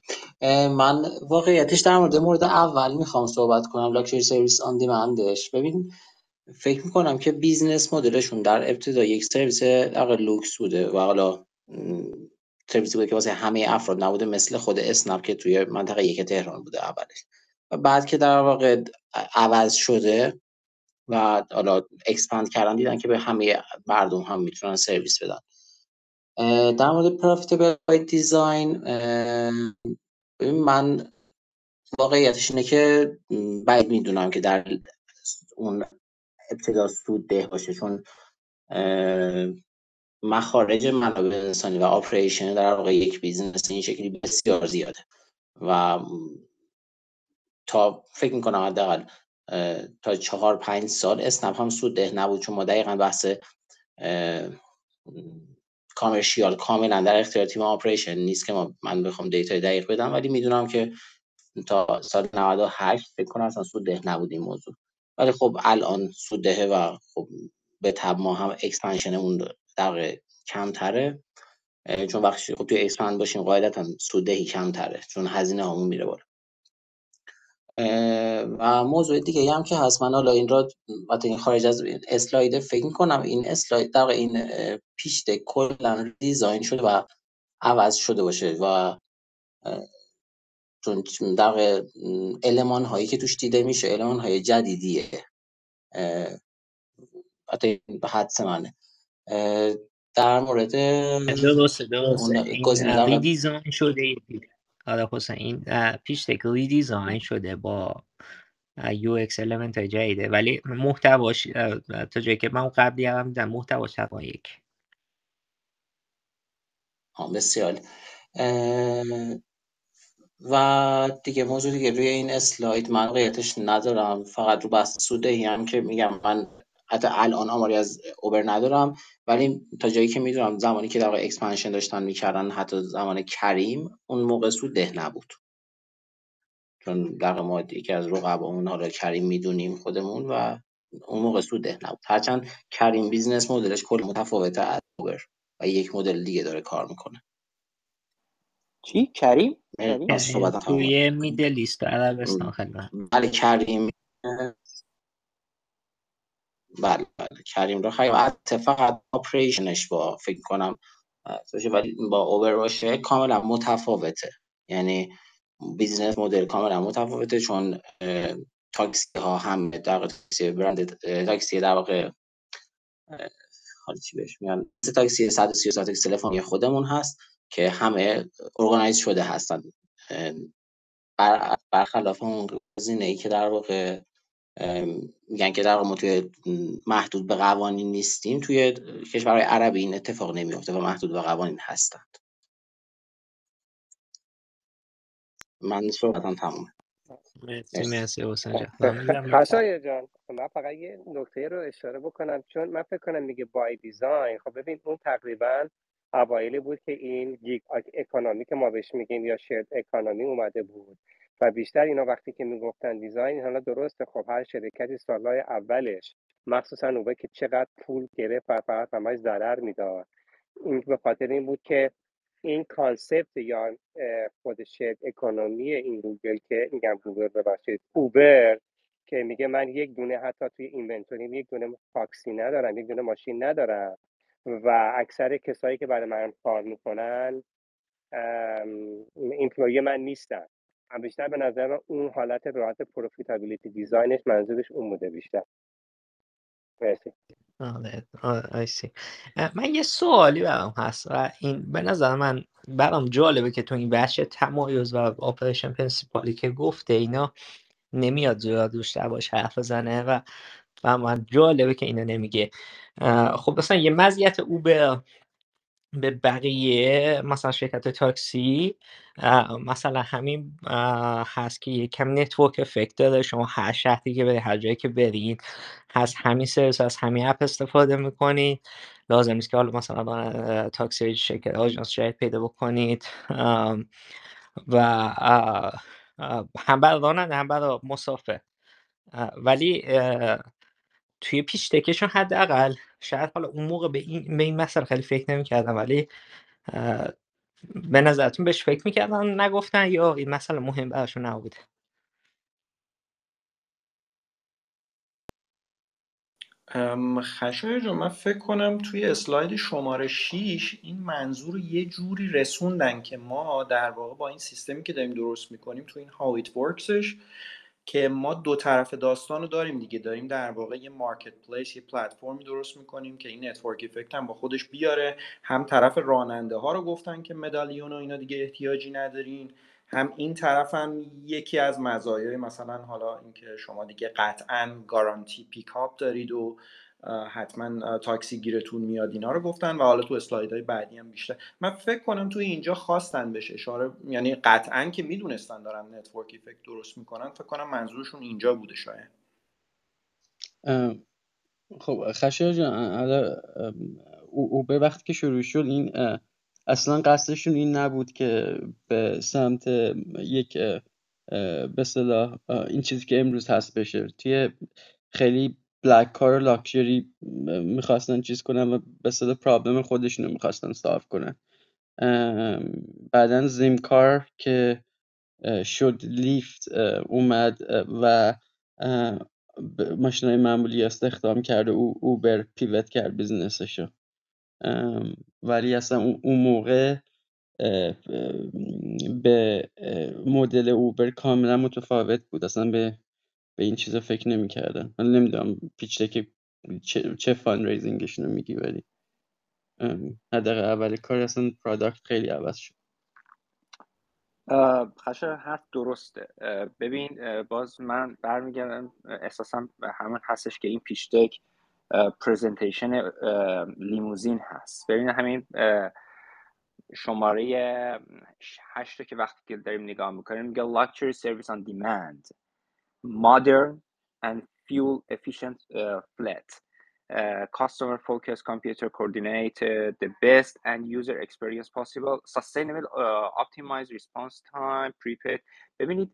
من واقعیتش در مورد مورد اول می‌خوام صحبت کنم luxury service on demand ش ببین فکر می‌کنم که business model شون در ابتدا یک سرویس در لوکس بوده و حالا سرویسی بوده که واسه همه افراد نبوده مثل خود اسنپ که توی منطقه یک تهران بوده اولش. بعد که در واقع عوض شده و حالا expand کردن دیدن که به همه مردم هم می‌تونن سرویس بدن. در مورد profitable design من واقعیتش اینه که بعید می‌دونم که در اون ابتدا سود ده باشه. چون مخارج منابع انسانی و operation در واقع یک business این شکلی بسیار زیاده و تا فکر می‌کنم حداقل تا چهار پنج سال. اسنپ هم سود ده نبود چون ما دقیقا بحث commercial کاملا در اختیار تیم operation نیست که ما من بخوام data دقیق بدم ولی می‌دونم که تا سال 98 فکر کنم اصلا سود ده نبود این موضوع. ولی خب الان سود دهه و خب به تبع ما هم expansion مون در کمتره. چون وقتی خب توی expand باشیم قاعدتا سوددهی کمتره چون هزینه همون میره بالا. و موضوع دیگه هم که هست. من حالا این را این خارج از اسلاید فکر کنم این اسلاید در این pitch deck کلا design شده و عوض شده باشه و چون در المان هایی که توش دیده میشه المان های جدیدیه حتی به حدس منه. در مورد درسته درسته. این redesign شده آره حسین این pitch deck design شده با UX element های جدیده. ولی محتواش تا جایی که من قبلی هم دیدم محتواش تقریبا یک. بسیار. و دیگه موضوع دیگه روی این اسلاید من واقعیتش ندارم. فقط رو بحث سوددهی هم که میگم من حتی الان آماری از اوبر ندارم ولی تا جایی که می‌دونم زمانی که در واقع expansion داشتن می‌کردن حتی زمان کریم اون موقع سود ده نبود. چون در ما یکی از اون حالا کریم می‌دونیم خودمون و اون موقع سود ده نبود. هرچند کریم business model ش کل متفاوته از اوبر و یک مدل دیگه داره کار می‌کنه. چی؟ کریم؟ توی Middle East. عربستان خیلی بله کریم. بله بله. کریم رو خیلی فقط operation ش با فکر کنم ولی با اوبر باشه کاملا متفاوته. یعنی business model کاملا متفاوته چون تاکسی ها هم در تاکسی برند تاکسی در واقع حالا چی بهش میگن؟ تاکسی 130 تاکسی تلفنی خودمون هست که همه ارگانایز شده هستن. برخلاف اون گزینه ای که در واقع میگن که در ما توی محدود به قوانین نیستیم. توی کشورهای عربی این اتفاق نمیفته و محدود به قوانین هستند. من صحبتم تمومه. مرسی مرسی. حسین خب جان به خشایار جان من فقط یه نکته رو اشاره بکنم چون من فکر کنم میگه بای دیزاین خب ببین اون تقریبا اوایلی بود که این gig economy که ما بهش میگیم یا shared economy اومده بود. و بیشتر اینا وقتی که می‌گفتن design حالا درسته خب هر شرکتی سالهای اولش مخصوصا اون که چقدر پول گرفت و فقط همش ضرر می‌داد. این به خاطر این بود که این concept یا خود shared economy این گوگل که میگم گوگل ببخشید اوبر که میگه من یک دونه حتی توی inventory م یک دونه تاکسی ندارم یک دونه ماشین ندارم و اکثر کسایی که برای من کار می‌کنن employee من نیستن. هم بیشتر به نظر من اون حالت راحت profitability design ش منظورش اون بوده بیشتر. مرسی. آره آره آیسی من یه سوالی برام هست و این به نظر من برام جالبه که تو این بخش تمایز و آپریشن پرنسیپالی که گفته اینا نمیاد زیاد روش باش حرف بزنه و و من جالبه که اینو نمیگه. خب مثلا یه مزیت به بقیه مثلا شرکت تاکسی مثلا همین هست که یکم network effect داره شما هر شهری که بری هر جایی که برید هست همین سرویس از همین اپ استفاده می‌کنید. لازم نیست که حالا مثلا تاکسی شرکت آژانس جدید پیدا بکنید. و هم برای راننده هم برای مسافر. ولی توی پیش تکشون حداقل شاید حالا اون موقع به این به این مسئله خیلی فکر نمی‌کردم ولی به نظرتون بهش فکر می‌کردن نگفتن یا این مسئله مهم براشون نبوده ام، خشایار جان من فکر کنم توی اسلاید شماره 6 این منظور رو یه جوری رسوندن که ما در واقع با این سیستمی که داریم درست می‌کنیم تو این it worksش که ما دو طرف داستان رو داریم دیگه. داریم در واقع یه marketplace یه پلتفرمی درست می‌کنیم که این network effect هم با خودش بیاره. هم طرف راننده ها رو گفتن که medallion و اینا دیگه احتیاجی ندارین. هم این طرف هم یکی از مزایای مثلا حالا اینکه شما دیگه قطعا گارانتی پیکاپ دارید و حتما تاکسی گیرتون میاد اینا رو گفتن و حالا تو اسلایدهای بعدی هم بیشتر. من فکر کنم توی اینجا خواستن بهش اشاره یعنی قطعا که می‌دونستن دارن network effect درست می‌کنن فکر کنم منظورشون اینجا بوده شاید. خب خشایار جان اوبر وقتی که شروع شد این اصلا قصدشون این نبود که به سمت یک به صلاح این چیزی که امروز هست بشه. توی خیلی بلک کار و لاکچری می‌خواستن چیز کنن و به صلاح پرابلم خودشون رو می‌خواستن صاف کنن. بعدا زیم کار که شد لیفت اومد و ماشین های معمولی استخدام کرد و اوبر pivot کرد business شو. ولی اصلا اون موقع به مدل اوبر کاملا متفاوت بود. اصلا به به این چیزا فکر نمی‌کردن. من نمی‌دونم pitch deck چه, چه fundraising شون رو میگی ولی. حداقل اول کار اصلا product خیلی عوض شد. خشر حرف درسته. ببین باز من برمیگردم احساسم همون هستش که این پیشتک پریزنتیشن لیموزین هست. ببین همین شماره هشت که وقتی که داریم نگاه می‌کنیم میگه luxury service on demand. modern and fuel efficient uh, fleet uh, customer focused computer coordinated the best and user experience possible sustainable uh, optimized response time prepaid ببینید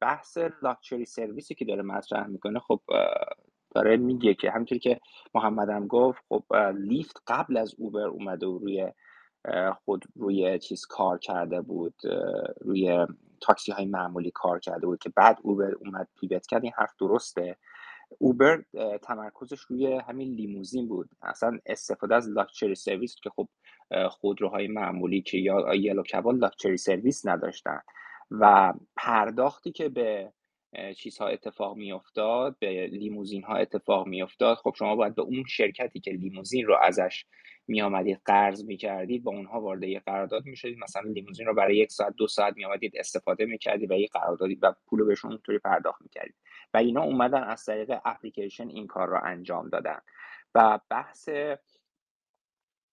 بحث لاکچری سرویسی که داره مطرح میکنه خب داره میگه که همونطوری که محمدم گفت خب لیفت قبل از اوبر اومده و روی خود روی چیز کار کرده بود روی تاکسی های معمولی کار کرده بود که بعد اوبر اومد پیوت کرد این حرف درسته. اوبر تمرکزش روی همین لیموزین بود. اصلا استفاده از لاکچری سرویس که خب خودروهای معمولی که یا یلو کبال لاکچری سرویس نداشتن. و پرداختی که به چیزها اتفاق میافتاد به لیموزین ها اتفاق میافتاد. خب شما باید به اون شرکتی که لیموزین رو ازش می آمدید قرض می کردید با اونها وارد یه قرارداد می شدید مثلا لیموزین رو برای یک ساعت دو ساعت می آمدید استفاده می کردید و یه قراردادی و پول رو بهشون اونطوری پرداخت می کردید و اینا اومدن از طریق اپلیکیشن این کار رو انجام دادن. و بحث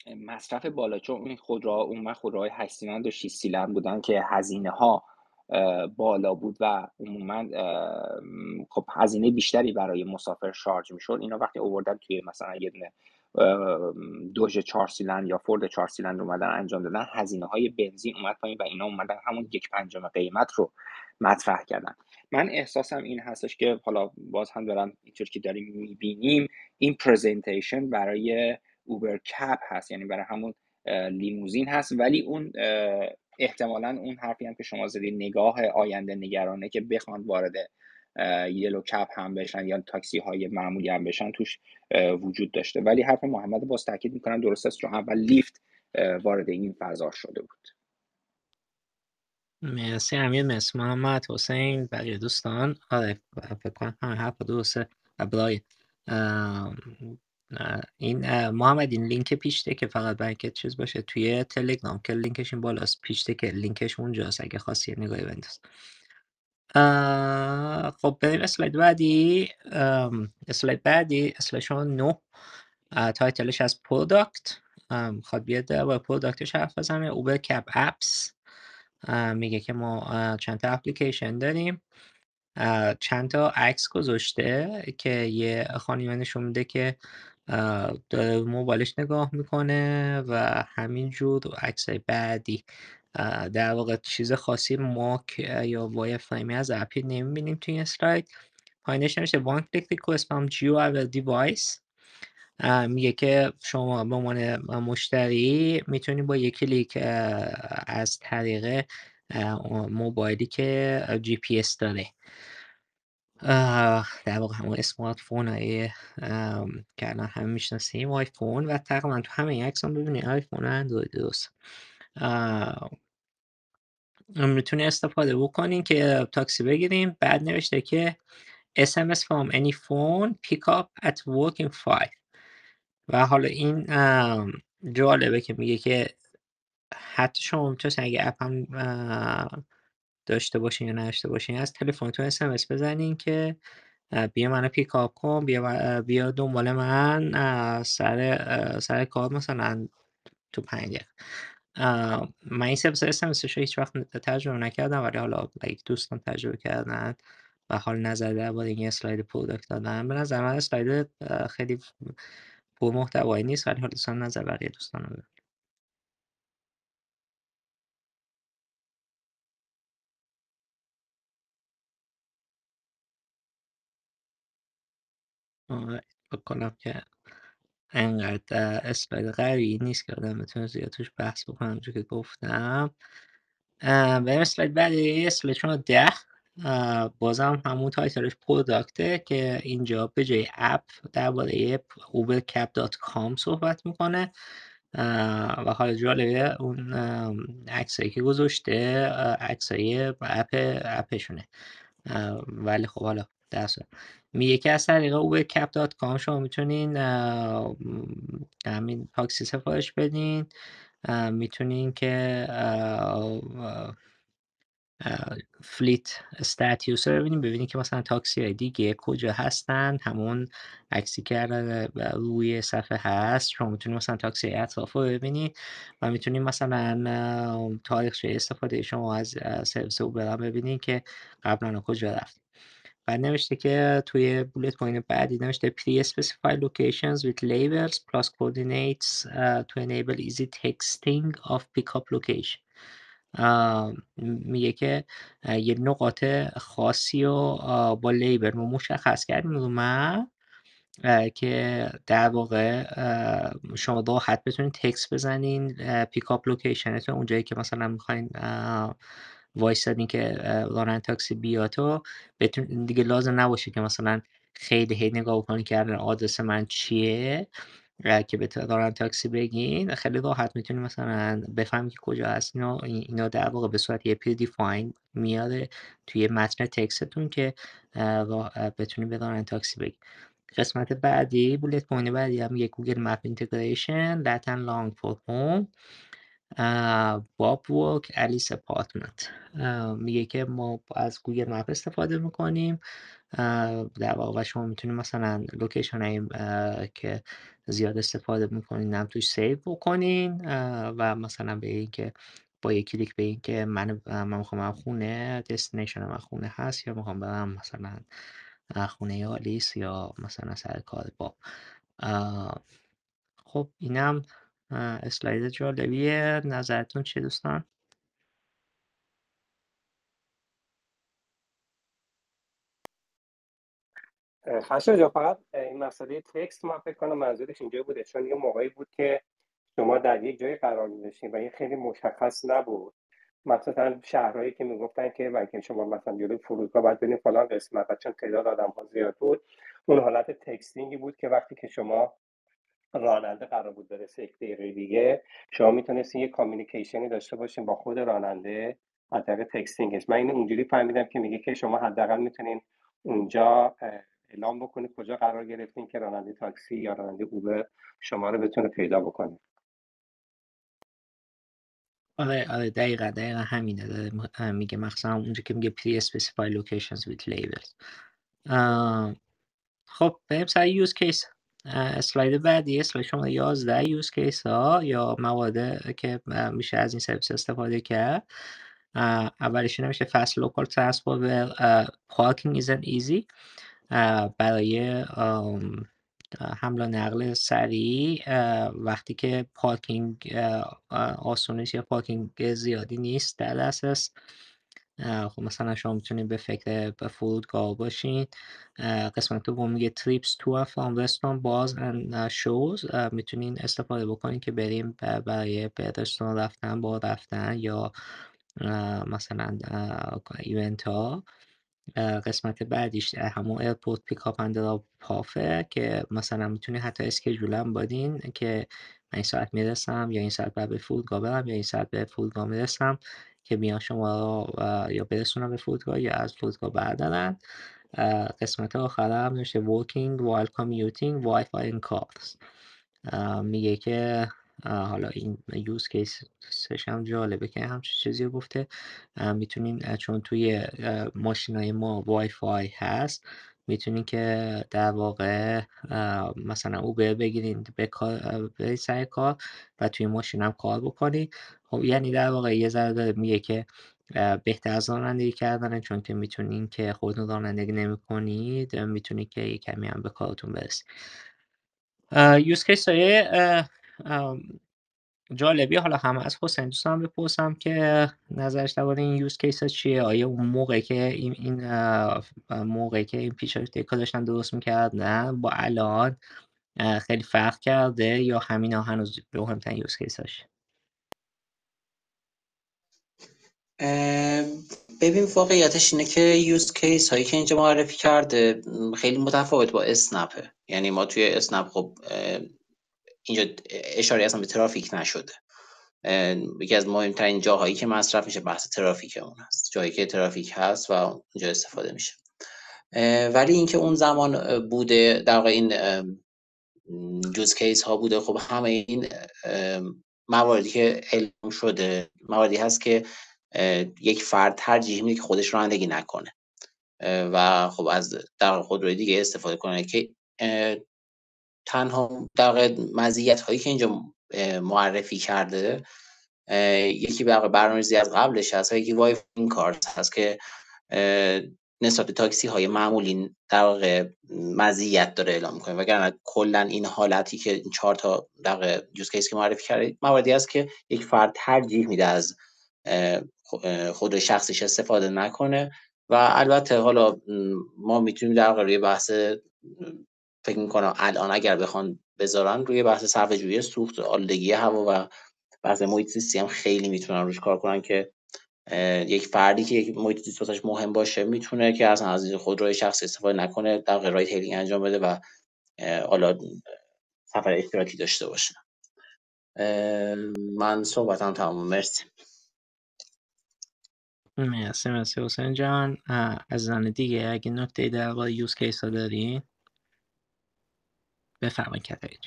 مصرف بالا چون این خودروها اون خودروهای 8 سیلندر و 6 سیلندر بودن که هزینه ها بالا بود و عموما خب هزینه بیشتری برای مسافر شارژ می‌شد. اینا وقتی اووردن توی مثلا یه دونه دوژ چهار یا فورد چهار سیلند اومدن انجام دادن هزینه های بنزین اومد پایین و اینا اومدن همون یک پنجم قیمت رو مطرح کردن. من احساسم این هستش که حالا باز هم دارم اینطور که داریم می‌بینیم این پرزنتیشن برای اوبر کپ هست یعنی برای همون لیموزین هست ولی اون احتمالا اون حرفی هم که شما زدید نگاه آینده نگرانه که بخوان وارد یلو کپ هم بشن یا تاکسی های معمولی هم بشن توش وجود داشته. ولی حرف محمد باز تاکید می‌کنم درست است چون اول لیفت وارد این فضا شده بود. مرسی امیر مرسی محمد حسین بقیه دوستان. آره فکر کنم همه حرف درسته. این محمد این لینک پیشته که فقط برای چیز باشه توی تلگرام که لینکش این بالاست پیشته که لینکش اونجاست اگه خواستی نگاهی بنداز. خب بریم اسلاید بعدی. اسلاید بعدی اسلاید شماره نه title ش از product می‌خواد بیاد با product ش حرف بزنه. UberCab apps. میگه که ما چند تا اپلیکیشن داریم. چند تا عکس گذاشته که یه خانیمه نشون میده که موبایلش نگاه می‌کنه و همینجور عکسای بعدی. در واقع چیز خاصی ماک یا وای فریمی از اپی نمی‌بینیم توی این اسلاید پایینش نمیشه one click request from GUI device میگه که شما به عنوان مشتری می‌تونی با یک کلیک از طریق موبایلی که جی پی اس داره. در واقع همون smartphone های که الان همه می‌شناسیم آیفون و تقریبا تو همه عکس هم ببینید آیفون اندروید درست می‌تونی استفاده بکنین که تاکسی بگیریم. بعد نوشته که SMS from any phone pick up at work in 5 و حالا این جالبه که میگه که حتی شما می‌تونید اگه app هم داشته باشین یا نداشته باشین از تلفنتون SMS بزنین که بیا منو پیکاپ کن بیا بیا دنبال من. سر سر کار مثلا تو پنج من این سرویس SMS رو هیچ وقت تجربه نکردم ولی حالا یک دوستان تجربه کردن و حالا نظر درباره این اسلاید product دادن. به نظر من اسلاید خیلی پر محتوایی نیست ولی حالا دوستان نظر بقیه دوستان رو بکنم که انقدر اسلاید قوی نیست که آدم بتونه زیاد توش بحث بکنم اونجور که گفتم. بریم اسلاید بعدی اسلاید شما ده. بازم همون تایتلش پروداکته که اینجا به جای اپ درباره ubercap.com صحبت می‌کنه. و حالا جالبه اون عکسایی که گذاشته عکسای اپ اپشونه. ولی خب حالا در میگه که از طریق ubercap.com شما می‌تونین همین تاکسی سفارش بدین. می‌تونین که fleet status رو ببینیم ببینیم که مثلا تاکسی های دیگه کجا هستن. همون عکسی که روی صفحه هست. شما می‌تونید مثلا تاکسی اطراف رو ببینید و می‌تونید مثلا تاریخ استفاده شما از سرویس اوبر ببینید که قبلا کجا رفت. بعد نوشته که توی bullet point بعدی نوشته pre specify locations with labels plus coordinates uh, to enable easy texting of pickup location. میگه که یه نقاط خاصی رو با label رو مشخص کردیم. رو من که در واقع شما راحت بتونید تکس بزنین pickup location تون اونجایی که مثلا می‌خواین وایستادین که راننده تاکسی بیاد و بتون دیگه لازم نباشه که مثلا خیلی هی نگاه کنی که آدرس من چیه که به راننده تاکسی بگین. خیلی راحت می‌تونی مثلا بفهمی که کجا هست. اینا اینا در واقع به صورت یه predefined میاره توی متن text تون که بتونی به راننده تاکسی بگی. قسمت بعدی bullet point بعدی هم یه Google Map integration lat and long for home Bob work Alice apartment میگه که ما از Google Map استفاده می‌کنیم. در واقع شما می‌تونید مثلا location هایی که زیاد استفاده می‌کنین هم توش save بکنین. و مثلا به این که با یک کلیک به این که من من می‌خوام خونه دستینیشن من خونه هست یا می‌خوام برم مثلا خونه آلیس یا مثلا سر کار با خب اینم اسلاید جالبیه. نظرتون چیه دوستان؟ خشم جا فقط این مسئله تکست من فکر کنم منظورش اینجا بوده چون یه موقعی بود که شما در یک جای قرار می‌داشتین و این خیلی مشخص نبود. مثلا شهرهایی که می‌گفتن که بلکه شما مثلا جلوی فرودگاه باید برین فلان قسمت چون تعداد آدم ها زیاد بود اون حالت تکستینگی بود که وقتی که شما راننده قرار بود برسه یک دقیقه دیگه. شما می‌تونستین یه کامیونیکیشنی داشته باشین با خود راننده از طریق تکستینگش من اینو اونجوری فهمیدم که میگه که شما حداقل می‌تونین اونجا اعلام بکنید کجا قرار گرفتین که راننده تاکسی یا راننده اوبر شما رو بتونه پیدا بکنه. آره آره دقیقا دقیقا همینه. داره میگه مخصوصا اونجا که میگه pre specify locations with labels. خب بریم سر use case اسلاید بعدی اسلاید شماره 11 use case ها یا موارد که میشه از این سرویس استفاده کرد؟ اولش نوشته local transport where parking isn't easy. برای حمل و نقل سریع وقتی که پارکینگ آسون نیست یا پارکینگ زیادی نیست در دسترس. خب مثلا شما می‌تونید به فکر به فرودگاه باشین قسمت دوم میگه to and from restaurant bars and shows. می‌تونین استفاده بکنین که بریم برای به رستوران رفتن با رفتن یا مثلا event ها قسمت بعدیش همون airport pickup and drop-off ه که مثلا می‌تونی حتی schedule هم بدین که من این ساعت می‌رسم یا این ساعت به فرودگاه برم یا این ساعت به فرودگاه می‌رسم. که بیان شما رو یا برسونم به فرودگاه یا از فرودگاه بردارن. قسمت آخر هم نوشته working while commuting wifi in cars. میگه که حالا این use case ش هم جالبه که همچین چیزی رو گفته. می‌تونین چون توی ماشینای ما وای فای هست می‌تونین که در واقع مثلا اوبر بگیرین به کار سر کار و توی ماشین هم کار بکنی. خب یعنی در واقع یه ذره میگه که بهتر از رانندگی کردنه چون که می‌تونین که خودتون رانندگی نمی کنید می‌تونید که یه کمی هم به کارتون برسید یوز کیس های جالبی حالا همه از حسین دوستان بپرسم که نظرش درباره این use case چیه؟ آیا اون موقع که این, این موقع که این pitch deck ها داشتن درست می‌کردن با الان خیلی فرق کرده یا همین ها هنوز مهمترین use case هاش ببین واقعیتش اینه که use case هایی که اینجا معرفی کرده خیلی متفاوت با اسنپه یعنی ما توی اسنپ خب اینجا اشاره اصلا به ترافیک نشده. یکی از مهمترین جاهایی که مصرف میشه بحث ترافیک اون هست. جایی که ترافیک هست و اونجا استفاده میشه. ولی اینکه اون زمان بوده در این جوز کیس ها بوده خب همه این مواردی که علم شده مواردی هست که یک فرد ترجیح میده که خودش رانندگی نکنه. و خب از در خودروی دیگه استفاده کنه که تنها در مزیت هایی که اینجا معرفی کرده یکی برنامه‌ریزی از قبلش هست و یکی وای این کارت هست که نسبت به تاکسی های معمولی در واقع مزیت داره اعلام می‌کنه. وگرنه کلا این حالتی که این چهار تا در یوز کیس که معرفی کرده مواردی است که یک فرد ترجیح میده از خود شخصیش استفاده نکنه و البته حالا ما می‌تونیم در روی بحث فکر می‌کنم الان اگر بخوان بذارن روی بحث صرفه جویی سوخت آلودگی هوا و بحث محیط زیستی هم خیلی می‌تونن روش کار کنن که یک فردی که یک محیط زیست مهم باشه می‌تونه که اصلا از خودروی شخصی استفاده نکنه در رایت هیلینگ انجام بده و حالا سفر اشتراکی داشته باشه. من صحبتم تمام مرسی. مرسی مرسی. حسین جان. از دیگه اگه نکته در یوز کیس ها دارین؟ بفرمایید کتایج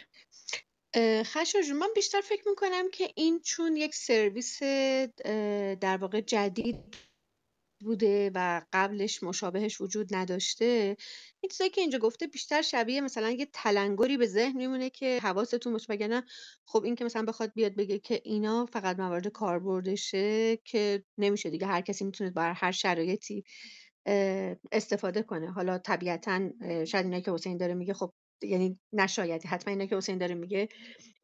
خشا جون من بیشتر فکر می‌کنم که این چون یک سرویس در واقع جدید بوده و قبلش مشابهش وجود نداشته این چیزایی که اینجا گفته بیشتر شبیه مثلا یه تلنگری به ذهن میمونه که حواستون باشه وگرنه خب این که مثلا بخواد بیاد بگه که اینا فقط موارد کاربردشه که نمیشه دیگه هر کسی می‌تونه بر هر شرایطی استفاده کنه. حالا طبیعتا شاید اینا که حسین داره میگه خب یعنی نشایدی. حتما اینا که حسین داره میگه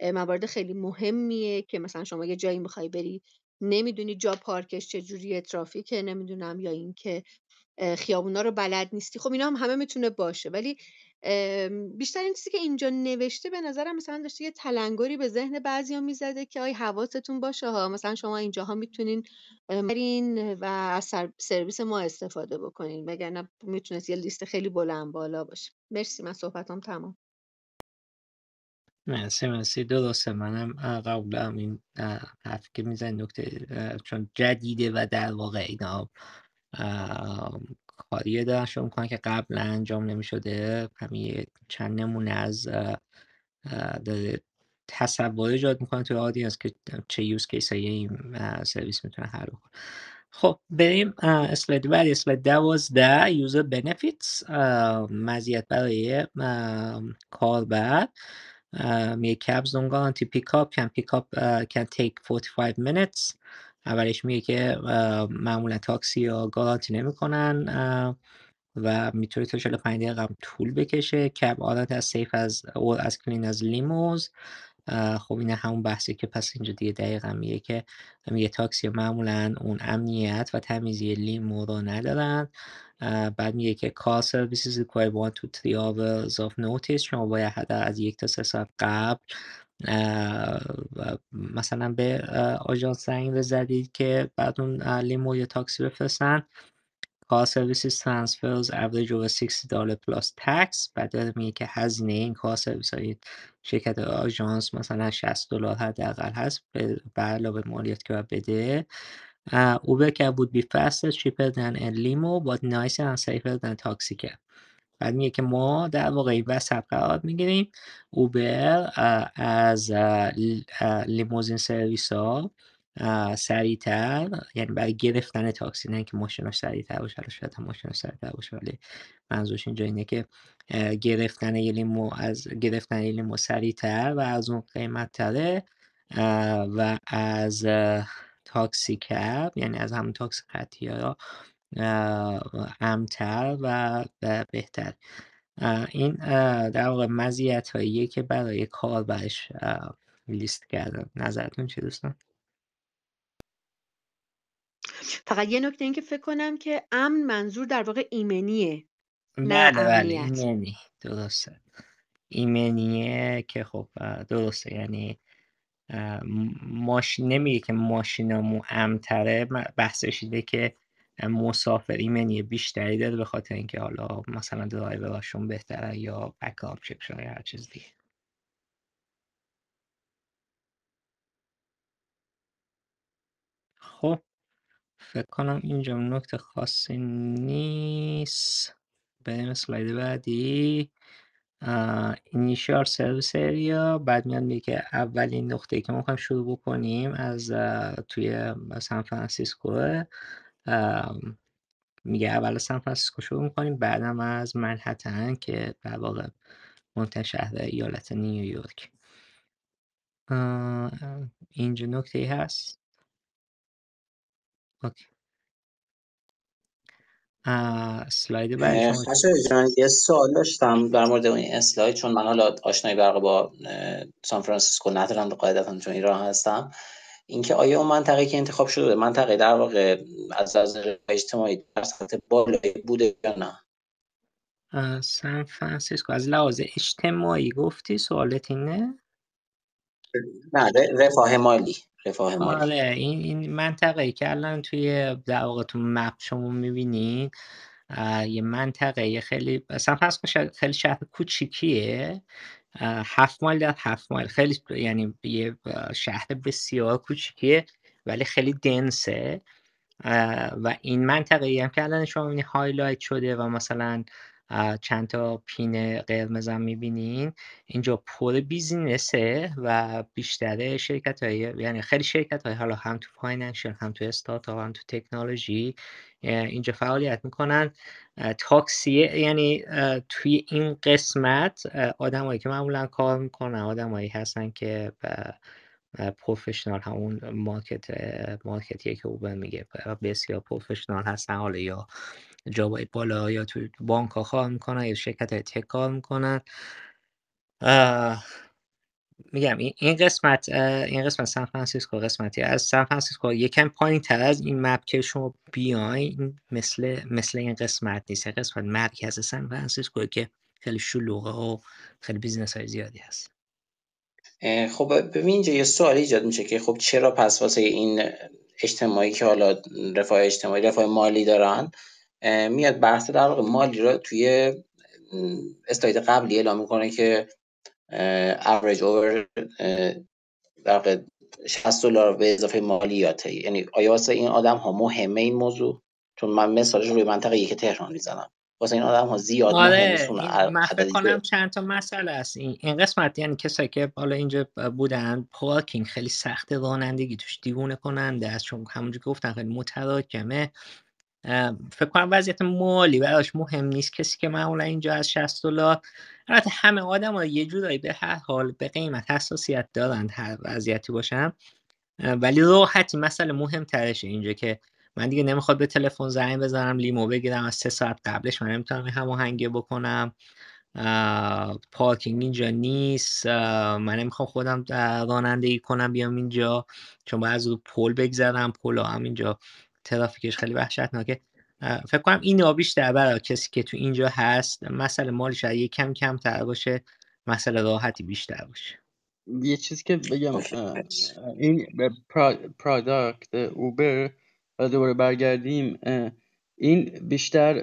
موارد خیلی مهمیه که مثلا شما یه جایی می‌خوای بری نمی‌دونی جا پارکش چجوریه ترافیکه نمی‌دونم یا اینکه خیابونا رو بلد نیستی. خب اینا هم همه می‌تونه باشه. ولی بیشتر این چیزی که اینجا نوشته به نظرم مثلا داشته یه تلنگری به ذهن بعضیا می‌زده که آی حواستون باشه ها مثلا شما اینجاها می‌تونین برین و از سرویس ما استفاده بکنین وگرنه می‌تونست یه لیست خیلی بلند بالا باشه. مرسی من صحبتام تمام. مرسی مرسی. درسته منم قبلا این حرف که میزن نکته چون جدیده و در واقع اینا کاریه دارن شروع می‌کنن که قبل انجام نمی‌شده همین چند نمونه از داره تصور ایجاد می‌کنن توی audience که چه use case های این سرویس می‌تونه حل کنه خب بریم اسلاید بعد اسلاید دوازده user benefits مزیت برای کاربر. میگه don't guarantee pick up can pick up uh, can take 45 minutes. اولش میگه که معمولا تاکسی ها گارانتی نمی‌کنن و می‌تونه تا 45 دقیقه هم طول بکشه. cabs aren't as safe or as clean as limos. خب این همون بحثی که پس اینجا دیگه دقیقا میگه که میگه تاکسی معمولا اون امنیت و تمیزی limo رو ندارن. بعد میگه که car services require one to three hours of notice. شما باید حد از یک تا سه ساعت قبل مثلا به آژانس زنگ بزنید که بعد اون limo یا تاکسی بفرستن. car services transfers average over 60 dollar plus tax بعد میگه که هزینه این car service های شرکت آژانس مثلا 60 دلار حداقل هست به علاوه مالیات که باید بده. اوبر که be faster cheaper than a limo but nicer and safer than taxi cab. بعد میگه که ما در واقع وسط قرار می‌گیریم. اوبر از لیموزین سرویس ها سریعتر یعنی برای گرفتن تاکسی نه که ماشیناش سریعتر باشه حالا شاید هم ماشیناش سریعتر باشه ولی منظورش اینجا اینه که گرفتن یه لیمو از گرفتن یه لیمو سریعتر و از اون قیمت تره و از تاکسی کب یعنی از همون تاکسی خطی ها امتر و بهتر. این در واقع مزیت هاییه که برای کاربرش لیست کردن نظرتون چی دوستان؟ فقط یه نکته این که فکر کنم که امن منظور در واقع ایمنیه نه بله امنیت. ایمنی. درسته. ایمنیه که خب درسته. یعنی ماشین نمیگه که ماشینمو امتره بحثش ایده که مسافر ایمنی بیشتری داره به خاطر اینکه حالا مثلا درایوراشون بهتره یا بکاپ چکشون یا هر چیز دیگه. خب فکر کنم اینجا نکته خاصی نیست. بریم اسلاید بعدی. initial service area بعد میاد میگه اولین نقطه که ما شروع بکنیم از توی سان فرانسیسکو. میگه اول از سان فرانسیسکو شروع می‌کنیم بعدم از منهتن که در واقع شهر ایالت نیویورک. اینجا نکته هست؟ okay. اسلاید بعد شما یه سوال داشتم در مورد این اسلاید چون من حالا آشنایی برق با سان فرانسیسکو ندارم قاعدتا چون ایران هستم. اینکه آیا اون منطقه که انتخاب شده منطقه در واقع از از اجتماعی در سطح بالایی بوده یا نه؟ سان فرانسیسکو از لحاظ اجتماعی گفتی سوالت اینه؟ نه رفاه مالی رفاه مالی. آره این این منطقه ای که الان توی در واقع تو map شما می‌بینید یه منطقه یه خیلی سان فرانسیسکو خیلی شهر کوچیکیه. هفت مایل در هفت مایل. خیلی یعنی یه شهر بسیار کوچیکیه ولی خیلی dense ه. و این منطقه هم که الان شما می‌بینی highlight شده و مثلا چند تا pin قرمزم می‌بینین. اینجا پر business ه و بیشتر شرکت های یعنی خیلی شرکت های حالا هم تو financial هم تو استارتاپ هم تو تکنولوژی اینجا فعالیت می‌کنن. تاکسی یعنی توی این قسمت آدمایی که معمولا کار می‌کنن آدمایی هستن که professional همون market market یه که اوبر میگه بسیار professional هستن حالا یا job ای بالا یا تو بانک ها کار می‌کنن یا شرکت های tech کار می‌کنن. میگم این قسمت این قسمت سان فرانسیسکو قسمتی از سان فرانسیسکو یکم پایین تر از این map که شما بیاین مثل مثل این قسمت نیست. قسمت مرکز سان فرانسیسکو که خیلی شلوغه و خیلی business های زیادی هست. خب ببین اینجا یه سوال ایجاد میشه که خب چرا پس واسه این اجتماعی که حالا رفاه اجتماعی رفاه مالی دارن میاد بحث در واقع مالی رو توی استاید قبلی اعلام می‌کنه که average over در 60 دلار به اضافه مالیاته یعنی آیا واسه این آدم ها مهمه این موضوع. چون من مثالش روی منطقه یک تهران می‌زنم. واسه این آدم ها زیاد آره من فکر کنم چند تا مسئله است. این, قسمت یعنی کسایی که بالا اینجا بودن پارکینگ خیلی سخت رانندگی توش دیوونه کننده است. چون همونجور که گفتن خیلی متراکمه. فکر کنم وضعیت مالی براش مهم نیست. کسی که معمولا اینجا از 60 دلار البته همه آدم ها یه جورایی به هر حال به قیمت حساسیت دارند هر وضعیتی باشن. ولی راحتی مسئله مهم ترشه اینجا که من دیگه نمی‌خواد به تلفن زنگ بزنم لیمو بگیرم از سه ساعت قبلش من نمی‌تونم این هماهنگی بکنم. پارکینگ اینجا نیست. من نمی‌خوام خودم رانندگی کنم بیام اینجا چون باید از رو پل بگذرم پل هم اینجا ترافیکش خیلی وحشتناکه. فکر کنم این بیشتر برای کسی که تو اینجا هست مسئله مالی شاید یه کم کم تر باشه مسئله راحتی بیشتر باشه. یه چیزی که بگم این پرادکت اوبر دوباره برگردیم. این بیشتر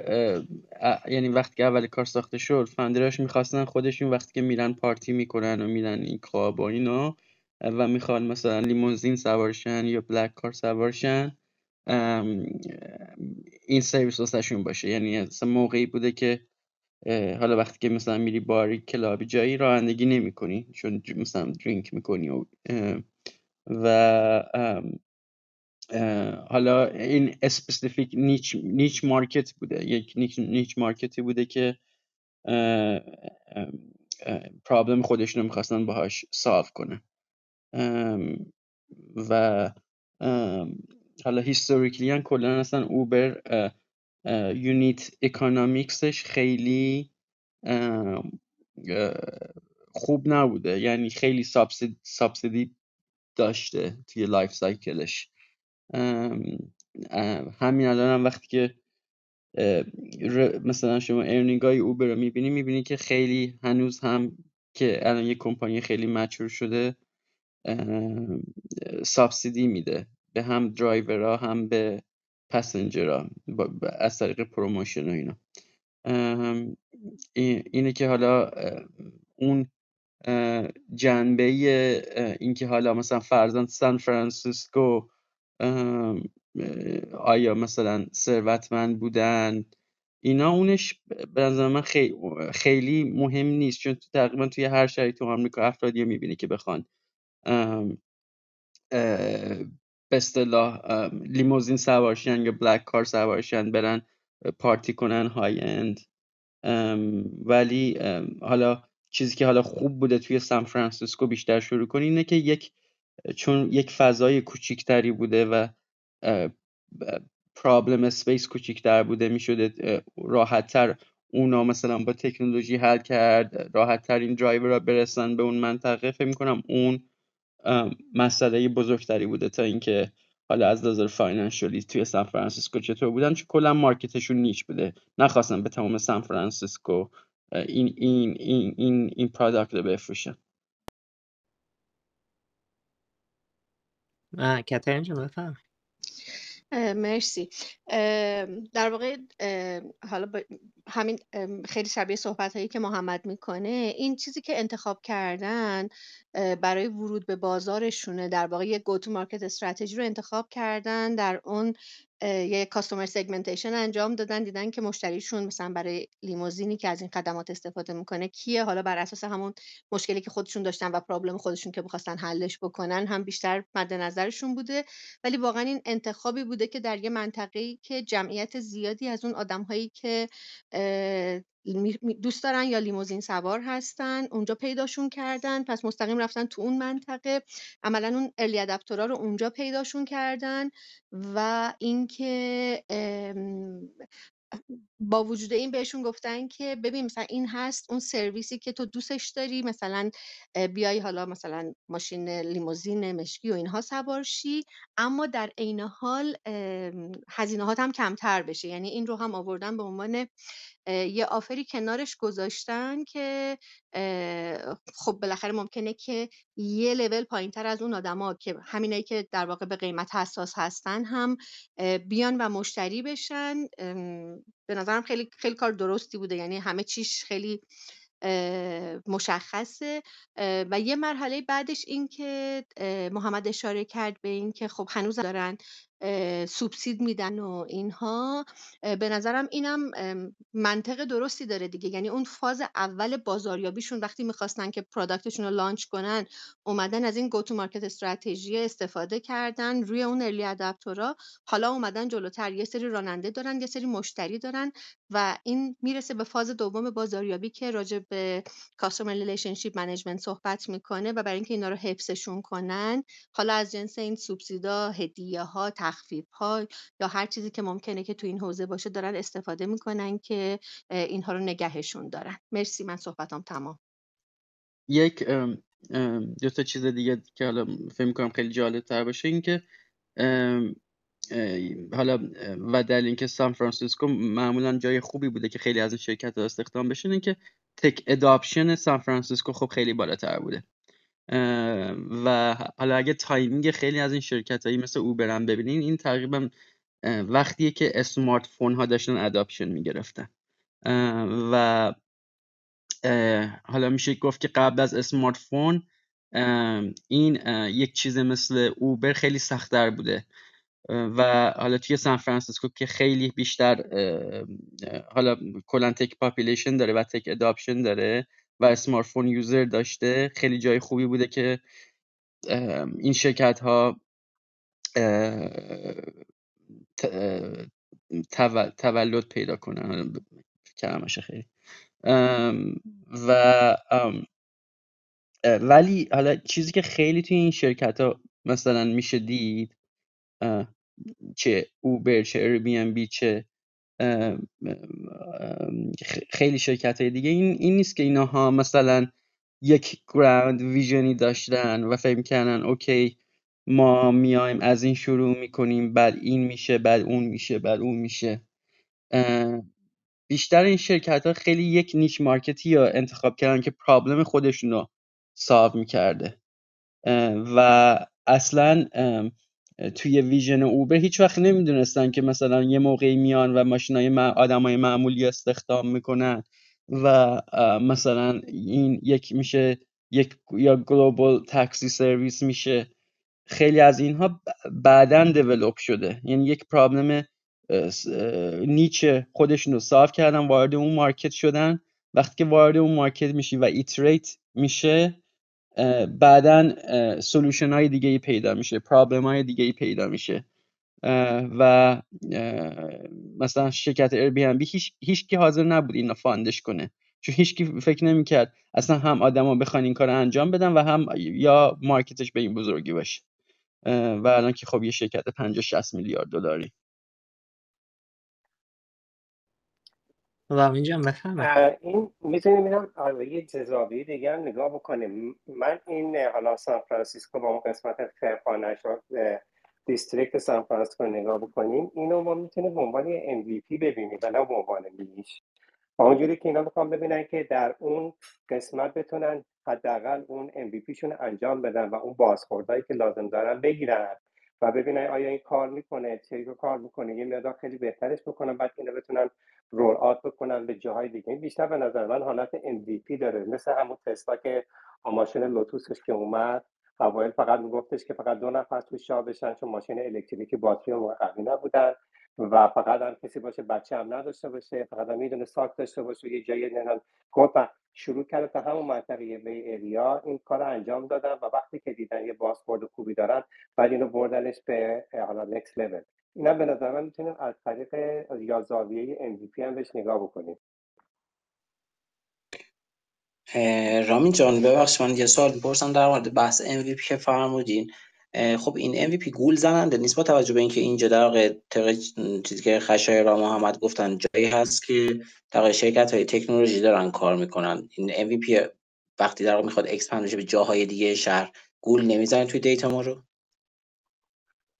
یعنی وقتی که اول کار ساخته شد فندراش می‌خواستن خودشون وقتی که میرن پارتی می‌کنن و میرن این کلاب و اینا و می‌خوان مثلا لیموزین سوارشن یا black car سوارشن این سرویس واسهشون باشه. یعنی مثلا موقعی بوده که حالا وقتی که مثلا میری باری club ی جایی رانندگی نمی کنی چون مثلا drink می‌کنی و و حالا این specific niche, niche market بوده. یک niche, niche market ی بوده که problem خودشون رو می‌خواستن باهاش solve کنه و حالا historically هم کلا اصلا اوبر unit economics ش خیلی خوب نبوده. یعنی خیلی subsidy داشته توی life cycle ش. همین الان هم وقتی که مثلا شما earning های اوبر رو می‌بینی می‌بینی که خیلی هنوز هم که الان یه کمپانی خیلی mature شده subsidy میده. به هم درایورها هم به passenger ها از طریق promotion و اینا. اینه که حالا اون جنبه اینکه حالا مثلا فرزند سان فرانسیسکو آیا مثلا ثروتمند بودن اینا اونش به نظر من خیلی, مهم نیست. چون تقریبا توی هر شهری تو آمریکا افرادی می‌بینی که بخوان به اصطلاح لیموزین سوارشن یا black car سوارشن برن پارتی کنن high-end. ولی حالا چیزی که حالا خوب بوده توی سان فرانسیسکو بیشتر شروع کنی اینه که یک چون یک فضای کوچیکتری بوده و problem space کوچیکتر بوده. می‌شده راحتتر اونا مثلا با تکنولوژی حل کرد راحتتر این درایور را برسن به اون منطقه. فکر می‌کنم اون مسئله بزرگتری بوده تا اینکه حالا از نظر financially توی سان فرانسیسکو چطور بودن. چون کلا market شون niche بوده. نخواستن به تمام سان فرانسیسکو این این این این این product رو بفروشن. کترین جون بفهم مرسی. در واقع حالا همین خیلی شبیه صحبت هایی که محمد می‌کنه این چیزی که انتخاب کردن برای ورود به بازارشونه در واقع یک گوتو مارکت استراتژی رو انتخاب کردن در اون یه کاستومر سگمنتیشن انجام دادن دیدن که مشتریشون مثلا برای لیموزینی که از این خدمات استفاده می‌کنه کیه؟ حالا بر اساس همون مشکلی که خودشون داشتن و پرابلم خودشون که می‌خواستن حلش بکنن هم بیشتر مد نظرشون بوده. ولی واقعا این انتخابی بوده که در یه منطقه‌ای که جمعیت زیادی از اون آدمهایی که دوست دارن یا لیموزین سوار هستن اونجا پیداشون کردن پس مستقیم رفتن تو اون منطقه. عملا اون ارلی ادپتورا رو اونجا پیداشون کردن و اینکه با وجود این بهشون گفتن که ببین مثلا این هست اون سرویسی که تو دوستش داری مثلا بیای حالا مثلا ماشین لیموزین مشکی و اینها سوار شی. اما در عین حال هزینه هم کمتر بشه. یعنی این رو هم آوردن به عنوان یه آفری کنارش گذاشتن که خب بالاخره ممکنه که یه لول پایین تر از اون آدما که همینایی که در واقع به قیمت حساس هستن هم بیان و مشتری بشن. به نظرم خیلی خیلی کار درستی بوده. یعنی همه چیش خیلی مشخصه. و یه مرحله بعدش این که محمد اشاره کرد به این که خب هنوز دارن سوبسید میدن و اینها. به نظرم اینم منطق درستی داره دیگه. یعنی اون فاز اول بازاریابیشون وقتی می‌خواستن که پروداکتشون رو لانچ کنن اومدن از این گوتو مارکت استراتژی استفاده کردن روی اون ارلی ادپتورا حالا اومدن جلوتر. یه سری راننده دارن یه سری مشتری دارن و این می‌رسه به فاز دوم بازاریابی که راجع به customer relationship management صحبت می‌کنه و برای اینکه اینا رو حفظشون کنن. حالا از جنس این سوبسیدا هدیه ها ها یا هر چیزی که ممکنه که تو این حوزه باشه دارن استفاده می‌کنن که اینها رو نگهشون دارن. مرسی من صحبتام تمام. یک دو تا چیز دیگه که حالا فکر کنم خیلی جالب تر باشه این که حالا و دلیل اینکه سان فرانسیسکو معمولا جای خوبی بوده که خیلی از این شرکت establish بشن این که tech adoption سان فرانسیسکو خب خیلی بالاتر بوده. و حالا اگه timing خیلی از این شرکت هایی مثل اوبر هم ببینین این تقریبا وقتیه که smartphone ها داشتن adoption می‌گرفتن. و حالا میشه گفت که قبل از smartphone این یک چیز مثل اوبر خیلی سختتر بوده. و حالا توی سان فرانسیسکو که خیلی بیشتر حالا کلا tech population داره و tech adoption داره و smartphone user داشته. خیلی جای خوبی بوده که این شرکت ها تولد پیدا کنن. کلمش خیلی. و ولی حالا چیزی که خیلی توی این شرکت ها مثلا میشه دید چه؟ Uber چه؟ Airbnb چه؟ خیلی شرکت های دیگه. این, این نیست که اینها مثلا یک grand vision ی داشتن و فکر کردن okay ما میایم از این شروع می‌کنیم بعد این میشه بعد اون میشه بعد اون میشه. بیشتر این شرکت ها خیلی یک niche market ی یا انتخاب کردن که problem خودشون رو ساو می‌کرده و اصلا توی vision Uber هیچ وقت نمی‌دونستن که مثلا یه موقعی میان و ماشینای آدمای معمولی استخدام می‌کنن و مثلا این یک میشه یک یا global taxi service میشه. خیلی از اینها بعدا develop شده. یعنی یک problem niche خودشون رو solve کردن وارد اون market شدن. وقتی که وارد اون market میشی و iterate میشه بعدا solution های دیگه ای پیدا میشه problem های دیگه ای پیدا میشه. و مثلا شرکت Airbnb هیچ, هیچ کی حاضر نبود اینو fund ش کنه. چون هیچ کی فکر نمی‌کرد اصلا هم آدما بخوان این کار انجام بدن و هم یا market ش به این بزرگی باشه. و الان که خب یه شرکت 50 60 میلیارد دلاری. اینجا این می‌تونیم اینم آره، یه زاویه دیگه هم نگاه بکنیم. من این حالا سان فرانسیسکو با اون قسمت financial district سان فرانسیسکو نگاه بکنیم اینو ما می‌تونیم به عنوان یه MVP ببینیم و نه به عنوان niche اونجوری که اینا می‌خوام ببینن که در اون قسمت بتونن حداقل اون MVP شون انجام بدن و اون بازخوردهایی که لازم دارن بگیرن. و ببینن آیا این کار می‌کنه چه کار می‌کنه یه مقدار خیلی بهترش بکنن بعد اینا بتونن رول آت بکنن به جاهای دیگه. بیشتر به نظر من حالت MVP داره. مثل همون تسلا که ماشین لوتوسش که اومد اوایل فقط میگفتش که فقط دو نفر توش جا بشن چون ماشین الکتریکی باتری موقع قوی نبودن. و فقط هم کسی باشه بچه هم نداشته باشه فقط هم می‌دونه ساک داشته باشه یه جایی نمی‌دونم و شروع کرده تا همون منطقه بی اریا این کار انجام دادن و وقتی که دیدن یه بازخورد خوبی دارن بعد اینو بردنش به حالا نکست لول اینا به نظر من می‌تونیم از طریق یا زاویه MVP هم بهش نگاه بکنیم. رامین جان ببخشید من یه سوال می‌پرسم در مورد بحث MVP که فرمودین. خب این MVP گول زننده نیست. با توجه به اینکه اینجا در واقع چیزی که خشایار را محمد گفتن جایی هست که در شرکت های تکنولوژی دارن کار می‌کنن. این MVP وقتی در واقع می‌خواد expand بشه به جاهای دیگه شهر گول نمی‌زنه توی data ما رو.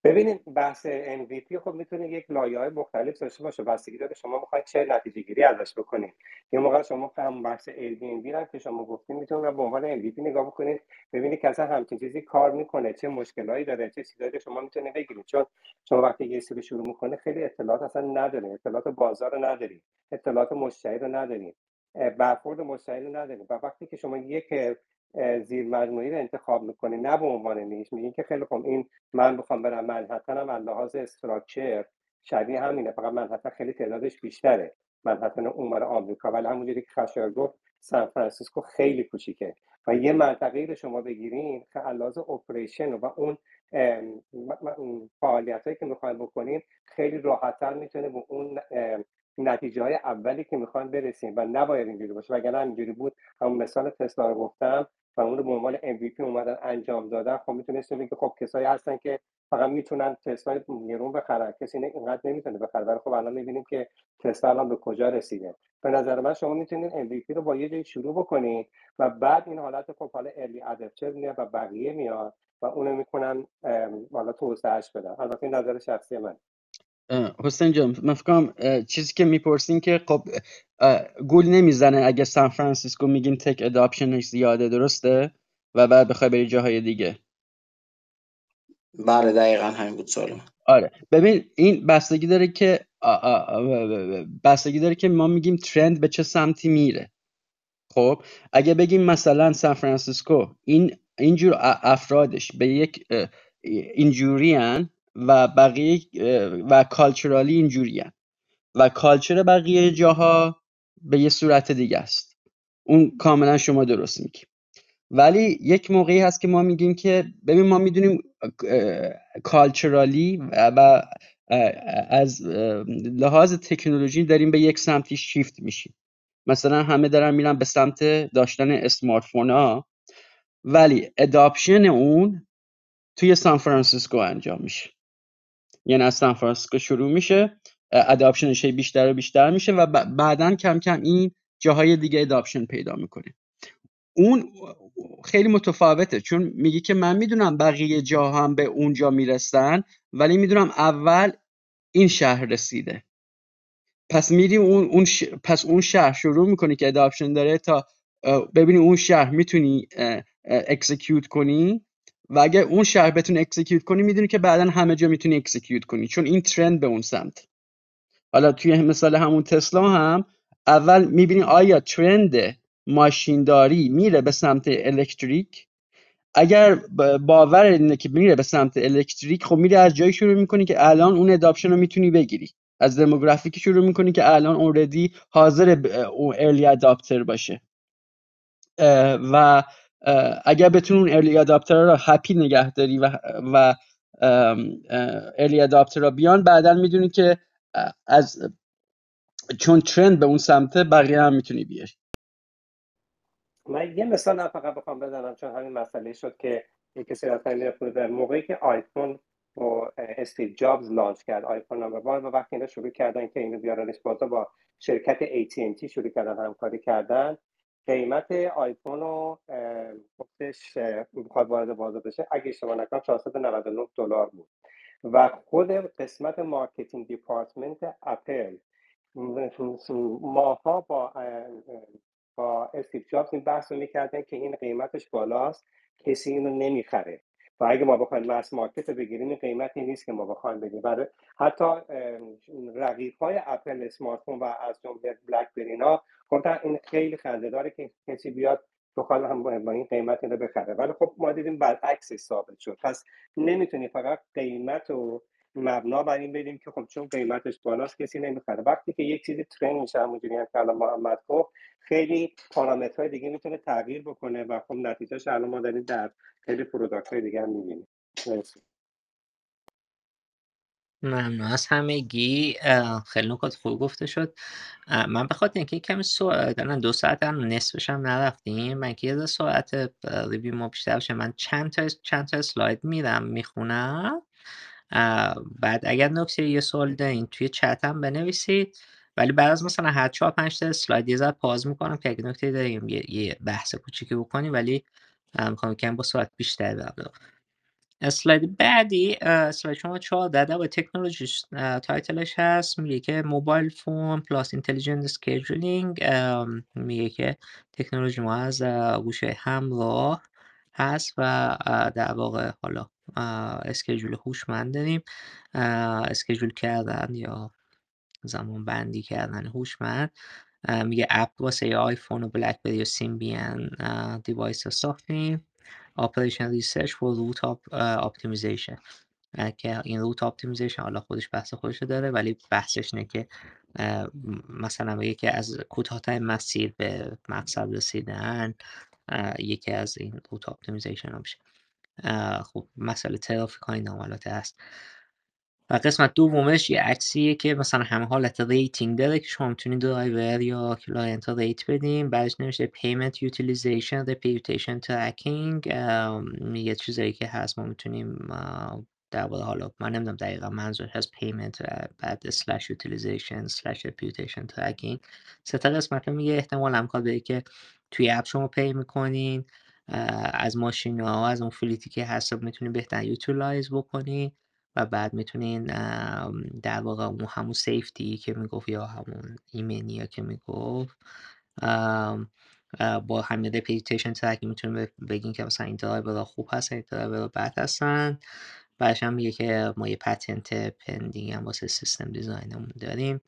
ببینید بحث MVP خب می‌تونه یک لایه های مختلف داشته باشه. بستگی داره شما می‌خواید چه نتیجه گیری ازش بکنید. یه موقع شما هم بحث Airbnb رو که شما گفتید می‌تونید به عنوان MVP نگاه بکنید ببینید که اصلا همچین چیزی کار می‌کنه چه مشکلایی داره چه چیزایی شما می‌تونید بگیرید. چون شما وقتی یه سری شروع می‌کنه خیلی اطلاعات اصلا ندارید. اطلاعات بازار رو ندارید. اطلاعات مشتری رو ندارید. برخورد مشتری رو ندارید. و وقتی که شما یک زیر مجموعی رو انتخاب می‌کنی نه به عنوان niche میگین که خیلی خوب این من بخوام برم منهتن هم لحاظ structure. شبیه همینه فقط منهتن خیلی تعدادش بیشتره. منهتن اونور آمریکا. ولی همونجوری که خشایار گفت سان فرانسیسکو خیلی کوچیکه. و یه منطقه رو شما بگیرین که لحاظ operation و اون فعالیت هایی که می‌خواین بکنین خیلی راحتتر می‌تونه به اون نتیجه های اولی که می‌خوان برسیم و نباید اینجوری باشه وگرنه اینجوری بود همون مثال تسلا رو گفتم و اون رو به عنوان MVP اومدن انجام دادن خب می‌تونستیم بگیم خب کسایی هستن که فقط می‌تونن تسلا گرون بخرن کسی اینقدر نمی‌تونه بخره. ولی خب الان می‌بینیم که تسلا الان به کجا رسیده. به نظر من شما می‌تونید MVP رو با یه جایی شروع بکنید و بعد این حالت خب حالا ارلی ادپتر میاد و بقیه میاد و اونو می‌کنن حالا توسعهش بدن. البته این نظر شخصی من حسین جان من فکرم چیزی که می‌پرسین که خب گول نمی‌زنه اگه سان فرانسیسکو میگین تک اداپشنش زیاده درسته؟ و بعد بخوای بری جاهای دیگه. بله دقیقا همین بود سوال آره. ببین این بستگی داره که بستگی داره که ما میگیم ترند به چه سمتی میره. خب اگه بگیم مثلا سان فرانسیسکو این اینجور افرادش به یک اینجوریان و بقیه و کالچورالی اینجوریان و کالچر بقیه جاها به یه صورت دیگه است. اون کاملا شما درست میگی. ولی یک موقعی هست که ما میگیم که ببین ما می‌دونیم کالچرالی و از لحاظ تکنولوژی داریم به یک سمتی شیفت میشیم. مثلا همه دارن میرن به سمت داشتن smartphone ها. ولی adoption اون توی سان فرانسیسکو انجام میشه. یعنی از سان فرانسیسکو شروع میشه adoption ش بیشتر و بیشتر میشه و بعدا کم کم این جاهای دیگه adoption پیدا می‌کنه. اون خیلی متفاوته چون میگه که من می‌دونم بقیه جا هم به اونجا می‌رسن ولی می‌دونم اول این شهر رسیده. پس میری اون, اون پس اون شهر شروع می‌کنی که adoption داره تا ببینی اون شهر می‌تونی execute کنی. و اگر اون شهر بتونی execute کنی می‌دونی که بعدا همه جا می‌تونی execute کنی چون این trend به اون سمت. حالا توی مثال همون تسلا هم اول می‌بینی آیا trend ماشینداری میره به سمت electric اگر باور اینه که میره به سمت الکتریک خب میره از جایی شروع می‌کنی که الان اون اداپشن رو می‌تونی بگیری. از دموگرافیکی شروع می‌کنی که الان اوردی حاضر اون ارلی اداپتر باشه. و اگر بتونی اون ارلی اداپتر رو هپی نگه داری و, و ارلی اداپتر رو بیان بعدا می‌دونی که از چون ترند به اون سمت بقیه هم می‌تونی بیاری. من یه مثال هم فقط بخوام بزنم چون همین مسئله شد که یک کسی از در موقعی که آیفون با استیو جابز launch کرد. iPhone number و وقتی اینا شروع کردن که اینو بیارنش بالا با شرکت AT&T شروع کردن همکاری کردن قیمت آیفون رو گفتش می‌خواد وارد بازار بشه. اگه اشتباه نکنم 499 دلار بود. و خود قسمت marketing department Apple ماها با با استیو جابز این بحث رو می‌کردن که این قیمتش بالاست کسی اینو نمی‌خره. و اگه ما بخوایم مس مارکت رو بگیریم این قیمتی نیست که ما بخوایم بدیم. برای حتی رقیب های اپل اسمارت و از جمله بلک برینا گفتن این خیلی خنده که کسی بیاد بخواد هم با این قیمت اینو بخره. ولی خب ما دیدیم برعکسش ثابت شد. پس نمی‌تونی فقط قیمت و مبنا بر این بدیم که خب چون قیمتش بالاست کسی نمی‌خره. وقتی که یک چیزی trend میشه همونجوری هم که الان محمد گفت خیلی پارامترهای دیگه می‌تونه تغییر بکنه و خب نتیجهش الان ما داریم در خیلی product های دیگه هم می‌بینیم. ممنون. از همگی اه، خیلی نکات خوب گفته شد. من بخاطر اینکه کمی سو... دارن دو ساعت هم نصفش هم نرفتیم من که یه ساعت اه، review ما بیشتر بشه من چند تا چند تا اسلاید میرم می‌خونم. بعد اگر نکته یه سوال دارین توی چت هم بنویسید. ولی بعد از مثلا هر چهار پنج تا اسلاید یه pause می‌کنم که اگه نکته داریم یه, بحث کوچیکی بکنیم. ولی می‌خوام کم با سرعت بیشتر برم اسلاید بعدی اسلاید شما 14 با تکنولوژی title ش هست. میگه که mobile phone plus intelligent scheduling میگه که تکنولوژی ما از گوشی همراه هست و در واقع حالا schedule هوشمند داریم. schedule کردن یا زمان بندی کردن هوشمند. میگه app واسه آیفون و BlackBerry و Symbian device رو ساختیم route op- اه، optimization. اه، که این route optimization حالا خودش بحث خودش داره ولی بحثش اینه که مثلا که از کوتاهترین مسیر به مقصد رسیدن یکی از این route optimization ها میشه. خب مسئله ترافیک های ناملایمات هست. و قسمت دومش یه عکسیه که مثلا همه حالت rating داره که شما می‌تونید درایور یا client رو rate بدین. بعدش نمیشه utilization reputation tracking. ام، یه چیزایی که هست ما می‌تونیم درباره حالا من نمی‌دونم دقیقا منظور هست و بعد slash utilization slash reputation tracking. سه تا قسمت میگه احتمال امکان که توی اپ شما pay می‌کنین. از ماشین ها از اون fleet ی که هست می‌تونین بهتر utilize بکنین و بعد می‌تونین در واقع اون همون safety که می‌گفت یا همون ایمنی که می‌گفت با همین reputation track می‌تونیم بگین که مثلا این درایور خوب هستن این درایور بد هستن. بعدش هم میگه که ما یه patent pending هم واسه system design مون داریم.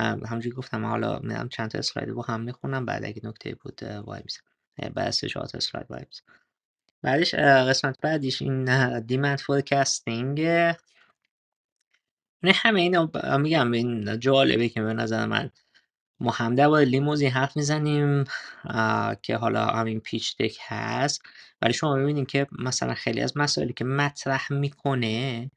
همونجوری گفتم حالا میرم چند تا اسلاید با هم می‌خونم بعد اگه نکته بود وای میسم. بعد از سه چهار تا اسلاید وای میسم بعدش قسمت بعدیش این demand forecasting یعنی همه اینا میگم این جالبه که به نظر من ما هم درباره لیموزین حرف می‌زنیم که حالا همین pitch deck هست. ولی شما ببینید که مثلا خیلی از مسائلی که مطرح می‌کنه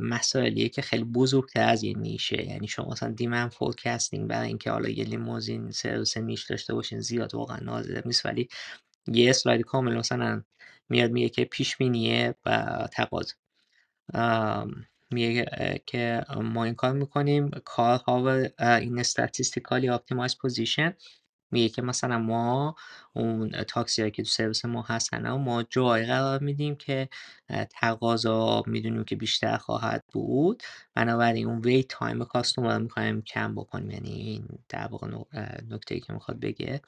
مسائلیه که خیلی بزرگتر از یه niche ه. یعنی شما مثلا demand forecasting برای اینکه حالا یه لیموزین سرویس niche داشته باشین زیاد واقعا نازل نیست. ولی یه اسلاید کامل مثلا میاد میگه که پیش بینیه و تقاضا. میگه که ما این کار می‌کنیم. کارها و این statistical optimized positioning میگه که مثلا ما اون تاکسی هایی که تو سرویس ما هستن و ما جایی قرار میدیم که تقاضا می‌دونیم که بیشتر خواهد بود. بنابراین اون ویت تایم کاستومر رو می‌خوایم کم بکنیم. یعنی این در واقع نکته ای که می‌خواد بگه.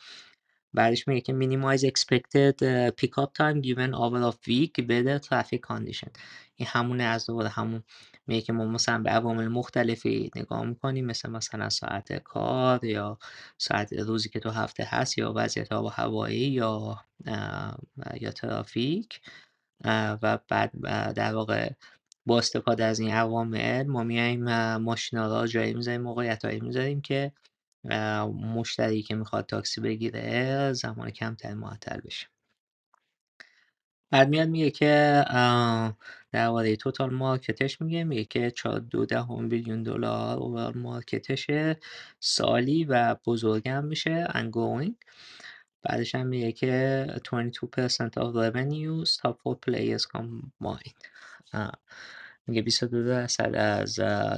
بعدش میگه که minimize expected uh, pickup time given hour of week weather traffic condition. این همونه از دوباره همون میگه که ما مثلا به عوامل مختلفی نگاه می‌کنیم مثل مثلا ساعت کار یا ساعت روزی که تو هفته هست یا وضعیت آب و هوایی یا یا ترافیک. و بعد در واقع با استفاده از این عوامل ما میایم ماشینا را جایی می‌ذاریم موقعیت هایی می‌ذاریم که مشتری که می‌خواد تاکسی بگیره زمان کمتر معطل بشه. بعد میاد میگه که درباره توتال مارکتش میگه میگه که چهار دو دهم بیلیون دلار اوورال مارکتشه سالی و بزرگم میشه ongoing. بعدش هم میگه که 22% of revenues top four players combined. میگه 22 درصد از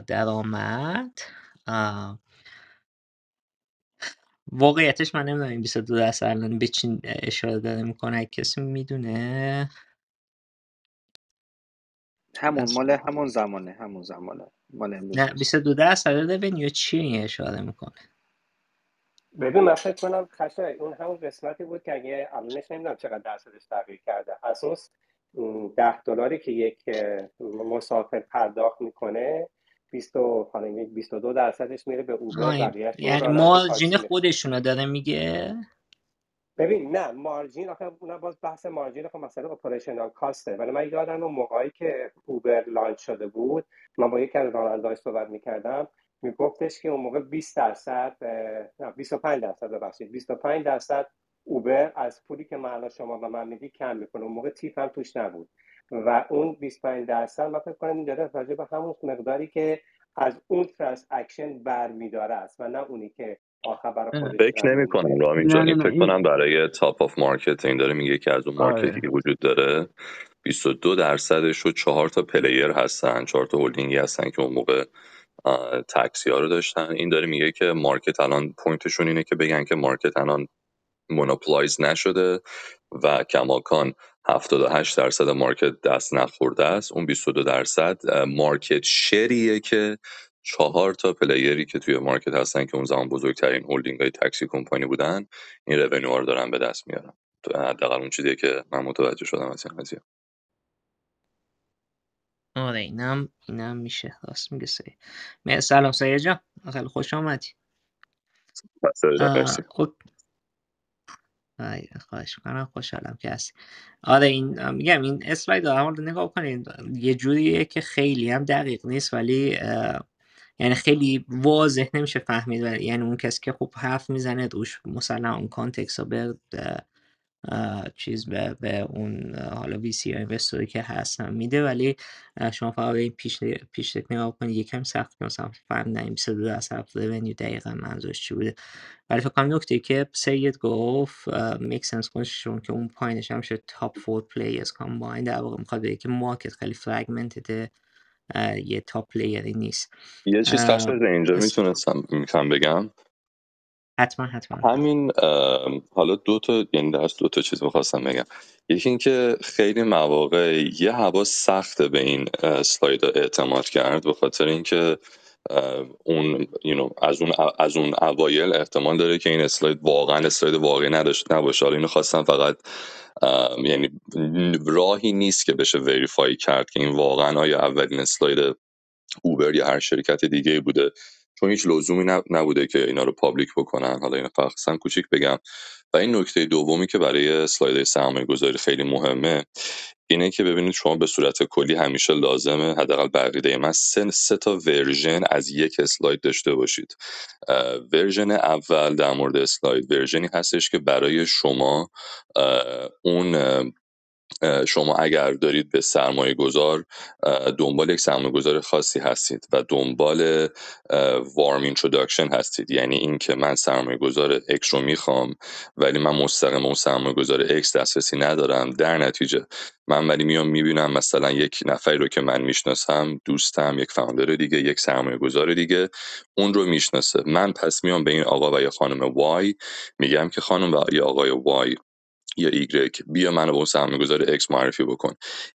درآمد واقعیتش من نمی‌دونم این 22 درصد الان به چی اشاره داره می‌کنه کسی می‌دونه. همون مال همون زمانه همون زمانه. مال امروز. نه نیست 22 درصد رونیو چی این اشاره می‌کنه. ببین من فکر کنم خشه اون همون قسمتی بود که اگه الانش نمی‌دونم چقدر درصدش تغییر کرده. اون ده دلاری که یک مسافر پرداخت می‌کنه 20 و حالا یک 22 درصدش میره به اوبر یعنی مارجین خودشونو داره میگه؟ ببین نه مارجین آخه اونم باز بحث مارجین خب مثلا اپریشنال کاسته ولی من یادم اون موقعی که اوبر لانچ شده بود من با یکی از راننده‌های صحبت می‌کردم میگفتش که اون موقع 20 درصد نه 25 درصد ببخشید 25 درصد اوبر از پولی که الان شما به من میدی کم می‌کنه. اون موقع tip هم توش نبود. و اون 25 درصد من فکر کنم داره راجع به همون مقداری که از اون first action برمیداره است و نه اونی که آخر برای اه، خودش فکر نمی کنم رامین نه جان نه این نه فکر کنم برای top of market این داره میگه که از اون market ی آره. که وجود داره. 22 درصدش رو چهار تا player هستن چهار تا هلدینگی هستن که اون موقع آه، تاکسی ها رو داشتن. این داره میگه که market الان point شون اینه که بگن که market الان monopolize نشده و کماکان 78 درصد market دست نخورده است. اون 22 درصد market share یه که چهار تا player ی که توی market هستن که اون زمان بزرگترین هلدینگ های taxi company بودن این revenue رو دارن به دست میارن. تو حداقل اون چیزیه که من متوجه شدم از این قضیه. آره اینم اینم میشه. راست میگه سلام سعید جان. خیلی خوش آمدی بس آه، مرسی اوکی، خواهش می‌کنم. خوشحالم که هستی. آره این میگم این اسلاید رو نگاه کنید یه جوریه که خیلی هم دقیق نیست ولی یعنی خیلی واضح نمیشه فهمید. ولی یعنی اون کسی که خوب حرف می‌زنه روش مثلا اون context رو به چیز به, به اون حالا VC investor ی که هستن میده ولی شما فقط به این پیج پیج نگاه کنید یکم سخت مثلا فهمیدن 22 درصد revenue دقیقا منظورش چی بوده؟ ولی فکر کنم نکته که سعید گفت make sense کنه‌ش چون که اون پایینش هم شد top four players combined در واقع می‌خواد بگه که market خیلی fragmented ه یه top player ی نیست. یه چیز قبل اینجا می‌تونستم می‌تونم بگم. حتما حتما. همین حالا دو تا یعنی درست دو تا چیز می‌خواستم بگم. یکی اینکه خیلی مواقع یه هوا سخته به این اسلاید اعتماد کرد به خاطر اینکه اون you know, از اون از اون اوایل احتمال داره که این اسلاید واقعا اسلاید واقعی نداشت نباشه. حالا اینو خواستم فقط یعنی راهی نیست که بشه وریفای کرد که این واقعا آیا اولین اسلاید اوبر یا هر شرکت دیگه بوده. چون هیچ لزومی نبوده که اینا رو public بکنن. حالا اینو فقط کوچیک بگم. و این نکته دومی که برای اسلاید سرمایه گذاری خیلی مهمه اینه که ببینید شما به صورت کلی همیشه لازمه حداقل به عقیده من سه, سه تا ورژن از یک اسلاید داشته باشید. ورژن اول در مورد اسلاید ورژنی هستش که برای شما اون شما اگر دارید به سرمایه گذار دنبال یک سرمایه گذار خاصی هستید و دنبال warm introduction هستید. یعنی اینکه من سرمایه گذار X رو می‌خوام ولی من مستقیم اون سرمایه گذار X دسترسی ندارم. در نتیجه من ولی میام می‌بینم مثلا یک نفری رو که من می‌شناسم دوستم یک founder دیگه یک سرمایه گذار دیگه اون رو می‌شناسه. من پس میام به این آقا و یا خانم Y میگم که خانم و یا آقای Y یا ایگرگ بیا منو به اون سرمایه‌گذار X معرفی بکن.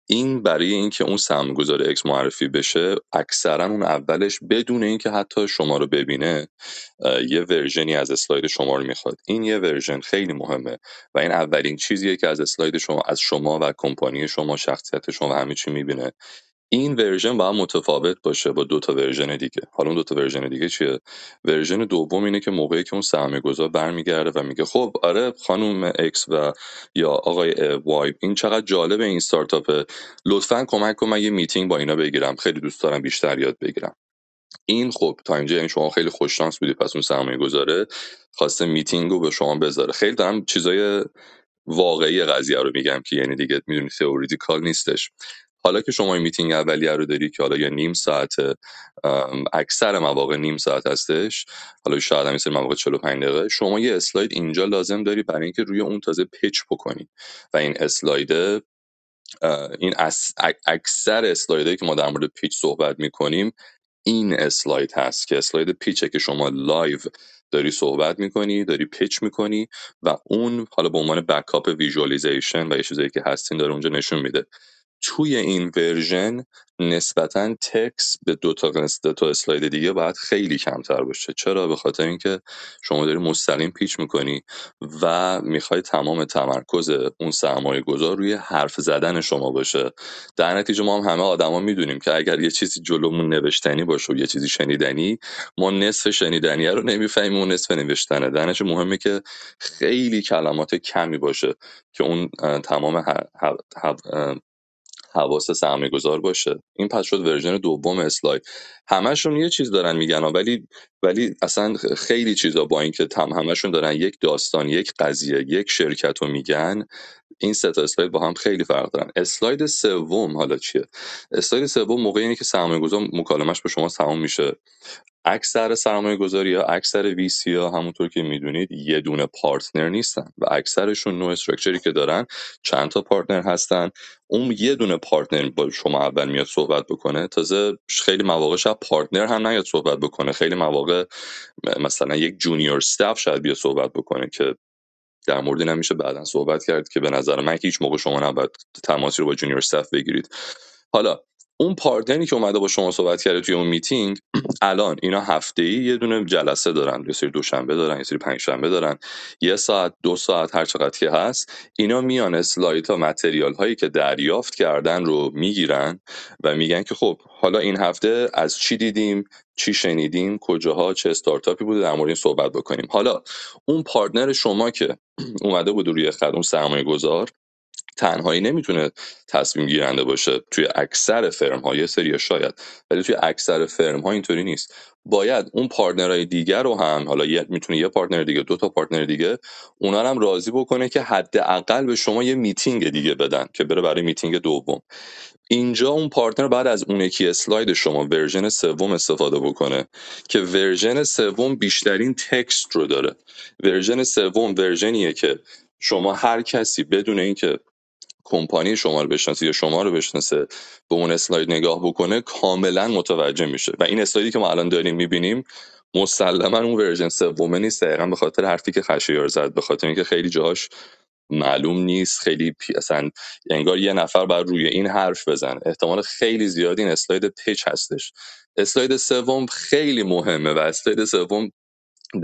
این برای اینکه اون سرمایه‌گذار X معرفی بشه اکثرا اون اولش بدون اینکه حتی شما رو ببینه یه ورژنی از اسلاید شما رو می‌خواد. این یه ورژن خیلی مهمه و این اولین چیزیه که از اسلاید شما از شما و کمپانی شما شخصیت شما همه چی می‌بینه. این ورژن باید متفاوت باشه با دو تا ورژن دیگه. حالا اون دو تا ورژن دیگه چیه؟ ورژن دوم اینه که موقعی که اون سرمایه گذار برمیگرده و میگه خب آره خانم X و یا آقای Y این چقدر جالب این استارتاپه. لطفا کمک کن من یه میتینگ با اینا بگیرم. خیلی دوست دارم بیشتر یاد بگیرم. این خب تا اینجا یعنی شما خیلی خوش شانس بودی پس اون سرمایه گذاره خواسته میتینگ رو به شما بذاره. خیلی دارم چیزای واقعی قضیه رو میگم که یعنی دیگه می‌دونی theoretical نیستش. حالا که شما این میتینگ اولیه رو داری که حالا یا نیم ساعته اکثر مواقع نیم ساعت هستش حالا شاید هم مثل مواقع 45 دقیقه شما یه اسلاید اینجا لازم داری برای اینکه روی اون تازه pitch بکنی. و این اسلاید این اکثر اسلایدهایی که ما در مورد pitch صحبت می‌کنیم این اسلاید هست که اسلاید pitch ه که شما live داری صحبت می‌کنی داری pitch می‌کنی و اون حالا به عنوان backup visualization و یه چیزایی که هستین داره اونجا نشون میده. توی این ورژن نسبتا تکس به دو تا دو تا اسلاید دیگه باید خیلی کمتر باشه. چرا؟ به خاطر اینکه شما داری مستقیم پیچ می‌کنی و می‌خوای تمام تمرکز اون سرمایه گذار روی حرف زدن شما باشه. در نتیجه ما هم همه آدما می‌دونیم که اگر یه چیزی جلومون نوشتنی باشه و یه چیزی شنیدنی ما نصف شنیدنی رو نمی‌فهمیم و نصف نوشتنه. در نتیجه مهمه که خیلی کلمات کمی باشه که اون تمام حواس سرمایه‌گذار باشه. این پس شد version دوم اسلاید. همشون یه چیز دارن میگن ولی ولی اصلا خیلی چیزا با اینکه تم همشون دارن یک داستان یک قضیه یک شرکت رو میگن این سه تا اسلاید با هم خیلی فرق دارن. اسلاید سوم حالا چیه؟ اسلاید سوم موقعی که سرمایه‌گذار مکالمش با شما تمام میشه. اکثر سرمایه‌گذاری ها اکثر VC ها همونطور که می‌دونید یه دونه partner نیستن و اکثرشون نوع structure ی که دارن چند تا partner هستن. اون یه دونه partner با شما اول میاد صحبت بکنه تازه خیلی مواقع شاید partner هم نیاد صحبت بکنه. خیلی مواقع مثلا یک junior staff شاید بیاد صحبت بکنه که در مورد این میشه بعدا صحبت کرد که به نظر من که هیچ موقع شما نباید تماسی رو با junior staff بگیرید. حالا اون partner ی که اومده با شما صحبت کرده توی اون میتینگ الان اینا هفته ای یه دونه جلسه دارن یه سری دوشنبه دارن یه سری پنجشنبه دارن یه ساعت دو ساعت هر چقدر که هست اینا میان اسلایت ها متریال هایی که دریافت کردن رو می‌گیرن و میگن که خب حالا این هفته از چی دیدیم چی شنیدیم کجاها چه استارتاپی بوده در مورد این صحبت بکنیم. حالا اون پارتنر شما که اومده بود روی خط اون سرمایه گذار تنهایی نمی‌تونه تصمیم گیرنده باشه توی اکثر فرم ها یه سری شاید ولی توی اکثر فرم ها اینطوری نیست. باید اون partner های دیگر رو هم حالا یه می‌تونه یه partner دیگه دو تا partner دیگه اونا هم راضی بکنه که حداقل به شما یه میتینگ دیگه بدن که بره برای میتینگ دوم. اینجا اون partner بعد از اون یکی اسلاید شما version سوم استفاده بکنه که version سوم بیشترین text رو داره. version سوم version یه که شما هر کسی بدون اینکه کمپانی شما رو بشناسه یا شما رو بشناسه به اون اسلاید نگاه بکنه کاملا متوجه میشه. و این اسلایدی که ما الان داریم می‌بینیم مسلما اون version سومه نیست. دقیقا به خاطر حرفی که خشایار زد به خاطر اینکه خیلی جاهاش معلوم نیست. خیلی پی... اصلا انگار یه نفر باید روی این حرف بزنه. احتمال خیلی زیادی این اسلاید pitch هستش. اسلاید سوم خیلی مهمه و اسلاید سوم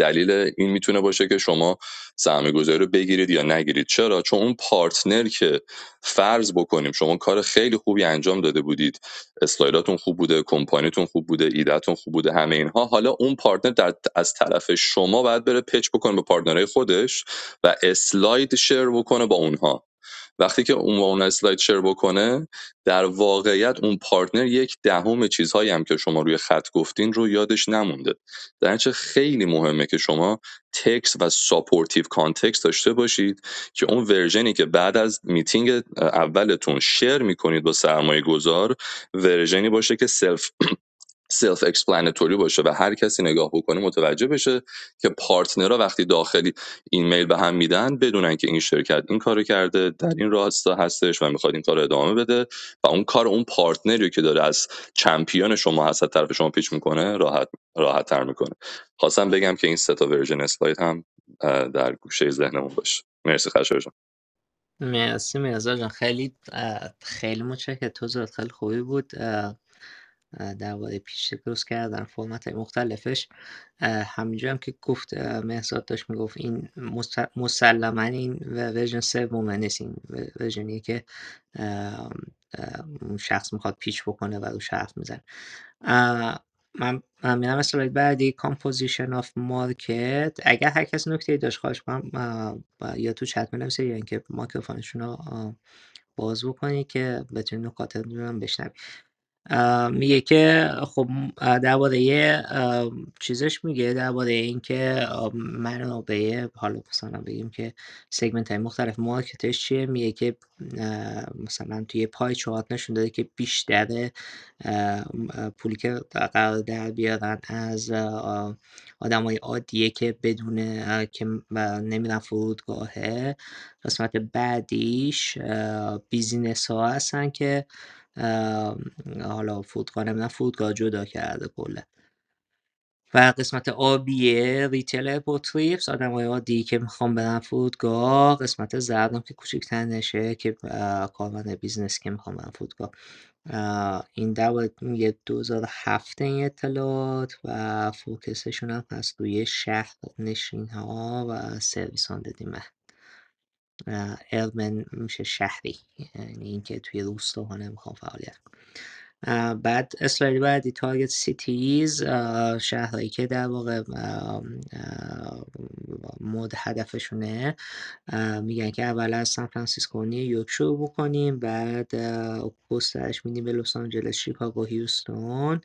دلیل این می‌تونه باشه که شما سرمایه گذاری رو بگیرید یا نگیرید. چرا؟ چون اون partner که فرض بکنیم شما کار خیلی خوبی انجام داده بودید اسلایداتون خوب بوده کمپانیتون خوب بوده ایدهتون خوب بوده همه اینها حالا اون partner در از طرف شما باید بره pitch بکنه به partner های خودش و اسلاید share بکنه با اونها. وقتی که اون اون اسلاید share بکنه در واقعیت اون partner یک دهم چیزهایی هم که شما روی خط گفتین رو یادش نمونده. در خیلی مهمه که شما text و supportive context داشته باشید که اون version ی که بعد از میتینگ اولتون share می‌کنید با سرمایه گذار version ی باشه که self self explanatory باشه و هر کسی نگاه بکنه متوجه بشه که partner ها وقتی داخلی ایمیل به هم میدن بدونن که این شرکت این کارو کرده در این راستا هستش و می‌خواد این کار ادامه بده و اون کار اون partner ی که داره از champion شما هست طرف شما pitch می‌کنه راحت راحت تر می‌کنه. خواستم بگم که این سه تا version اسلاید هم در گوشه ذهنمون باشه. مرسی خشایار مرسی مهزاد جان. خیلی خیلی متشکرم. توضیحات خیلی خوبی بود. درباره pitch درست کردن فرمت مختلفش. همینجا هم که گفت مهزاد داشت می‌گفت این مسلما این version سومه نیست. این version یه که اون شخص می‌خواد pitch بکنه و رو حرف میزن من میرم اسلاید بعدی. Composition of market اگر هر کس نکته داشت خواهش کنم یا تو چت بنویسه یا اینکه microphone شون رو باز بکنی که بتونی نکات رو بشنوی. میگه که خب درباره چیزش میگه درباره اینکه منابع حالا مثلا بگیم که segment های مختلف market ش چیه؟ میگه که مثلا توی pie chart نشون داده که بیشتر پولی که قرار در بیارن از آدم های عادیه که بدون که نمیرن فرودگاهه. قسمت بعدیش بیزینس ها هستن که حالا فرودگاه نمی‌دونم فرودگاه جدا کرده کله و قسمت آبیه ریتیل پوتریپس آدم های عادی که می‌خوام برن فرودگاه قسمت زردم که کوچکتر نشه که کارمند بیزنس که می‌خوام برن فرودگاه این در یه دوزار هفته این اطلاعات و فوکسشون هم هست روی شهر نشین ها و سرویس آن دیمه ارمن میشه شهری یعنی اینکه توی روستاها نمی‌خوام فعالیت بعد اسلاید بعدی تارگت سیتیز شهرهایی که در واقع مورد هدفشونه. میگن که اول از سان فرانسیسکو نیویورک شروع بکنیم بعد گسترش میدیم به لس آنجلس شیکاگو هیوستون.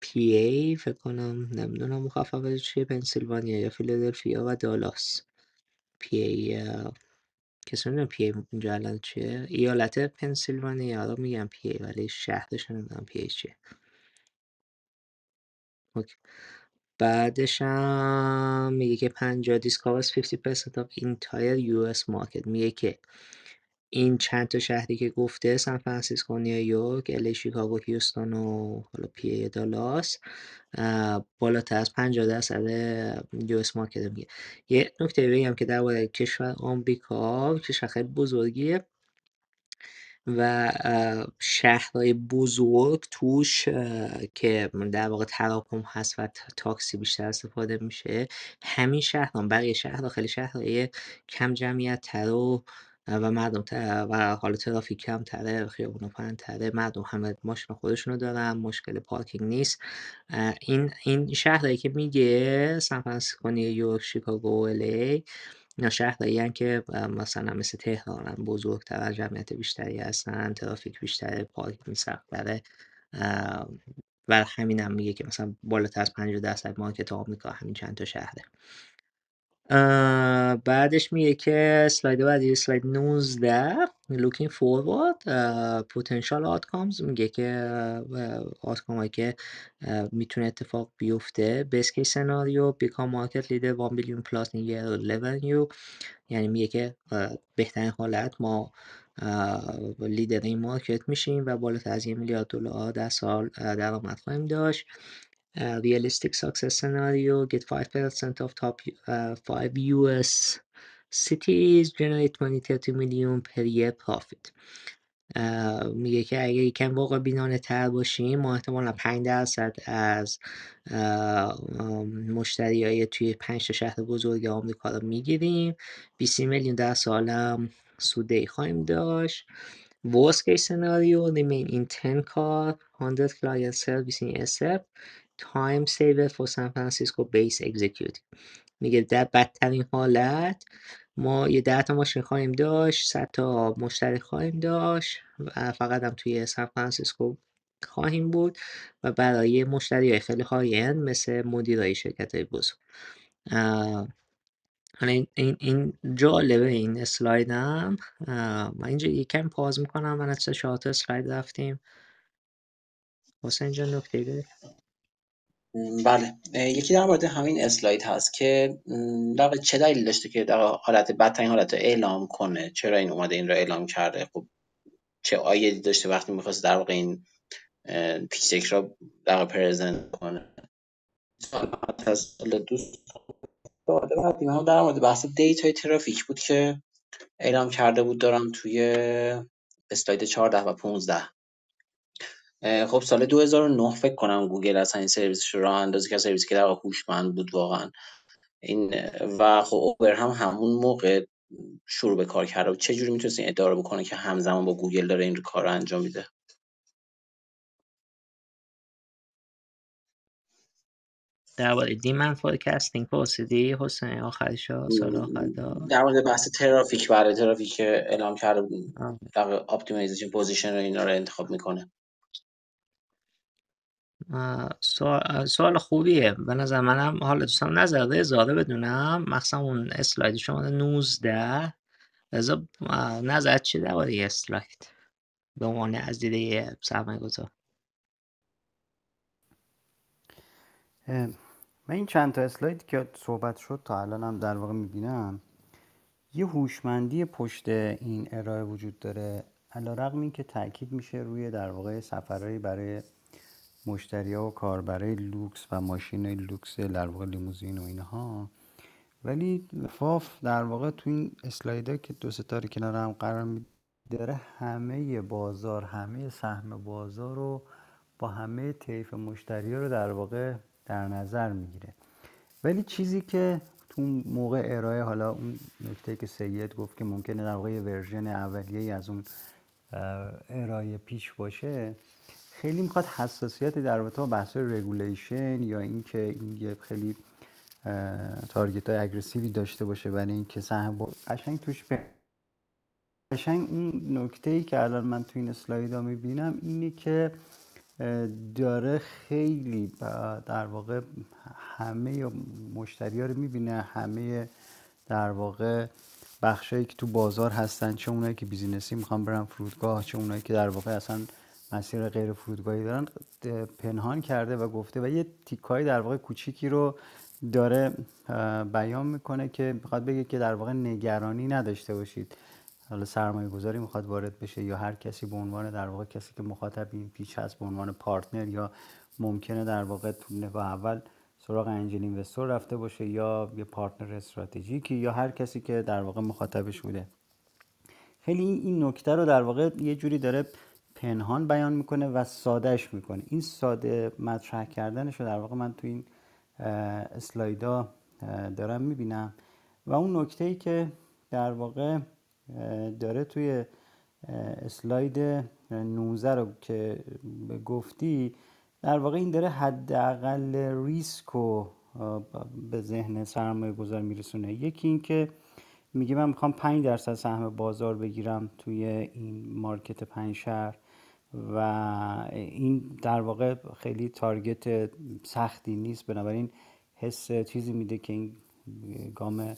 PA فکر کنم نمی‌دونم مخففش چیه پنسیلوانیا یا فیلادلفیا و دالاس. P کسی نمی‌دونم PA اینجا الان چیه؟ ایالت پنسیلوانیا رو میگم P ولی شهرش نمی‌دونم P چیه. okay. بعدش هم میگه که 50 this covers 50% of entire US market میگه که این چند تا شهری که گفته سان فرانسیسکو نیویورک LA شیکاگو هیوستون و حالا PA دالاس بالاتر از 50 درصد US market میگه. یه نکته بگم که درباره کشور آمریکا کشور خیلی بزرگیه و شهرهای بزرگ توش که در واقع تراکم هست و تاکسی بیشتر استفاده میشه همین شهران بقیه شهرها خیلی شهرهای کم جمعیت تر و و مردم و حالا ترافیک کم تره خیابون تره مردم همه ماشین خودشونو دارن مشکل پارکینگ نیست. این این شهرهایی که میگه سان فرانسیسکو نیویورک شیکاگو LA اینا شهرهایی که مثلا مثل تهرانن بزرگتر جمعیت بیشتری هستن ترافیک بیشتره پارکینگ سختتره. و همین هم میگه که مثلا بالاتر از 50 درصد مارکت آمریکا همین چند تا شهره. بعدش میگه که اسلاید بعدی اسلاید 19 looking forward potential outcomes. میگه که آتکام هایی که می‌تونه اتفاق بیفته. Best case scenario become market leader 1 billion plus in year revenue. یعنی میگه که بهترین حالت ما لیدر این مارکت میشیم و بالاتر از یه میلیارد دلار در سال درآمد خواهیم داشت. Uh, realistic success scenario get 5% of top uh, 5 US cities generate 20 30 million per year profit میگه که اگه یکم واقع بینانه تر باشیم ما احتمالا 5 درصد از مشتری های توی 5 شهر بزرگ آمریکا رو می‌گیریم 20 میلیون در سالم سوده خواهیم داشت Worst case scenario remain in 10 car 100 client service in SF time saver for San Francisco base executive. میگه در بدترین حالت ما یه ده تا ماشین خواهیم داشت 100 تا مشتری خواهیم داشت و فقط هم توی سان فرانسیسکو خواهیم بود و برای مشتری های خیلی های مثل مدیرای شرکت های بزرگ این, این, این جالبه این اسلاید هم من اینجا یکم پاز می‌کنم من از تا اسلاید رفتیم. حسین جان نکته؟ بله. یکی در مورد همین اسلاید هست که در چه دلیل داشته که در حالت بدترین حالت رو اعلام کنه؟ چرا این اومده این رو اعلام کرده؟ خب چه ایده‌ای داشته وقتی می‌خواست در واقع این pitch deck رو در present کنه؟ سوال دوست بعدی هم در مورد بحث data ی ترافیک بود که اعلام کرده بود دارم توی اسلاید 14 و 15 خب سال 2009 فکر کنم گوگل از این سرویسش رو راه اندازی که سرویسی که در هوشمند بود واقعا. این و خب اوبر هم همون موقع شروع به کار کرده چه جوری می‌تونست این ادعا رو بکنه که همزمان با گوگل داره این کار رو انجام میده؟ درباره demand forecasting پرسیدی حسین آخرش سوال آخر در مورد بحث ترافیک برای ترافیک که اعلام کرده بود. در optimization position رو اینا رو انتخاب می‌کنه. سوال, خوبیه. به نظر منم حالا دوستان نظر رضا بدونم. مخصوصا اون اسلاید. شما 19 رضا نظر چی درباره اسلاید؟ به عنوان از دیده سرمایه گذار. من این چند تا اسلاید که صحبت شد تا الان هم در واقع می‌بینم یه هوشمندی پشت این ارائه وجود داره. علی‌رغم این که تاکید میشه روی در واقع سفرهایی برای مشتری ها و کاربرای لوکس و ماشین لوکس در واقع لیموزین و اینها. ولی فاف در واقع تو این اسلایدا که دو ستاره کنار هم قرار داره همه بازار همه سهم بازار رو با همه طیف مشتری رو در واقع در نظر می‌گیره. ولی چیزی که تو موقع ارائه حالا اون نکته که سید گفت که ممکنه در واقع version اولیه از اون ارائه پیش باشه خیلی می‌خواد حساسیت در رابطه با بحث regulation یا اینکه این یه خیلی target های aggressive ی داشته باشه برای اینکه سهم قشنگ توش به قشنگ اون نکته ای که الان من تو این اسلاید ها می‌بینم اینه که داره خیلی در واقع همه مشتری ها رو می‌بینه همه در واقع بخشایی که تو بازار هستن چه اونایی که business ی می‌خوان برن فرودگاه چه اونایی که در واقع اصلا مسیر غیر فرودگاهی دارن پنهان کرده و گفته و یه تیکایی در واقع کوچیکی رو داره بیان می‌کنه که می‌خواد بگه که در واقع نگرانی نداشته باشید. حالا سرمایه گذاری می‌خواد وارد بشه یا هر کسی به عنوان در واقع کسی که مخاطب این پیچ هست به عنوان پارتنر یا ممکنه در واقع تو نگاه اول سراغ انجل اینوستور رفته باشه یا یه پارتنر استراتژیکی یا هر کسی که در واقع مخاطبش بوده. خیلی این نکته رو در واقع یه جوری داره پنهان بیان می‌کنه و سادهش می‌کنه. این ساده مطرح کردنش رو در واقع من تو این اسلایدا دارم می‌بینم. و اون نکته ای که در واقع داره توی اسلاید 19 رو که گفتی در واقع این داره حداقل ریسک رو به ذهن سرمایه گذار میرسونه. یکی این که میگه من می‌خوام 5 درصد سهم بازار بگیرم توی این مارکت پنج شهر. و این در واقع خیلی target سختی نیست. بنابراین حس چیزی میده که این گام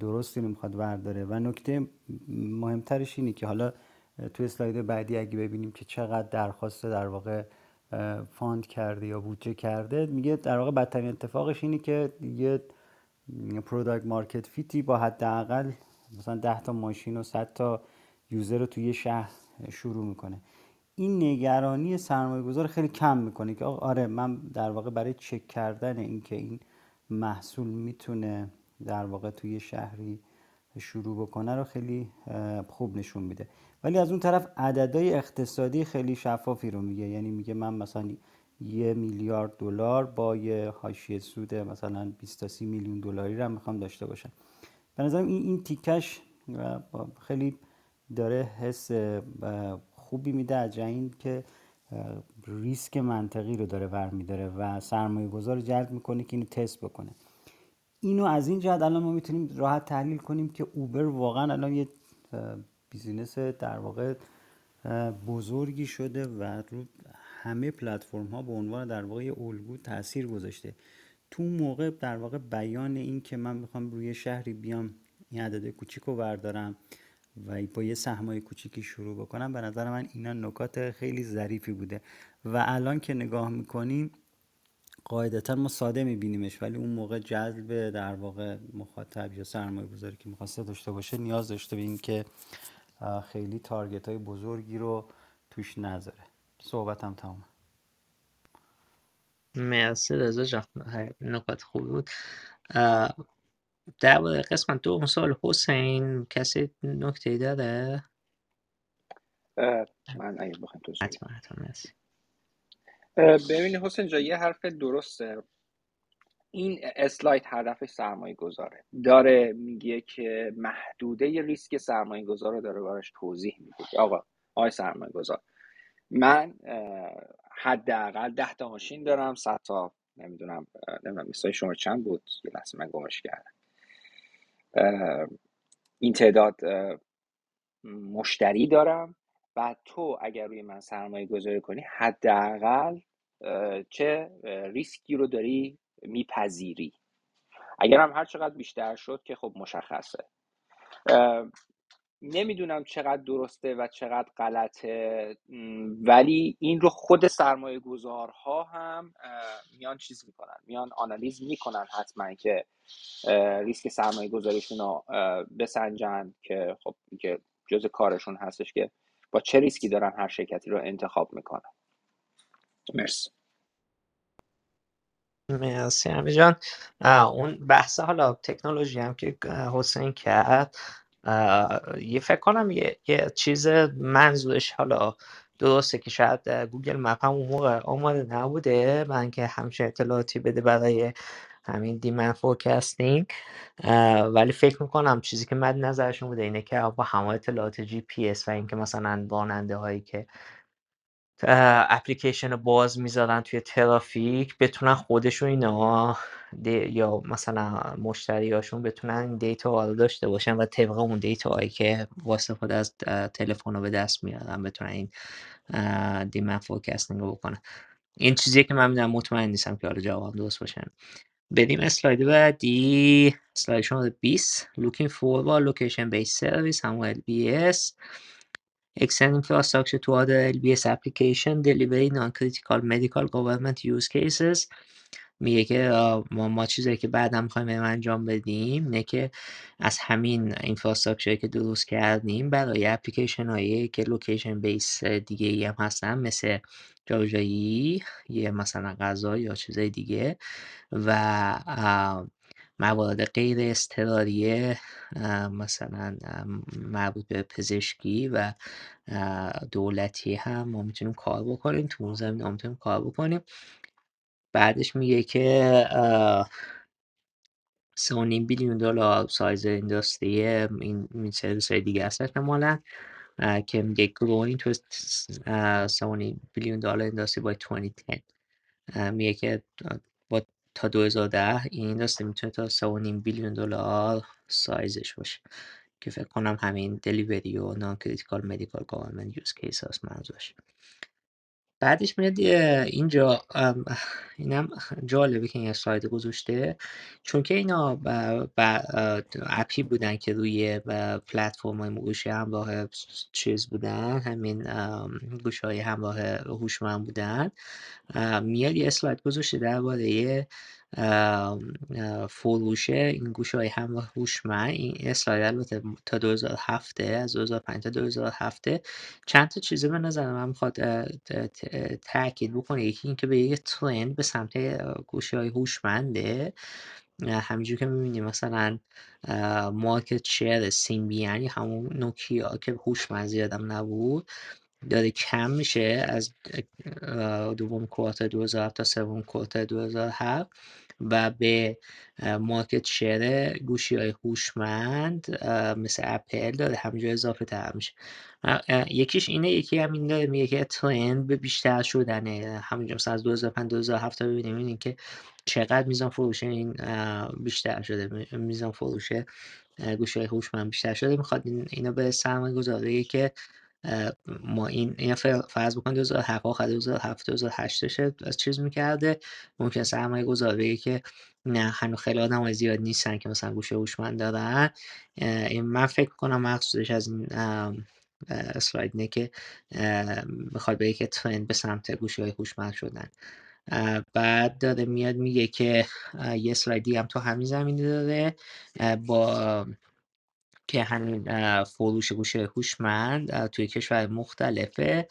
درستی نمی‌خواد ورداره. و نکته مهمترش اینه که حالا توی اسلاید بعدی اگه ببینیم که چقدر درخواست در واقع fund کرده یا بودجه کرده میگه در واقع بدترین اتفاقش اینه که یه product market fit ی با حداقل مثلا 10 تا ماشین و 100 تا یوزر رو توی شهر شروع می‌کنه. این نگرانی سرمایه گذار خیلی کم می‌کنه که آره من در واقع برای چک کردن اینکه این محصول می‌تونه در واقع توی شهری شروع بکنه رو خیلی خوب نشون میده. ولی از اون طرف عددهای اقتصادی خیلی شفافی رو میگه. یعنی میگه من مثلا یه میلیارد دلار با یه حاشیه سود مثلا 20 تا 30 میلیون دلاری رو می‌خوام داشته باشم. به نظرم این این تیکش خیلی داره حس خوبی میده از این که ریسک منطقی رو داره برمیداره و سرمایه گذار جلب می‌کنه که اینو تست بکنه. اینو از این جهت الان ما می‌تونیم راحت تحلیل کنیم که اوبر واقعا الان یه بیزینس در واقع بزرگی شده و رو همه پلتفرم ها به عنوان در واقع یه الگو تاثیر گذاشته. تو موقع در واقع بیان این که من می‌خوام روی شهری بیام این عدد کوچیک رو بردارم و با یه سهمای کوچیکی شروع بکنم. به نظر من اینا نکات خیلی ظریفی بوده. و الان که نگاه می‌کنیم قاعدتا ما ساده میبینیمش ولی اون موقع جذب در واقع مخاطب یا سرمایه گذاری که می‌خواسته داشته باشه نیاز داشته به اینکه خیلی تارگت های بزرگی رو توش نذاره. صحبتم تمام مرسی جان. نکات خوبی بود. در قسمت دو سال حسین کسی نکته داره من اگه بخوام تو حتما حتما مرسی ببینید حسین جا یه حرف درسته. این اسلاید هدفش سرمایه گذاره داره میگه که محدوده ریسک سرمایه گذار رو داره براش توضیح میده. آقا آقای سرمایه گذار من حداقل ده تا ماشین دارم صد تا نمی‌دونم نمی‌دونم مثلا شما چند بود؟ یه لحظه من گمش کردم. این تعداد مشتری دارم و تو اگر روی من سرمایه گذاری کنی حداقل چه ریسکی رو داری میپذیری. اگر هم هر چقدر بیشتر شد که خب مشخصه. نمی‌دونم چقدر درسته و چقدر غلطه ولی این رو خود سرمایه گذارها هم میان چیز می‌کنن میان آنالیز می‌کنن حتما که ریسک سرمایه گذاریشون رو بسنجن که خب که جز کارشون هستش که با چه ریسکی دارن هر شرکتی رو انتخاب می‌کنن. مرسی. مرسی جان اون بحث حالا تکنولوژی هم که حسین کرد. یه فکر کنم یه, یه چیز منظورش حالا درسته که شاید Google Map هم اون موقع آماده نبوده برای اینکه همچین اطلاعاتی بده برای همین demand forecasting ولی فکر می‌کنم چیزی که مد نظرشون بوده اینه که با همه اطلاعات جی پی اس و اینکه مثلا راننده هایی که اپلیکیشن رو باز می‌ذارن توی ترافیک بتونن خودشون اینا یا مثلا مشتریاشون بتونن این data رو داشته باشن و طبق اون data هایی که استفاده از تلفن رو به دست میارن بتونن این demand forecasting رو بکنن. این چیزیه که من می‌دونم مطمئن نیستم که حالا جواب درست باشن بریم اسلاید بعدی. اسلاید شماره 20 looking for location based service همون LBS extend infrastructure to other LBS application delivery non-critical medical government use cases. میگه که ما, ما چیزایی که بعدا می‌خوایم انجام بدیم اینه که از همین اینفراستراکچری که درست کردیم برای اپلیکیشن هایی که لوکیشن بیس دیگه ای هم هستن مثل جاجایی یه مثلا غذا یا چیزای دیگه و موارد غیر اضطراریه مثلا مربوط به پزشکی و دولتی هم ما می‌تونیم کار بکنیم تو اون زمینه ما می‌تونیم کار بکنیم. بعدش میگه که سه و نیم billion دلار سایز industry این این سرویس های دیگه هست احتمالا. که میگه growing to سه و نیم billion دلار industry by 2010 میگه که تا 2010 این industry می‌تونه تا سه و نیم billion دلار سایزش باشه. که فکر کنم همین delivery و non-critical medical government use case هست منظورش. بعدش میاد اینجا اینم جالبه که این اسلاید گذاشته. چون که اینا ب- ب- اپی بودن که روی پلتفرم های گوشی همراه چیز بودن همین گوش های همراه هوشمند بودن میاد یه اسلاید گذاشته درباره ام، اه، فروش این گوش های همراه هوشمند این اسلاید البته تا 2007 از 2005 تا 2007 چند تا چیزی به نظر من می‌خواد تاکید بکنه. یکی اینکه به یه ترند به سمت گوشی های هوشمنده همینجور که می‌بینیم مثلا مارکت شیر سیمبیان یا همون نوکیا که هوشمند زیادم نبود. داره کم میشه از دوم کوارتر 2007 تا سوم کوارتر 2007 و به مارکت شیر گوشی های هوشمند مثل اپل داره همینجور اضافه تر میشه. یکیش اینه یکی هم این داره میگه که ترند به بیشتر شدنه. همینجور مثلا از 2005 2007 تا ببینیم این که چقدر میزان فروش این بیشتر شده می- میزان فروش گوشی های هوشمند بیشتر شده. می‌خواد این اینو به سرمایه گذاری که ما این اینا ف- فرض بکن 2007 آخر 2007 2008 شه از چیز می‌کرده. ممکن سرمایه گذاری که نه هنوز خیلی آدم های زیاد نیستن که مثلا گوشه هوشمند دارن. این من فکر کنم مقصودش از این اسلاید اینه که می‌خواد به که ترند به سمت گوشی های هوشمند شدن. بعد داره میاد میگه که یه اسلایدی هم تو همین زمینه داره. با که همین فروش گوشی هوشمند توی کشور مختلفه.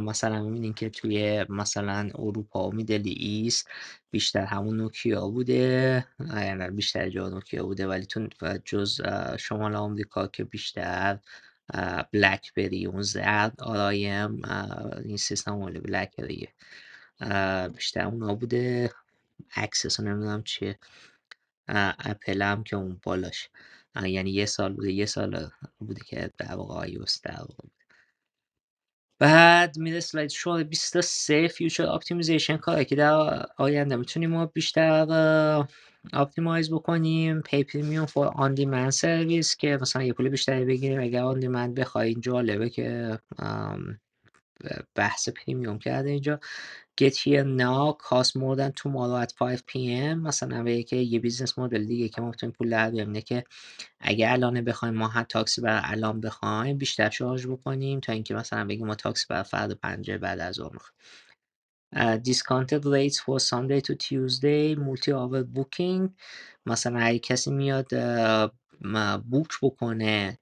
مثلا می‌بینین که توی مثلا اروپا و میدل ایست بیشتر همون نوکیا بوده. یعنی بیشتر جا نوکیا بوده ولی تو جز شمال آمریکا که بیشتر BlackBerry اون زرده RIM این سیستم مال BlackBerry ه بیشتر اونا بوده. Access نمی‌دونم چیه. اپل هم که اون بالاش. یعنی یه سال بوده یه سال بوده که در واقع iOS در واقع بعد میره اسلاید شو 23 future optimization کاره که در آینده می‌تونیم ما بیشتر optimize بکنیم. pay premium for on demand service که مثلا یه پول بیشتری بگیریم. اگر on demand بخواین جالبه که بحث premium کرده اینجا. Get here now cost more than tomorrow at 5 pm مثلا به که یه business model دیگه که ما می‌تونیم پول در بیاریم. اینه که اگه الان بخوایم ما هم تاکسی برای الان بخوایم بیشتر شارژ بکنیم تا اینکه مثلا بگیم ما تاکسی برای فردا پنج بعد از ظهر می‌خوایم discounted rates for Sunday to Tuesday multi hour booking. مثلا اگه کسی میاد بوک بکنه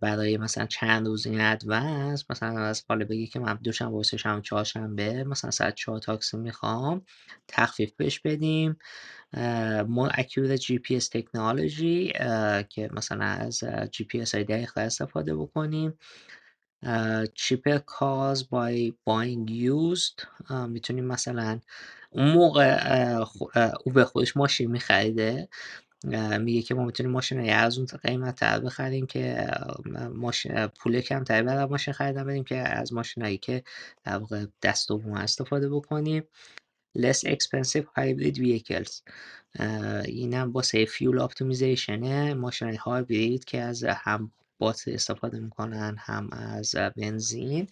برای مثلا چند روز این ادوانس مثلا از حالا بگی که من دوشنبه و سه‌شنبه چهارشنبه مثلا ساعت چهار تاکسی می‌خوام تخفیف بهش بدیم. more accurate GPS technology که مثلا از GPS های دقیق استفاده بکنیم. cheaper cars by buying used می‌تونیم مثلا اون موقع اوبر خودش ماشین میخریده. میگه که ما می‌تونیم ماشین های ارزون قیمت تر بخریم که ماشین پول کمتری برای ماشین خریدن بدیم که از ماشین هایی که در واقع دست دوم استفاده بکنیم. Less expensive hybrid vehicles. اینم واسه فیول اپتیمیزیشنه ماشین های هایبرید که از هم باتری استفاده می‌کنن هم از بنزین.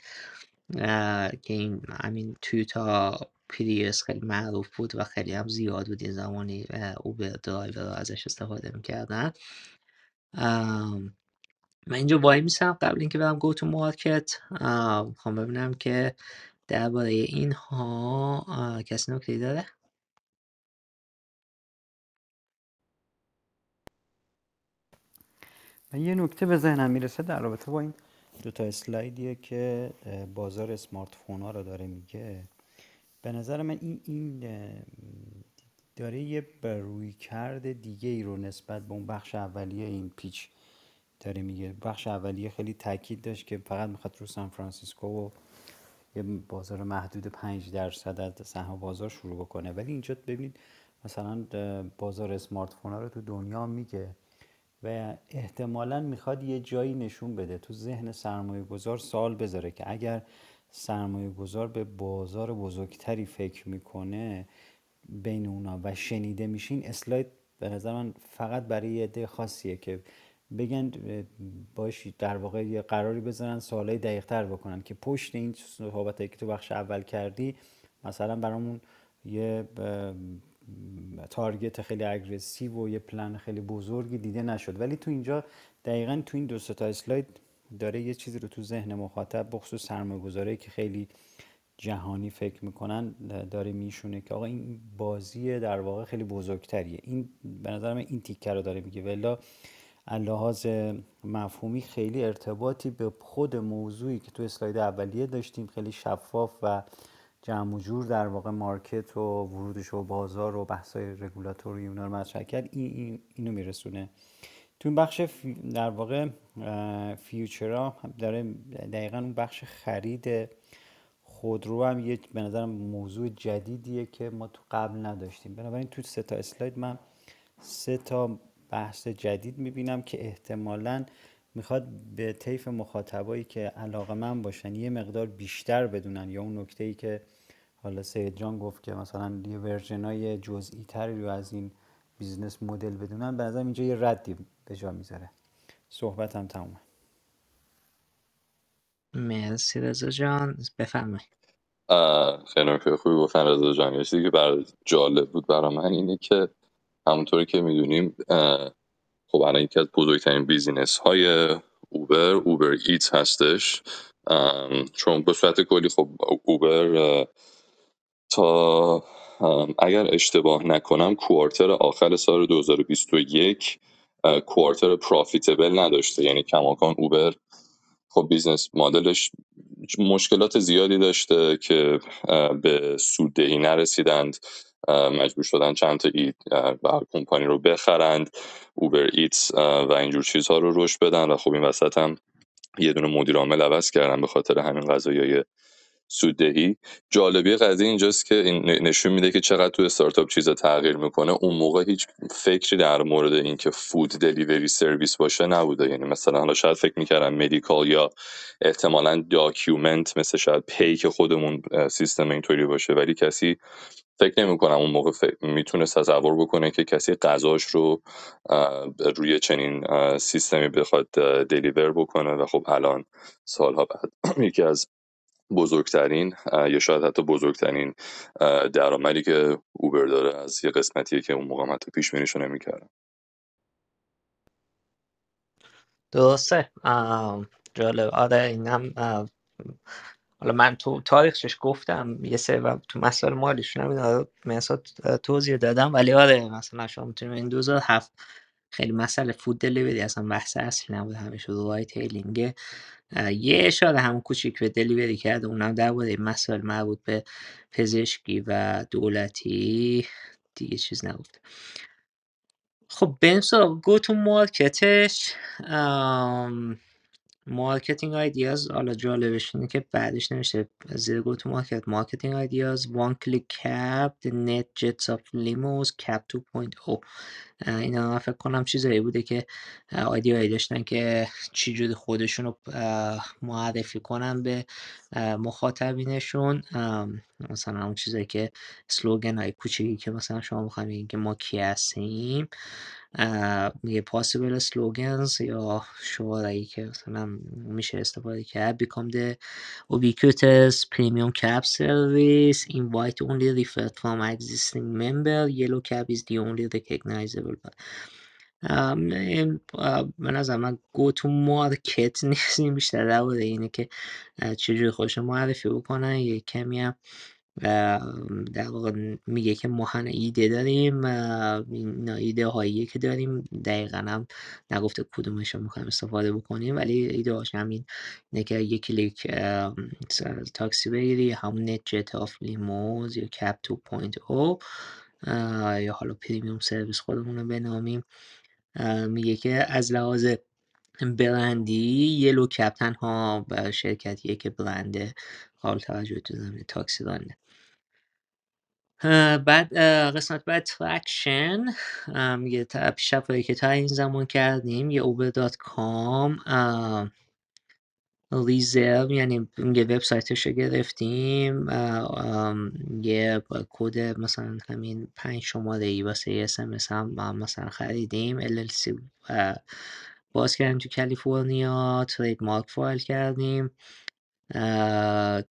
که این همین تویوتا پریوس خیلی معروف بود و خیلی هم زیاد بود این زمانی اوبر درایور ازش استفاده می‌کردن. من اینجا وای میسم قبل اینکه برم گو تو مارکت. می‌خوام ببینم که درباره اینها کسی نکته داره؟ من یه نکته به ذهنم می‌رسه در رابطه با این دو تا اسلایدیه که بازار smartphone ها رو داره میگه. به نظر من این این داره یه رویکرد دیگه ای رو نسبت به اون بخش اولیه این pitch داره میگه. بخش اولیه خیلی تاکید داشت که فقط می‌خواد رو سان فرانسیسکو و یه بازار محدود 5 درصد از سهم بازار شروع بکنه. ولی اینجا ببینید مثلا بازار اسمارت فون ها رو تو دنیا میگه و احتمالا می‌خواد یه جایی نشون بده تو ذهن سرمایه گذار سال بذاره که اگر سرمایه گذار به بازار بزرگتری فکر می‌کنه بین اونا و شنیده میشین اسلاید به نظر من فقط برای یه عده خاصیه که بگن باشی در واقع یه قراری بزنن سوالای دقیق تر بکنن که پشت این صحبت که تو بخش اول کردی مثلا برامون یه target خیلی aggressive و یه پلن خیلی بزرگی دیده نشد. ولی تو اینجا دقیقا تو این دو تا اسلاید داره یه چیزی رو تو ذهن مخاطب بخصوص سرمایه که خیلی جهانی فکر می‌کنن داره میشونه که آقا این بازی در واقع خیلی بزرگتریه. این به نظر من این تیکه رو داره میگه. ولی لحاظ مفهومی خیلی ارتباطی به خود موضوعی که تو اسلاید اولیه داشتیم خیلی شفاف و جمع و جور در واقع مارکت و ورودش و بازار و بحثای رگولاتوری اونا رو مطرح کرد این, این اینو میرسونه. تو این بخش در واقع فیوچرا داره دقیقا اون بخش خرید خودرو هم یه به نظرم موضوع جدیدیه که ما تو قبل نداشتیم. بنابراین تو سه تا اسلاید من سه تا بحث جدید می‌بینم که احتمالا می‌خواد به طیف مخاطبایی که علاقه من باشن یه مقدار بیشتر بدونن یا اون نکته ای که حالا سید جان گفت که مثلا یه version های جزئی تری رو از این business model بدونن به نظرم اینجا یه ردی به جا می‌ذاره. صحبتم تمومه. مرسی رضا جان. بفرمایید. خیلی نکته خوبی گفتن رضا جان. یه چیزی که برام جالب بود برای من اینه که همونطوری که می‌دونیم خب الان یکی از بزرگترین business های اوبر Uber Eats هستش. چون به صورت کلی خب اوبر تا اگر اشتباه نکنم quarter آخر سال 2021 quarter profitable نداشته. یعنی کماکان اوبر. خب business model ش مشکلات زیادی داشته که به سوددهی نرسیدند. مجبور شدن چند تا ای بر کمپانی رو بخرند. Uber Eats و اینجور چیزها رو رشد بدن. و خب این وسط هم یه دونه مدیر عامل عوض کردن به خاطر همین قضایای سوددهی. جالبی قضیه اینجاست که این نشون میده که چقدر تو استارتاپ چیزا تغییر می‌کنه. اون موقع هیچ فکری در مورد اینکه food delivery service باشه نبوده. یعنی مثلا حالا شاید فکر می‌کردن medical یا احتمالا document مثل شاید پی که خودمون سیستم اینطوری باشه. ولی کسی فکر نمی کنم اون موقع می‌تونه تصور بکنه که کسی غذاش رو روی چنین سیستمی بخواد دلیور بکنه و خب الان سالها بعد یکی از بزرگترین یا شاید حتی بزرگترین درآمدی که اوبر داره از یه قسمتیه که اون موقع حتی پیش بینیشو نمی‌کردم. درسته. جالب. آره اینم حالا من تو تاریخش گفتم یه سری تو مسائل مالیشون هم مثلا توضیح دادم ولی آره مثلا شما می‌تونیم این 2007 خیلی مسئله food delivery اصلا بحث اصلی نبود همه شد ride یه اشاره هم کوچیک به delivery کرد اونم درباره مسائل مربوط به پزشکی و دولتی دیگه چیز نگفت خب بریم سراغ go to market ش marketing ideas حالا جالبش اینه که بعدش نمیشه زیر go to market marketing ideas one click cab net jets of limos cab 2.0 اه، اینا فکر کنم چیزایی بوده که idea یی داشتن که چجوری خودشون رو معرفی کنن به مخاطبینشون. مثلا اون چیزایی که slogan های کوچیکی که مثلا شما بخواید که ما کی هستیم. یه possible slogans یا شعارهایی که مثلا میشه استفاده کرد. Become the ubiquitous premium cab service. Invite only referred from existing member. Yellow cab is the only recognizable این به نظر من go to market نیست این بیشتر در اینه که چجوری خودش معرفی بکنن. یه کمی هم در واقع میگه که ما هم ایده داریم. اینا ایده هایی که داریم. دقیقا هم نگفته کدومش رو می‌خوایم استفاده بکنیم. ولی ایده هاش همین اینه که یک کلیک تاکسی بگیری. همون net jet of limos یا cab 2.0 اه، یا حالا premium service خودمون رو بنامیم. میگه که از لحاظ برندی Yellow Cab تنها شرکتیه که برند قابل توجه تو زمینه تاکسی راننده اه، بعد قسمت بعد traction. میگه پیشرفت‌هایی که تا این زمان کردیم. یه Uber dot com. reserve یعنی یه وبسایتش رو گرفتیم ام، یه کد مثلا همین پنج شماره ای واسه SMS هم با هم مثلا خریدیم LLC باز کردیم تو کالیفرنیا trademark file کردیم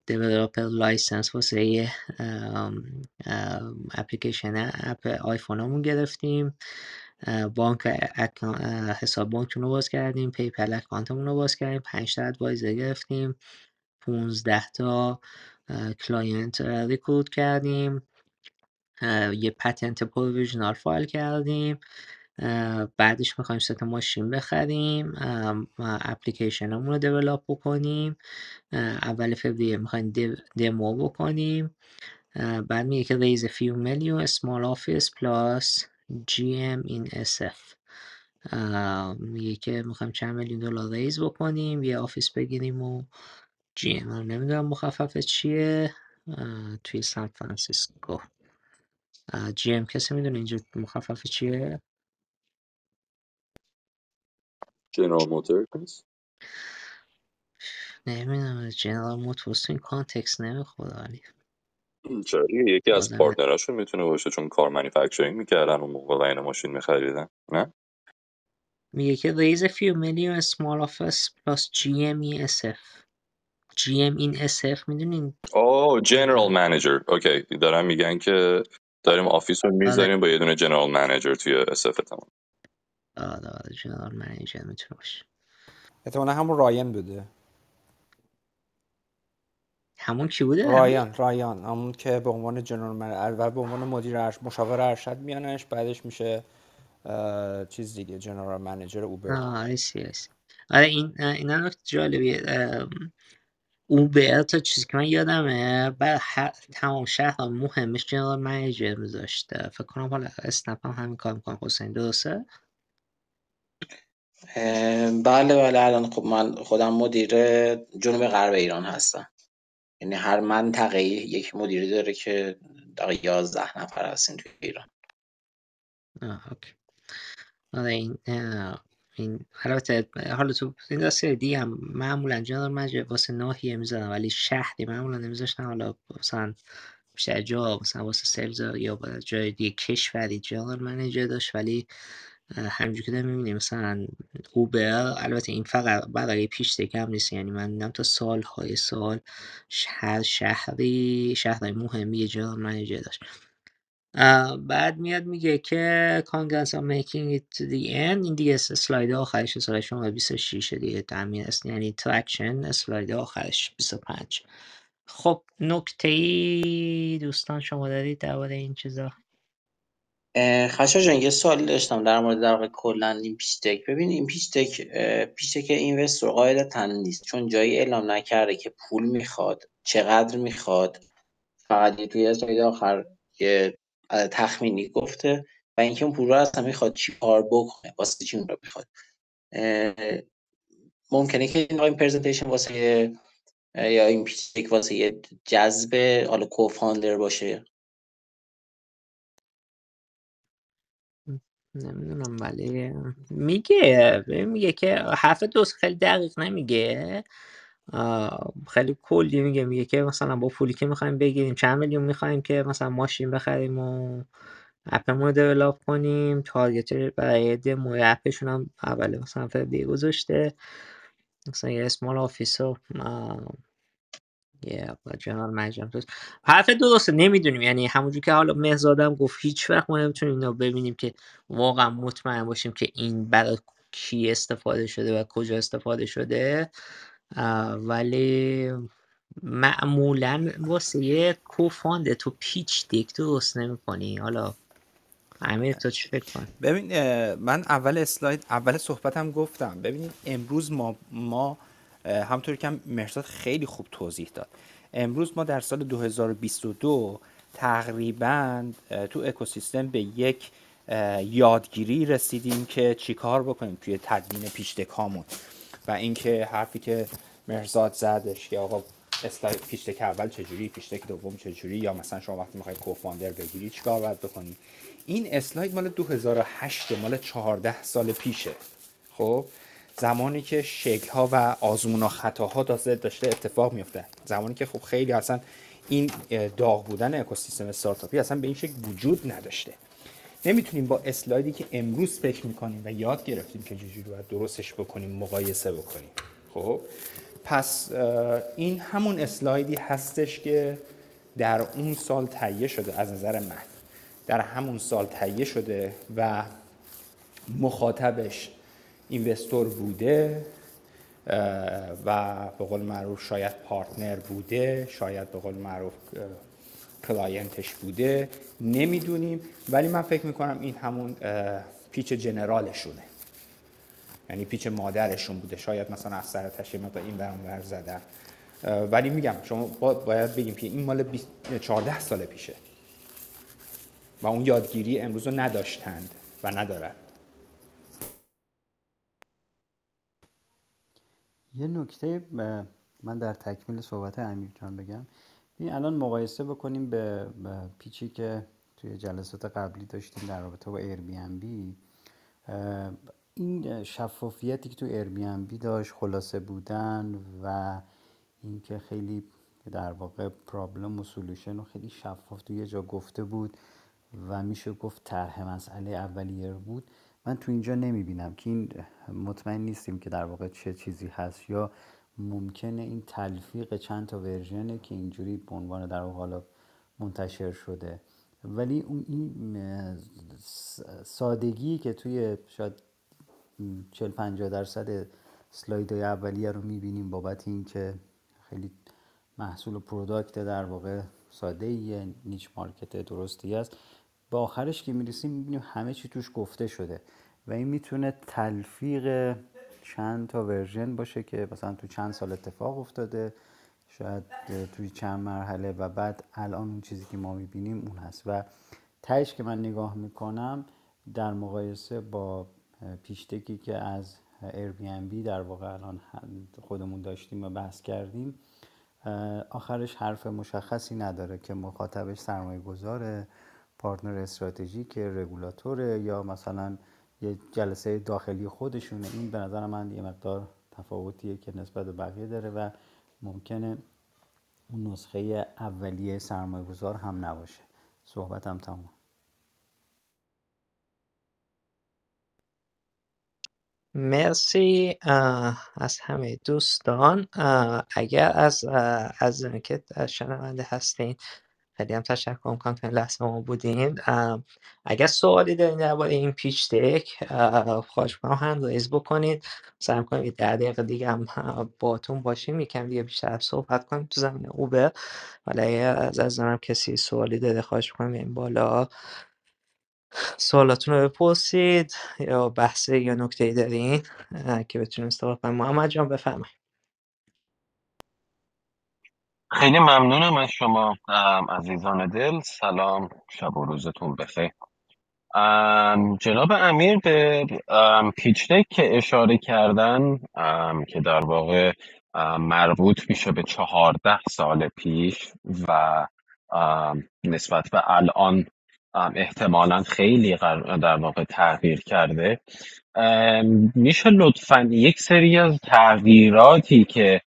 developer license واسه ام، ام، اپلیکیشن app آیفونمون گرفتیم. اه، بانک acc- اه، حساب بانکمون رو باز کردیم PayPal account مون رو باز کردیم 5 تا advisor گرفتیم 15 تا client recruit کردیم یه patent provisional file کردیم بعدش می‌خوایم سه تا ماشین بخریم اپلیکیشنمون رو develop بکنیم اول فوریه می‌خوایم دمو بکنیم بعد میگه که raise a few million small office GM in SF اه، میگه که می‌خوایم چند میلیون دلار raise بکنیم یه office بگیریم و GM هم نمی‌دونم مخفف چیه. توی سان فرانسیسکو. GM کسی می‌دونه اینجا مخفف چیه؟ General Motor نمی‌دونم General Motors این context نمی‌خوره ولی. چرا دیگه؟ یکی از بازم partner اشون می‌تونه باشه چون کار manufacturing می‌کردن اون موقع و ماشین میخریدن نه؟ میگه که raise a few million small office plus GM in SF GM in SF می‌دونین؟ اوه general manager okay دارن میگن که داریم office رو آره. می‌ذاریم با یه دونه general manager توی SF تمام. آره آره general manager می‌تونه باشه. احتمالا همون رایان بوده. همون کی بوده؟ همون رایان رایان. همون که به عنوان جنرال من و به عنوان مدیر ارش مشاور ارشد میانش بعدش میشه اه، چیز دیگه جنرال منیجر اوبر. آه آیسی آیسی آره این اینا نکته جالبیه. اوبر تا چیزی که من یادمه بر هر تمام شهر مهمش جنرال منیجر میذاشته. فکر کنم حالا اسنپ هم همین کار می‌کنه. حسین درسته؟ بله بله الان خب من خودم مدیر جنوب غرب ایران هستم. یعنی هر منطقه یک مدیری داره که دقیقا یازده نفر هستیم توی ایران. آه اوکی. آره این اه، این البته حالا تو این دسته دی هم معمولا جنرال منیجر واسه ناحیه می‌ذارن ولی شهری معمولا نمیذاشتن. حالا مثلا بیشتر جا مثلا واسه سلز یا جای دیگه کشوری جنرال منیجر داشت ولی همینجور که داریم می‌بینیم مثلا اوبر البته این فقط برای pitch هم نیست. یعنی من دیدم تا سالهای سال هر شهری شهرهای مهمی یه general manager داشت. بعد میاد میگه که congrats for making it to the end. این دیگه اسلاید آخرش اسلاید شما 26 دیگه تعمین است. یعنی traction اسلاید آخرش 25 خب نکته ای دوستان شما دارید درباره این چیزا؟ خشا جان یه سوالی داشتم در مورد در واقع کلا این پیچ تک ببین این پیچ تک پیچ تک اینوستور قاعدتا نیست. چون جایی اعلام نکرده که پول می‌خواد چقدر می‌خواد. فقط یه توی اسلاید آخر یه تخمینی گفته و اینکه اون پول رو اصلا می‌خواد چی کار بکنه واسه چی اون رو می‌خواد. ممکنه که این پرزنتیشن واسه یا این پیچ تک واسه یه جذب حالا کوفاندر باشه. نمی‌دونم ولی میگه میگه که حرف دوست خیلی دقیق نمیگه. خیلی کلی میگه میگه که مثلا با پولی که می‌خوایم بگیریم چند میلیون می‌خوایم که مثلا ماشین بخریم و app مون رو develop کنیم. target برای demo app شون هم اول مثلا فوریه گذاشته. مثلا یه small office یه general manager توش حرف درسته نمی‌دونیم. یعنی همونجور که حالا مهزادم گفت هیچ وقت ما نمی‌تونیم اینو ببینیم که واقعا مطمئن باشیم که این برای کی استفاده شده و کجا استفاده شده. ولی معمولا واسه یه کوفانده تو پیچ دیک درست نمی‌کنی. حالا امیر تو چی فکر کن ببین من اول اسلاید اول صحبتم گفتم. ببینید امروز ما ما اه، همونطور که هم مرزاد خیلی خوب توضیح داد. امروز ما در سال 2022 تقریبا تو اکوسیستم به یک یادگیری رسیدیم که چیکار بکنیم توی تدوین پیشتکامون و اینکه حرفی که مرزاد زدش که آقا اسلاید پیشتک اول چجوری پیشتک دوم چجوری یا مثلا شما وقتی می‌خوای کوفاندر بگیری چیکار باید بکنی؟ این اسلاید مال 2008 مال 14 سال پیشه. خب؟ زمانی که شکل ها و آزمون و خطاها داشته داشته اتفاق میفته زمانی که خب خیلی اصلا این داغ بودن اکوسیستم استارتاپی اصلا به این شکل وجود نداشته. نمی‌تونیم با اسلایدی که امروز فکر می‌کنیم و یاد گرفتیم که چجوری باید درستش بکنیم مقایسه بکنیم. خب پس این همون اسلایدی هستش که در اون سال تهیه شده از نظر من. در همون سال تهیه شده و مخاطبش اینوستور بوده و به قول معروف شاید partner بوده شاید به قول معروف client ش بوده نمی‌دونیم. ولی من فکر می‌کنم این همون pitch general شونه. یعنی pitch مادرشون بوده. شاید مثلا از سر تشریح مقدار این برام زدن. ولی میگم شما باید بگیم که این مال 14 سال پیشه. و اون یادگیری امروز رو نداشتند و ندارند یه نکته من در تکمیل صحبت امیر جان بگم. این الان مقایسه بکنیم به pitch ی که توی جلسات قبلی داشتیم در رابطه با Airbnb این شفافیتی که تو Airbnb داشت خلاصه بودن و اینکه خیلی در واقع problem و solution رو خیلی شفاف تو یه جا گفته بود و میشه گفت طرح مسئله اولیه بود. من تو اینجا نمی‌بینم که این مطمئن نیستیم که در واقع چه چیزی هست یا ممکنه این تلفیق چند تا version ه که اینجوری به عنوان در واقع حالا منتشر شده. ولی اون این سادگی که توی شاید 40 50 درصد اسلایدهای اولیه رو می‌بینیم بابت اینکه خیلی محصول و product در واقع ساده ایه niche market درستی است به آخرش که می‌رسیم می‌بینیم همه چی توش گفته شده و این می‌تونه تلفیق چند تا ورژن باشه که مثلا تو چند سال اتفاق افتاده شاید توی چند مرحله و بعد الان اون چیزی که ما می‌بینیم اون هست. و تهش که من نگاه می‌کنم در مقایسه با پیشتکی که از Airbnb در واقع الان خودمون داشتیم و بحث کردیم آخرش حرف مشخصی نداره که مخاطبش سرمایه گذاره پارتنر استراتژیک رگولاتوره یا مثلا یه جلسه داخلی خودشونه. این به نظر من یه مقدار تفاوتیه که نسبت به بقیه داره و ممکنه اون نسخه اولیه سرمایه گذار هم نباشه. صحبتم تموم. مرسی از همه دوستان. اگر از از که شنونده هستین خیلی هم تشکر می‌کنم که لحظه ما بودین. اگر سوالی دارین درباره این پیچ دک خواهش می‌کنم هم ریز بکنید. سعی کنیم یه ده دقیقه دیگه هم باتون باشیم. یکم دیگه بیشتر صحبت کنیم. تو زمین اوبر ولی از از کسی سوالی داره خواهش می‌کنم این بالا. سوالاتون رو بپرسید یا بحث یا نکته دارین که بتونیم استفاده کنیم. محمد جان بفرمایید. خیلی ممنونم از شما عزیزان دل. سلام شب و روزتون بخیر. ام، جناب امیر به ام، پیچ دک که اشاره کردن که در واقع مربوط میشه به چهارده سال پیش و نسبت به الان ام، احتمالا خیلی در واقع تغییر کرده. میشه لطفا یک سری از تغییراتی که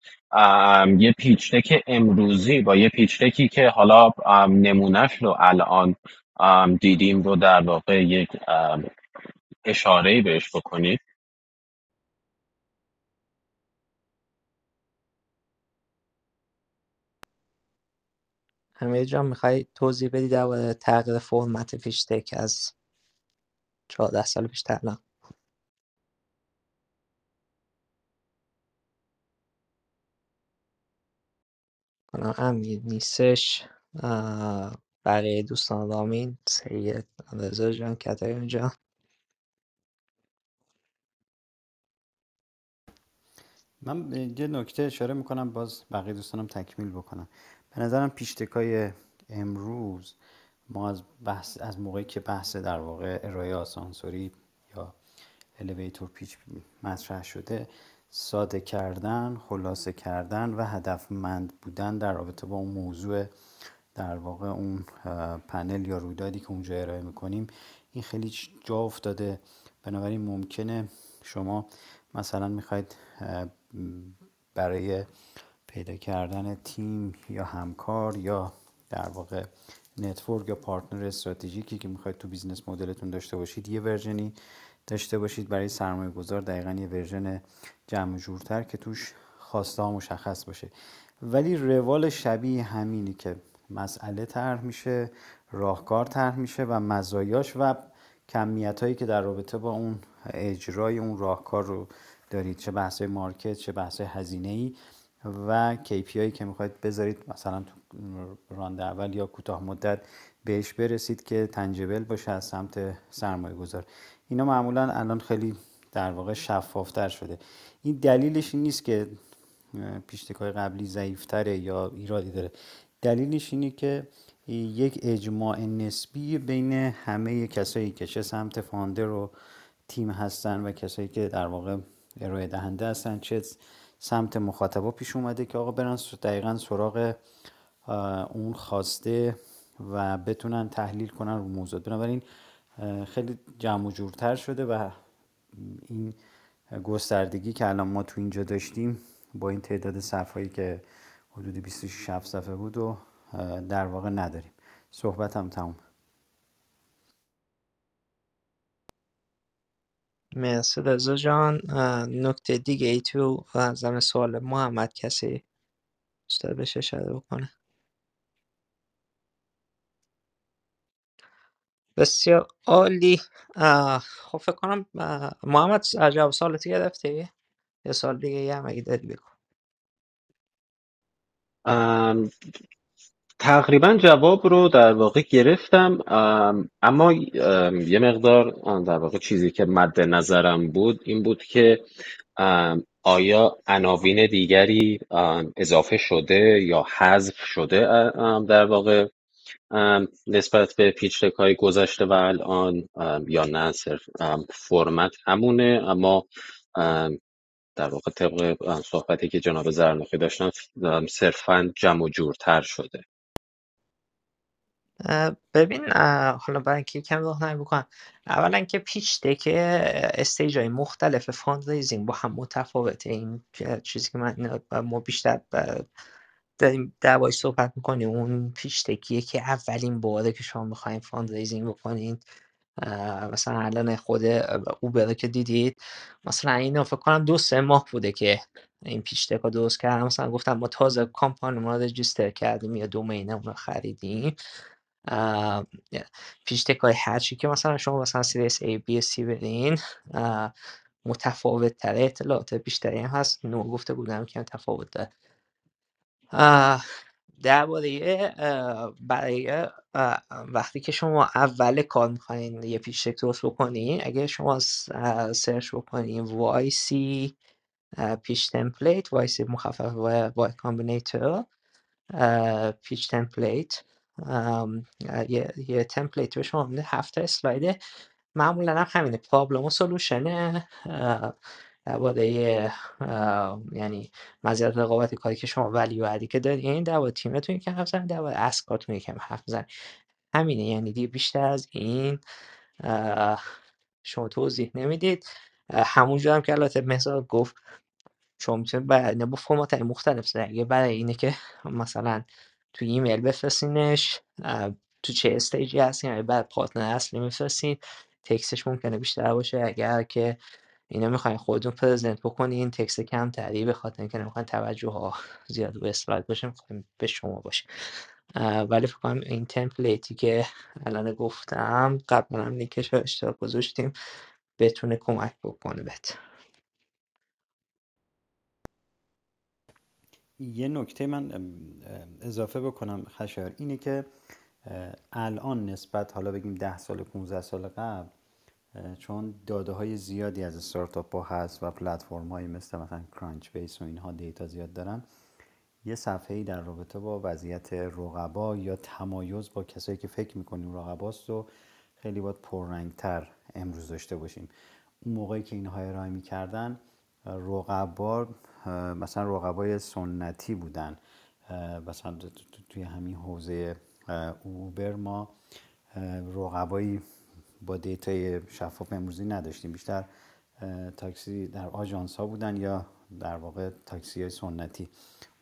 یه پیچ دک امروزی با یه پیچ دکی که حالا نمونهش رو الان دیدیم رو در واقع یک اشاره بهش بکنید. امیر جان می‌خوای توضیح بدی درباره تغییر فرمت پیش تک از 14 سال پیش تا الان؟ کنم امیر نیستش بقیه دوستان رامین سید رضا جان کتای جان. من یه نکته اشاره می‌کنم باز بقیه دوستانم تکمیل بکنم به نظرم پیشتکای امروز ما از بحث از موقعی که بحث در واقع ارائه آسانسوری یا الیویتور پیچ مطرح شده ساده کردن خلاصه کردن و هدفمند بودن در رابطه با اون موضوع در واقع اون پنل یا رویدادی که اونجا ارائه می‌کنیم این خیلی جا افتاده. بنابراین ممکنه شما مثلا می‌خواید برای پیدا کردن تیم یا همکار یا در واقع network یا partner استراتژیکی که می‌خواید تو business model تون داشته باشید یه version ی داشته باشید برای سرمایه گذار دقیقا یه version جمع جورتر که توش خواسته ها مشخص باشه. ولی روال شبیه همینی که مسئله طرح میشه راهکار طرح میشه و مزایاش و کمیت هایی که در رابطه با اون اجرای اون راهکار رو دارید چه بحث مارکت چه بحث هزینه ای و KPI که می‌خواید بذارید مثلا تو راند اول یا کوتاه مدت بهش برسید که تنجبل باشه از سمت سرمایه گذار اینا معمولا الان خیلی در واقع شفافتر شده. این دلیلش این نیست که پیشتکای قبلی ضعیفتره یا ایرادی داره. دلیلش اینه که یک اجماع نسبی بین همه کسایی که چه سمت فاندر و تیم هستن و کسایی که در واقع ارائه دهنده هستن چه سمت مخاطبا پیش اومده که آقا برن دقیقا سراغ اون خواسته و بتونن تحلیل کنن رو موضوع. بنابراین خیلی جمع و جورتر شده و این گستردگی که الان ما تو اینجا داشتیم با این تعداد صفحایی که حدود 26 صفحه بود و در واقع نداریم. صحبت هم تموم مرسی رضا جان. نکته دیگه ای تو زمین سوال محمد کسی دوست داره بهش اشاره بکنه. بسیار عالی. خب فکر کنم محمد جواب سوالتی گرفتی؟ یه سال دیگه یه هم اگه داری ام، تقریبا جواب رو در واقع گرفتم ام، اما ام، یه مقدار در واقع چیزی که مد نظرم بود این بود که آیا عناوین دیگری اضافه شده یا حذف شده در واقع نسبت به پیچ های گذشته و الان یا نه صرف فرمت همونه. اما ام، در واقع طبق صحبتی که جناب زرنوخی داشتن صرفا جمع و جورتر شده. ببین حالا برای اینکه یکم راهنمایی بکنم. اولا که pitch deck stage های مختلف fund با هم متفاوته. این که چیزی که من ما بیشتر داریم دربارش صحبت می‌کنیم اون pitch deck یه که اولین باره که شما می‌خواین fund بکنین مثلا الان خود اوبر که دیدید مثلا اینا فکر کنم دو سه ماه بوده که این پیش تکا درست کردم مثلا گفتم ما تازه کامپانی ما رو رجیستر کردیم یا دومین اون رو خریدیم. اه، پیش تکای هر چی که مثلا شما مثلا سیریس B C بدین اه، متفاوت تره اطلاعات بیشتری هم هست. نو گفته بودم که تفاوت داره. درباره اه، برای اه، وقتی که شما اول کار می‌خواین یه pitch درست بکنین اگه شما اه، search بکنین YC pitch template YC مخفف Y Combinator pitch template اه، یه, یه template به شما میده هفت تا اسلاید معمولا هم همینه problem و solution ه درباره یعنی مزیت رقابتی کاری که شما ولی بعدی که دارین درباره تیمتون یکم حرف زنید درباره ask تون یکم حرف زنید. همینه یعنی دیگه بیشتر از این شما توضیح نمی‌دید. اه، همونجا هم که البته مثال گفت شما می‌تونید برای با فرمات مختلف زدن یه برای اینه که مثلا تو ایمیل بفرستینش اه، تو چه stage ی هستین یعنی بعد partner اصلی میفرستین. text ش ممکنه بیشتر باشه اگر که اینا می‌خواین خودتون پرزنت بکنین تکست کم تری به خاطر اینکه نمی‌خواین توجه ها زیاد روی اسلاید باشه می‌خواین به شما باشه. ولی فکر کنم این تمپلیتی که الان گفتم قبلا هم لینکش رو اشتراک گذاشتیم بتونه کمک بکنه بهت. یه نکته من اضافه بکنم خشایار اینه که الان نسبت حالا بگیم ده سال 15 سال قبل چون داده های زیادی از استارتاپ ها هست و پلتفرم هایی مثل مثلا کرانچ بیس و اینها دیتا زیاد دارن یه صفحه ای در رابطه با وضعیت رقبا یا تمایز با کسایی که فکر می‌کنیم رقباست و خیلی باید پررنگتر امروز داشته باشیم. اون موقعی که اینها ارائه می‌کردن رقبا مثلا رقبای سنتی بودن. مثلا توی همین حوزه اوبر ما رقبایی با data ی شفاف امروزی نداشتیم. بیشتر تاکسی در آژانس ها بودن یا در واقع تاکسی های سنتی.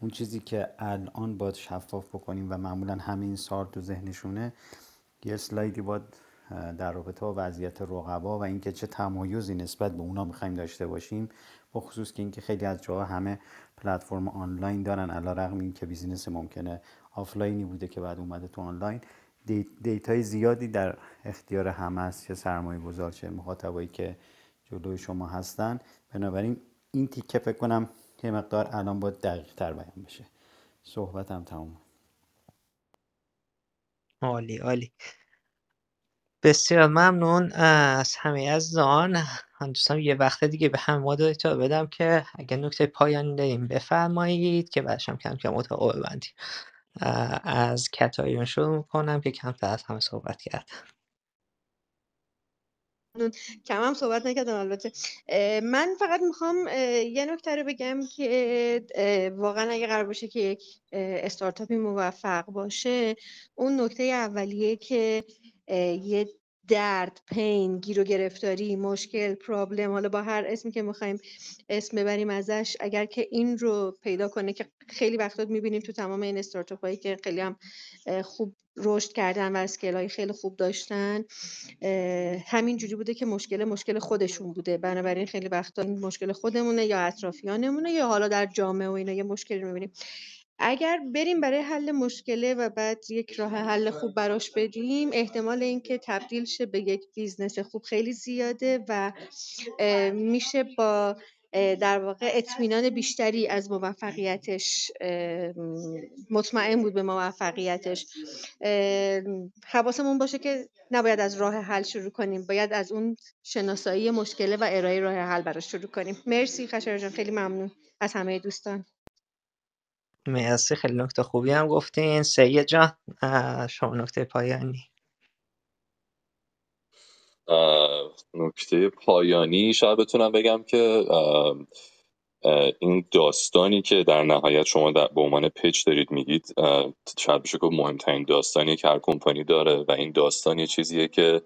اون چیزی که الان باید شفاف بکنیم و معمولا همین سوال تو ذهنشونه یه اسلایدی باید در رابطه با وضعیت رقبا و اینکه چه تمایزی نسبت به اونا می‌خوایم داشته باشیم به خصوص که اینکه خیلی از جاها همه پلتفرم آنلاین دارن علی رغم اینکه business ممکنه آفلاینی بوده که بعد اومده تو آنلاین. data ی زیادی در اختیار همه است چه سرمایه گذار چه مخاطبایی که جلوی شما هستن. بنابراین این تیکه فکر کنم یه مقدار الان باید دقیق تر بیان بشه. صحبتم تموم عالی عالی. بسیار ممنون. از همه عزیزان. من دوستم یه وقت دیگه به همه moderator بدم که اگه نکته پایانی داریم بفرمایید که بعدش هم کم کم اتاق ببندیم. از کتایون شروع می‌کنم که کمتر از همه صحبت کرد ممنون. کم هم صحبت نکردم البته من فقط می‌خوام یه نکته رو بگم که واقعا اگه قرار باشه که یک استارتاپی موفق باشه اون نکته اولیه که یه درد پین گیر و گرفتاری مشکل پرابلم حالا با هر اسمی که می‌خوایم اسم ببریم ازش اگر که این رو پیدا کنه که خیلی وقتا می‌بینیم تو تمام این استارتاپ هایی که خیلی هم خوب رشد کردن و scale های خیلی خوب داشتن اه، همینجوری بوده که مشکل مشکل خودشون بوده. بنابراین خیلی وقتا مشکل خودمونه یا اطرافیانمونه یا حالا در جامعه و اینا یه مشکلی می‌بینیم. اگر بریم برای حل مشکله و بعد یک راه حل خوب براش بدیم احتمال اینکه تبدیل شه به یک business خوب خیلی زیاده و میشه با در واقع اطمینان بیشتری از موفقیتش مطمئن بود به موفقیتش. حواسمون باشه که نباید از راه حل شروع کنیم. باید از اون شناسایی مشکله و ارائه راه حل براش شروع کنیم. مرسی خشایار جان خیلی ممنون از همه دوستان. مرسی خیلی نکته خوبی هم گفتین. سید جان شما نکته پایانی. نکته پایانی شاید بتونم بگم که اه، این داستانی که در نهایت شما در به عنوان پچ دارید میگید شاید بشه گفت مهمترین داستانی که هر کمپانی داره و این داستان یه چیزیه که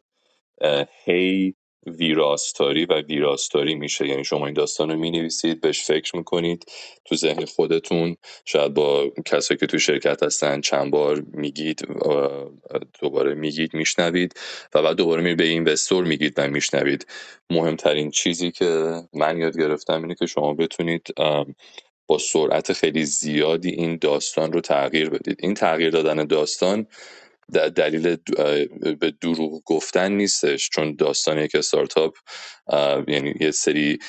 هی ویراستاری و ویراستاری میشه. یعنی شما این داستان رو می‌نویسید بهش فکر می‌کنید. تو ذهن خودتون شاید با کسایی که تو شرکت هستن چند بار میگید دوباره میگید میشنوید و بعد دوباره می به اینوستور میگید و میشنوید. مهمترین چیزی که من یاد گرفتم اینه که شما بتونید با سرعت خیلی زیادی این داستان رو تغییر بدید. این تغییر دادن داستان دلیل به دروغ گفتن نیستش چون داستان یک استارتاپ یعنی یه سری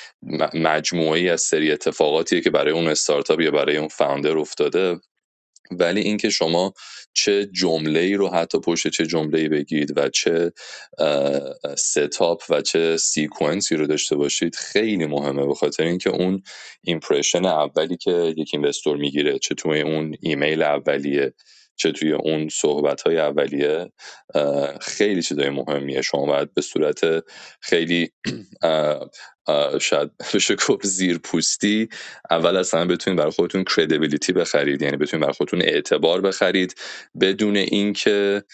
مجموعه از سری اتفاقاتیه که برای اون استارتاپ یا برای اون فاوندر افتاده. ولی اینکه شما چه جمله ای رو حتی پشت چه جمله ای بگید و چه setup و چه sequence ی رو داشته باشید خیلی مهمه به خاطر اینکه اون impression اولی که یک investor می‌گیره چه توی اون ایمیل اولیه چه توی اون صحبت های اولیه خیلی چیزای مهمیه. شما باید به صورت خیلی شاید بشه گفت زیر پوستی اول اصلا بتونید برای خودتون credibility بخرید. یعنی بتونید برای خودتون اعتبار بخرید. بدون اینکه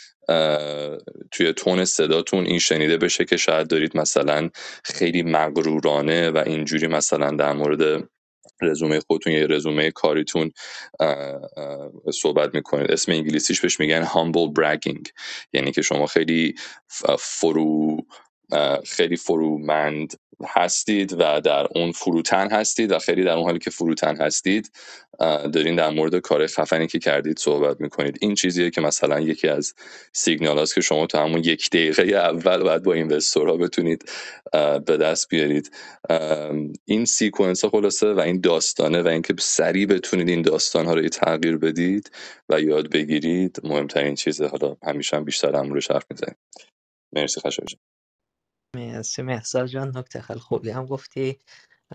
توی تون صداتون این شنیده بشه که شاید دارید مثلا خیلی مغرورانه و اینجوری مثلا در مورد رزومه خودتون یا رزومه کاریتون صحبت می‌کنید. اسم انگلیسیش بهش میگن humble bragging. یعنی که شما خیلی فرو خیلی فرومند هستید و در اون فروتن هستید و خیلی در اون حالی که فروتن هستید دارین در مورد کار خفنی که کردید صحبت می‌کنید. این چیزیه که مثلا یکی از سیگنال هست که شما تو همون یک دقیقه اول باید با اینوستورها بتونید به دست بیارید. این سیکونس خلاصه و این داستانه و اینکه سریع بتونید این داستان ها رو تغییر بدید و یاد بگیرید مهمترین چیزه. حالا همیشه هم بیشتر هم روش حرف می‌زنید مرسی خشایار مرسی مهسا جان نکته خیلی خوبی هم گفتی.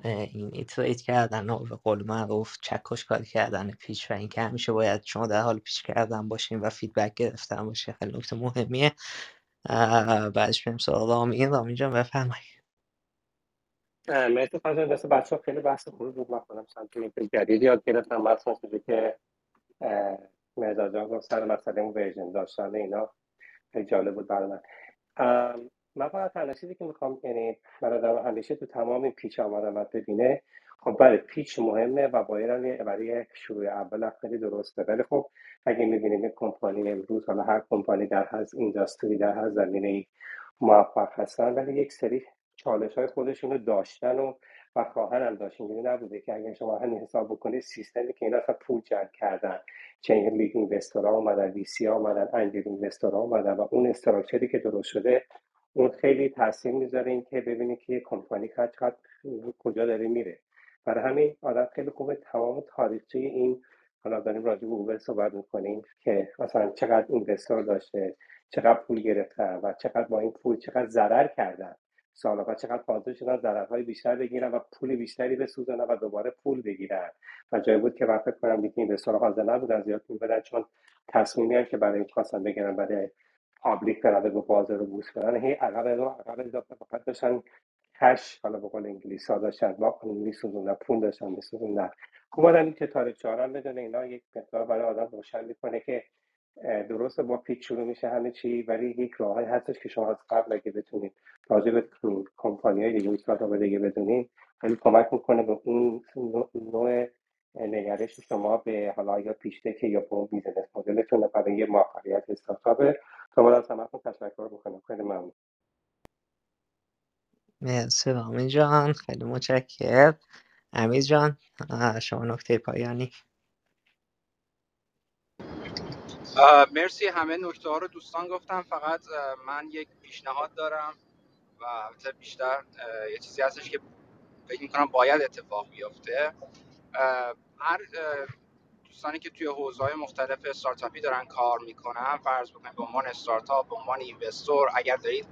این iterate کردن و به قول معروف چکش کاری کردن pitch و اینکه همیشه باید شما در حال pitch کردن باشین و feedback گرفتن باشه خیلی نکته مهمیه. بعدش بریم سراغ رامین رامین جان بفرمایید. مرسی خانم دست بچه ها خیلی بحث خوبی بود. من خودم سنتیمتر جدید یاد گرفتم. مثلا چیزی که مهداد جان سر مسئله اون version داشتن اینا. خیلی جالب بود برای من. من فقط تنها چیزی که می‌خوام یعنی برادرم همیشه تو تمام این پیچ آمدم ببینه خب بله پیچ مهمه و باید برای شروع اول خیلی درسته. ولی خب اگه می‌بینیم یک کمپانی امروز حالا هر کمپانی در هر اینداستری در هر زمینه موفق هستن ولی یک سری چالش های خودشونو داشتن و و خواهر هم داشت. اینجوری نبوده که اگر شما همین حساب بکنید سیستمی که اینا اصلا پول جمع کردن. چه این لیگ اینوستورها اومدن وی سی اومدن انجل اینوستورها اومدن و اون استراکچری که درست شده اون خیلی تاثیر می‌ذاره این که ببینید که یه کمپانی چقدر کجا داره میره. برای همین آدم خیلی خوبه تمام تاریخچه این حالا داریم راجع به اوبر صحبت می‌کنیم که مثلا چقدر اینوستور داشته چقدر پول گرفتن و چقدر با این پول چقدر ضرر کردن سال بعد چقدر حاضر شدن ضررهای بیشتر بگیرن و پول بیشتری بسوزن و دوباره پول بگیرن. و جایی بود که من فکر کنم دیگه اینوستور حاضر نبودن زیاد پول بدن چون تصمیمی هم که برای این خواستن بگیرن برای پابلیک برن و بازار رو بوس کنن هی عقب رو عقب اضافه فقط داشتن کش حالا به قول انگلیس ها داشتن با میسوزوندن پول داشتن میسوزوندن آدم این که تاریخ چهارم بدونه اینا یک مقدار برای آدم روشن می‌کنه که درسته با پیچ شروع میشه همه چی ولی یک راهی هستش که شما از قبل اگه بتونید راجع به کمپانی های دیگه استارتاپ دیگه بدونید خیلی کمک می‌کنه به اون نوع نگرش شما به حالا یا pitch deck یا به اون business model تون برای یه موفقیت استارتاپ تا از همتون تشکر می‌کنم خیلی ممنون. مرسی رامین جان. خیلی متشکر امیر جان شما نکته پایانی. مرسی. همه نکته ها رو دوستان گفتن. فقط من یک پیشنهاد دارم و البته بیشتر یه چیزی هستش که فکر می‌کنم باید اتفاق بیفته. هر دوستانی که توی حوزه های مختلف استارتاپی دارن کار می‌کنن فرض بکنید به عنوان استارتاپ به عنوان investor اگر دارید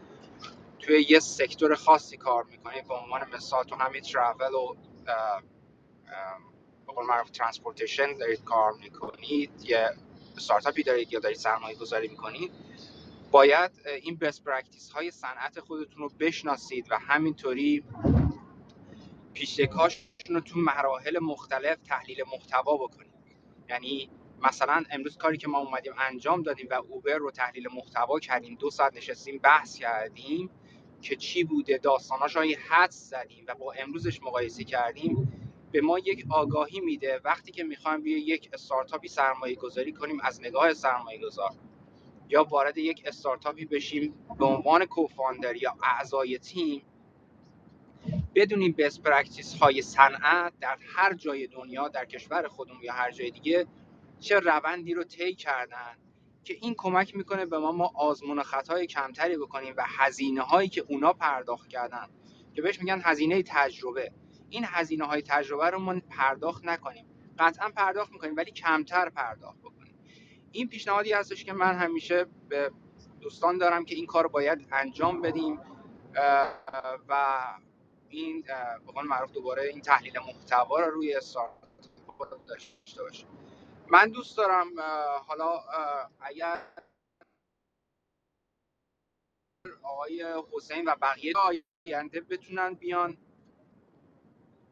توی یه sector خاصی کار می‌کنید به عنوان مثال تو همین travel و به قول معروف transportation دارید کار می‌کنید یه استارتاپی دارید یا دارید سرمایه گذاری می‌کنید باید این best practice های صنعت خودتون رو بشناسید و همینطوری pitch deck اشون رو تو مراحل مختلف تحلیل محتوا بکنید یعنی مثلا امروز کاری که ما اومدیم انجام دادیم و اوبر رو تحلیل محتوا کردیم دو ساعت نشستیم بحث کردیم که چی بوده داستاناش رو حدس زدیم و با امروزش مقایسه کردیم به ما یک آگاهی میده. وقتی که می‌خوایم روی یک استارتاپی سرمایه گذاری کنیم از نگاه سرمایه گذار یا وارد یک استارتاپی بشیم به عنوان co-founder یا اعضای تیم بدونیم best practice های صنعت در هر جای دنیا در کشور خودمون یا هر جای دیگه چه روندی رو طی کردن که این کمک می‌کنه به ما ما آزمون و خطای کمتری بکنیم و هزینه هایی که اونا پرداخت کردن که بهش میگن هزینه تجربه. این هزینه های تجربه رو ما پرداخت نکنیم. قطعا پرداخت می‌کنیم ولی کمتر پرداخت بکنیم. این پیشنهادی هستش که من همیشه به دوستان دارم که این کار باید انجام بدیم و این به قول معروف دوباره این تحلیل محتوا رو روی استارتاپ داشته باشیم من دوست دارم حالا اگر آقای حسین و بقیه آینده بتونن بیان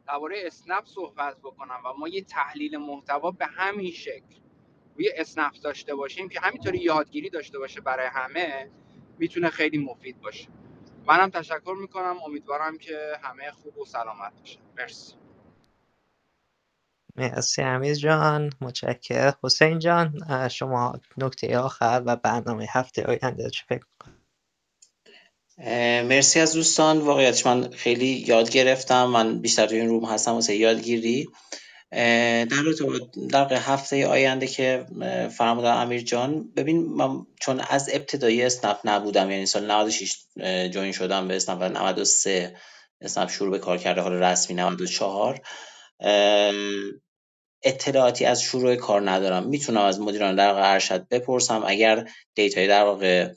درباره اسنپ صحبت بکنم و ما یه تحلیل محتوا به همین شکل روی اسنپ داشته باشیم که همینطوری یادگیری داشته باشه برای همه می‌تونه خیلی مفید باشه. منم تشکر می‌کنم. امیدوارم که همه خوب و سلامت باشن. مرسی. مرسی امیر جان. متشکر حسین جان شما نکته آخر و برنامه هفته آینده چه فکر مرسی از دوستان. واقعیتش من خیلی یاد گرفتم. من بیشتر توی این روم هستم واسه یادگیری. در در هفته آینده که فرمودن امیر جان ببین من چون از ابتدایی اسنپ نبودم یعنی سال 96 جوین شدم به اسنپ و 93 اسنپ شروع به کار کرده حال رسمی 94 اطلاعاتی از شروع کار ندارم. می‌تونم از مدیران در ارشد بپرسم. اگر data یی در واقع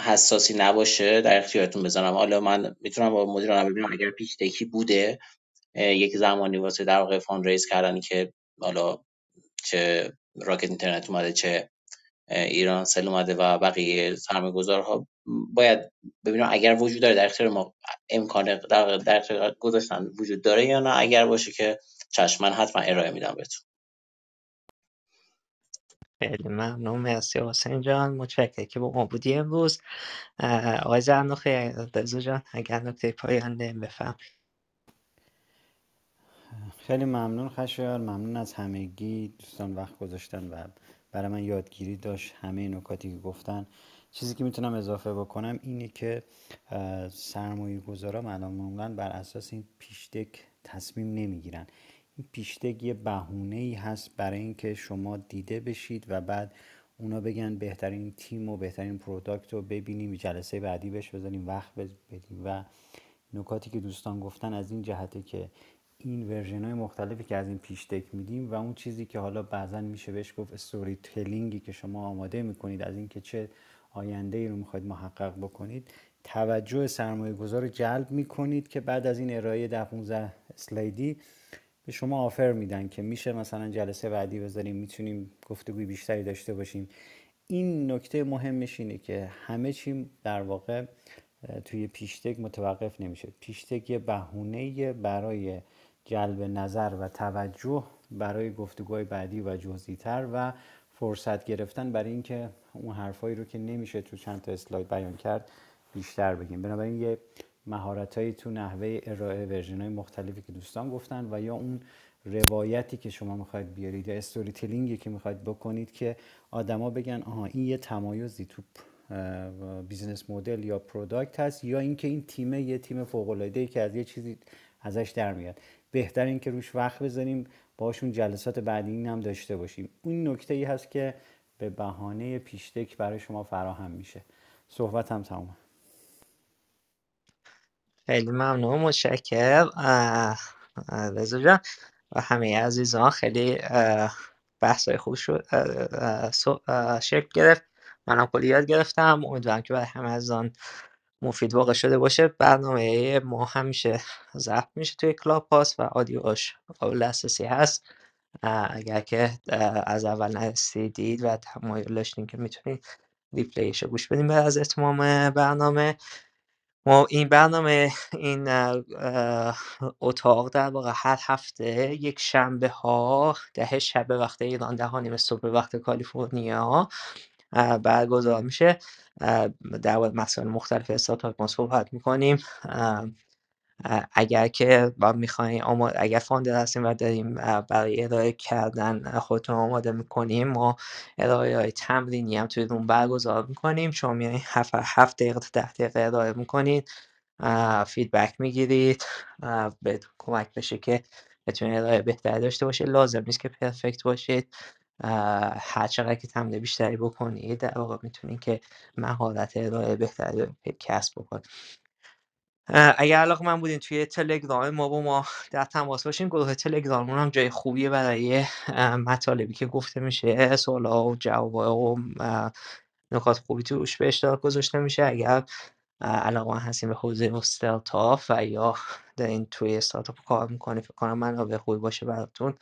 حساسی نباشه در اختیارتون بذارم. حالا من می‌تونم با مدیران ببینم اگر pitch deck ی بوده یک زمانی واسه در واقع fund raise کردنی که حالا چه Rocket Internet اومده چه ایران سل اومده و بقیه سرمایه گذارها باید ببینم اگر وجود داره در اختیار ما امکان در, در اختیار گذاشتن وجود داره یا نه؟ اگر باشه که چشم من حتما ارائه میدم بهتون. خیلی ممنون. مرسی حسین جان. متشکرم که با ما بودی امروز. آقای زرنوخی رضا جان اگر نکته پایان بفهم خیلی ممنون خشایار ممنون از همگی. دوستان وقت گذاشتن و برای من یادگیری داشت همه نکاتی که گفتن. چیزی که می‌تونم اضافه بکنم اینه که سرمایه گذارا معمولا بر اساس این پیشتک تصمیم نمی‌گیرن. این pitch deck یه بهونه ای هست برای اینکه شما دیده بشید و بعد اونا بگن بهترین تیم و بهترین product رو ببینیم جلسه بعدی بهش بذاریم وقت بدیم. و نکاتی که دوستان گفتن از این جهته که این version های مختلفی که از این pitch deck میدیم و اون چیزی که حالا بعضا میشه بهش گفت storytelling ی که شما آماده می‌کنید از اینکه چه آینده ای رو می‌خواید محقق بکنید توجه سرمایه گذار رو جلب می‌کنید که بعد از این ارائه ده 15 اسلایدی به شما آفر میدن که میشه مثلا جلسه بعدی بذاریم می‌تونیم گفتگوی بیشتری داشته باشیم. این نکته مهمش اینه که همه چی در واقع توی پیشتک متوقف نمیشه. پیشتک یه بهونه برای جلب نظر و توجه برای گفتگوهای بعدی و جزئی‌تر و فرصت گرفتن برای اینکه اون حرفایی رو که نمیشه تو چند تا اسلاید بیان کرد بیشتر بگیم. بنابراین یه مهارتایی تو نحوه ارائه version های مختلفی که دوستان گفتن و یا اون روایتی که شما می‌خواید بیارید یا storytelling ی که می‌خواید بکنید که آدما بگن آها این یه تمایزی تو business model یا product هست یا اینکه این تیم یه تیم فوق العاده که از یه چیزی ازش در میاد. بهتر این که روش وقت بذاریم باشون جلسات بعدی هم داشته باشیم. اون نکته ای هست که به بهانه پیشتک برای شما فراهم میشه. صحبت هم تمومه. خیلی ممنون متشکر رضا جان و همه عزیزان خیلی بحث های خوب شد شکل گرفت. منم کلی یاد گرفتم. امیدوارم که برای همه از آن مفید واقع شده باشه برنامه ما همیشه ضبط میشه توی کلاب پاس و آدیوش قابل دسترسی هست. اگر که از اول نرسیدید و تمایل داشتین که می‌تونید ریپلیش رو گوش بدیم بعد از اتمام برنامه. ما این برنامه این اتاق در واقع هر هفته یک شنبه ها ده شب وقت ایران ده نیم صبح وقت کالیفرنیا برگزار میشه. در مورد مسائل مختلف استارتاپ ما صحبت می‌کنیم. اگر که با می‌خواین آماده اگر فاندر هستیم و داریم برای ارائه کردن خودتون آماده می‌کنیم ما ارائه های تمرینی هم توی روم برگزار می‌کنیم. شما میایین هفت, هفت دقیقه تا ده دقیقه ارائه می‌کنید. فیدبک می‌گیرید. به کمک بشه که بتونید ارائه بهتری داشته باشه لازم نیست که پرفکت باشید. هر چقدر که تمرین بیشتری بکنید در واقع می‌تونید که مهارت ارائه بهتری کسب بکنید اگر علاقه من بودین توی تلگرام ما با ما در تماس باشین. گروه تلگراممون هم جای خوبیه برای مطالبی که گفته میشه سوالا و جواب و نکات خوبی توش به اشتراک گذاشته میشه. اگر علاقه هستیم به حوزه استارتاپ و یا دارین توی استارتاپ کار می‌کنی فکر کنم منابع خوبی باشه براتون.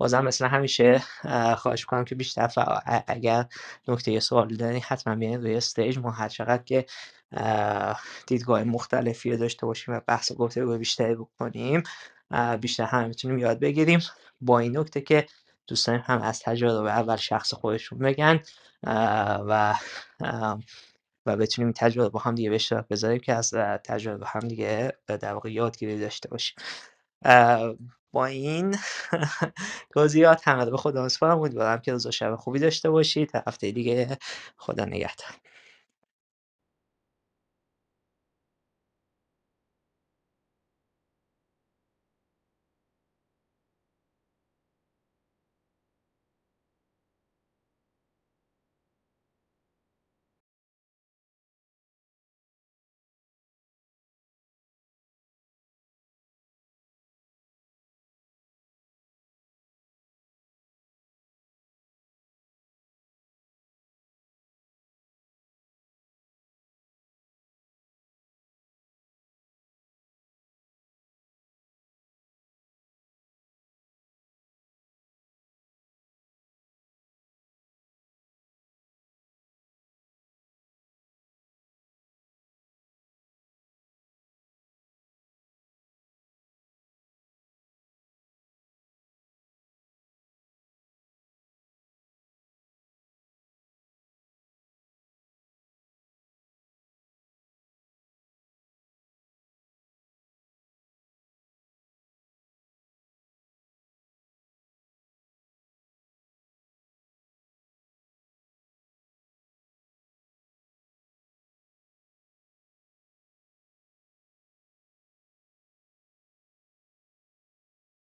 بازم مثل همیشه اه، خواهش می‌کنم که بیشتر فع- ا- اگر نکته یا سوالی دارین حتما بیاین روی استیج. ما هر چقدر که اه، دیدگاه مختلفی رو داشته باشیم و بحث گفتگو بیشتری بکنیم بیشتر هم می‌تونیم یاد بگیریم. با این نکته که دوستان هم از تجربه اول شخص خودشون بگن و و بتونیم این تجربه با هم دیگه به بذاریم که از تجربه هم دیگه در واقع یادگیری داشته باشیم. با این توضیحات. همه به خدا سپارم امیدوارم که روز و شب خوبی داشته باشید هفته دیگه خدا نگهدار.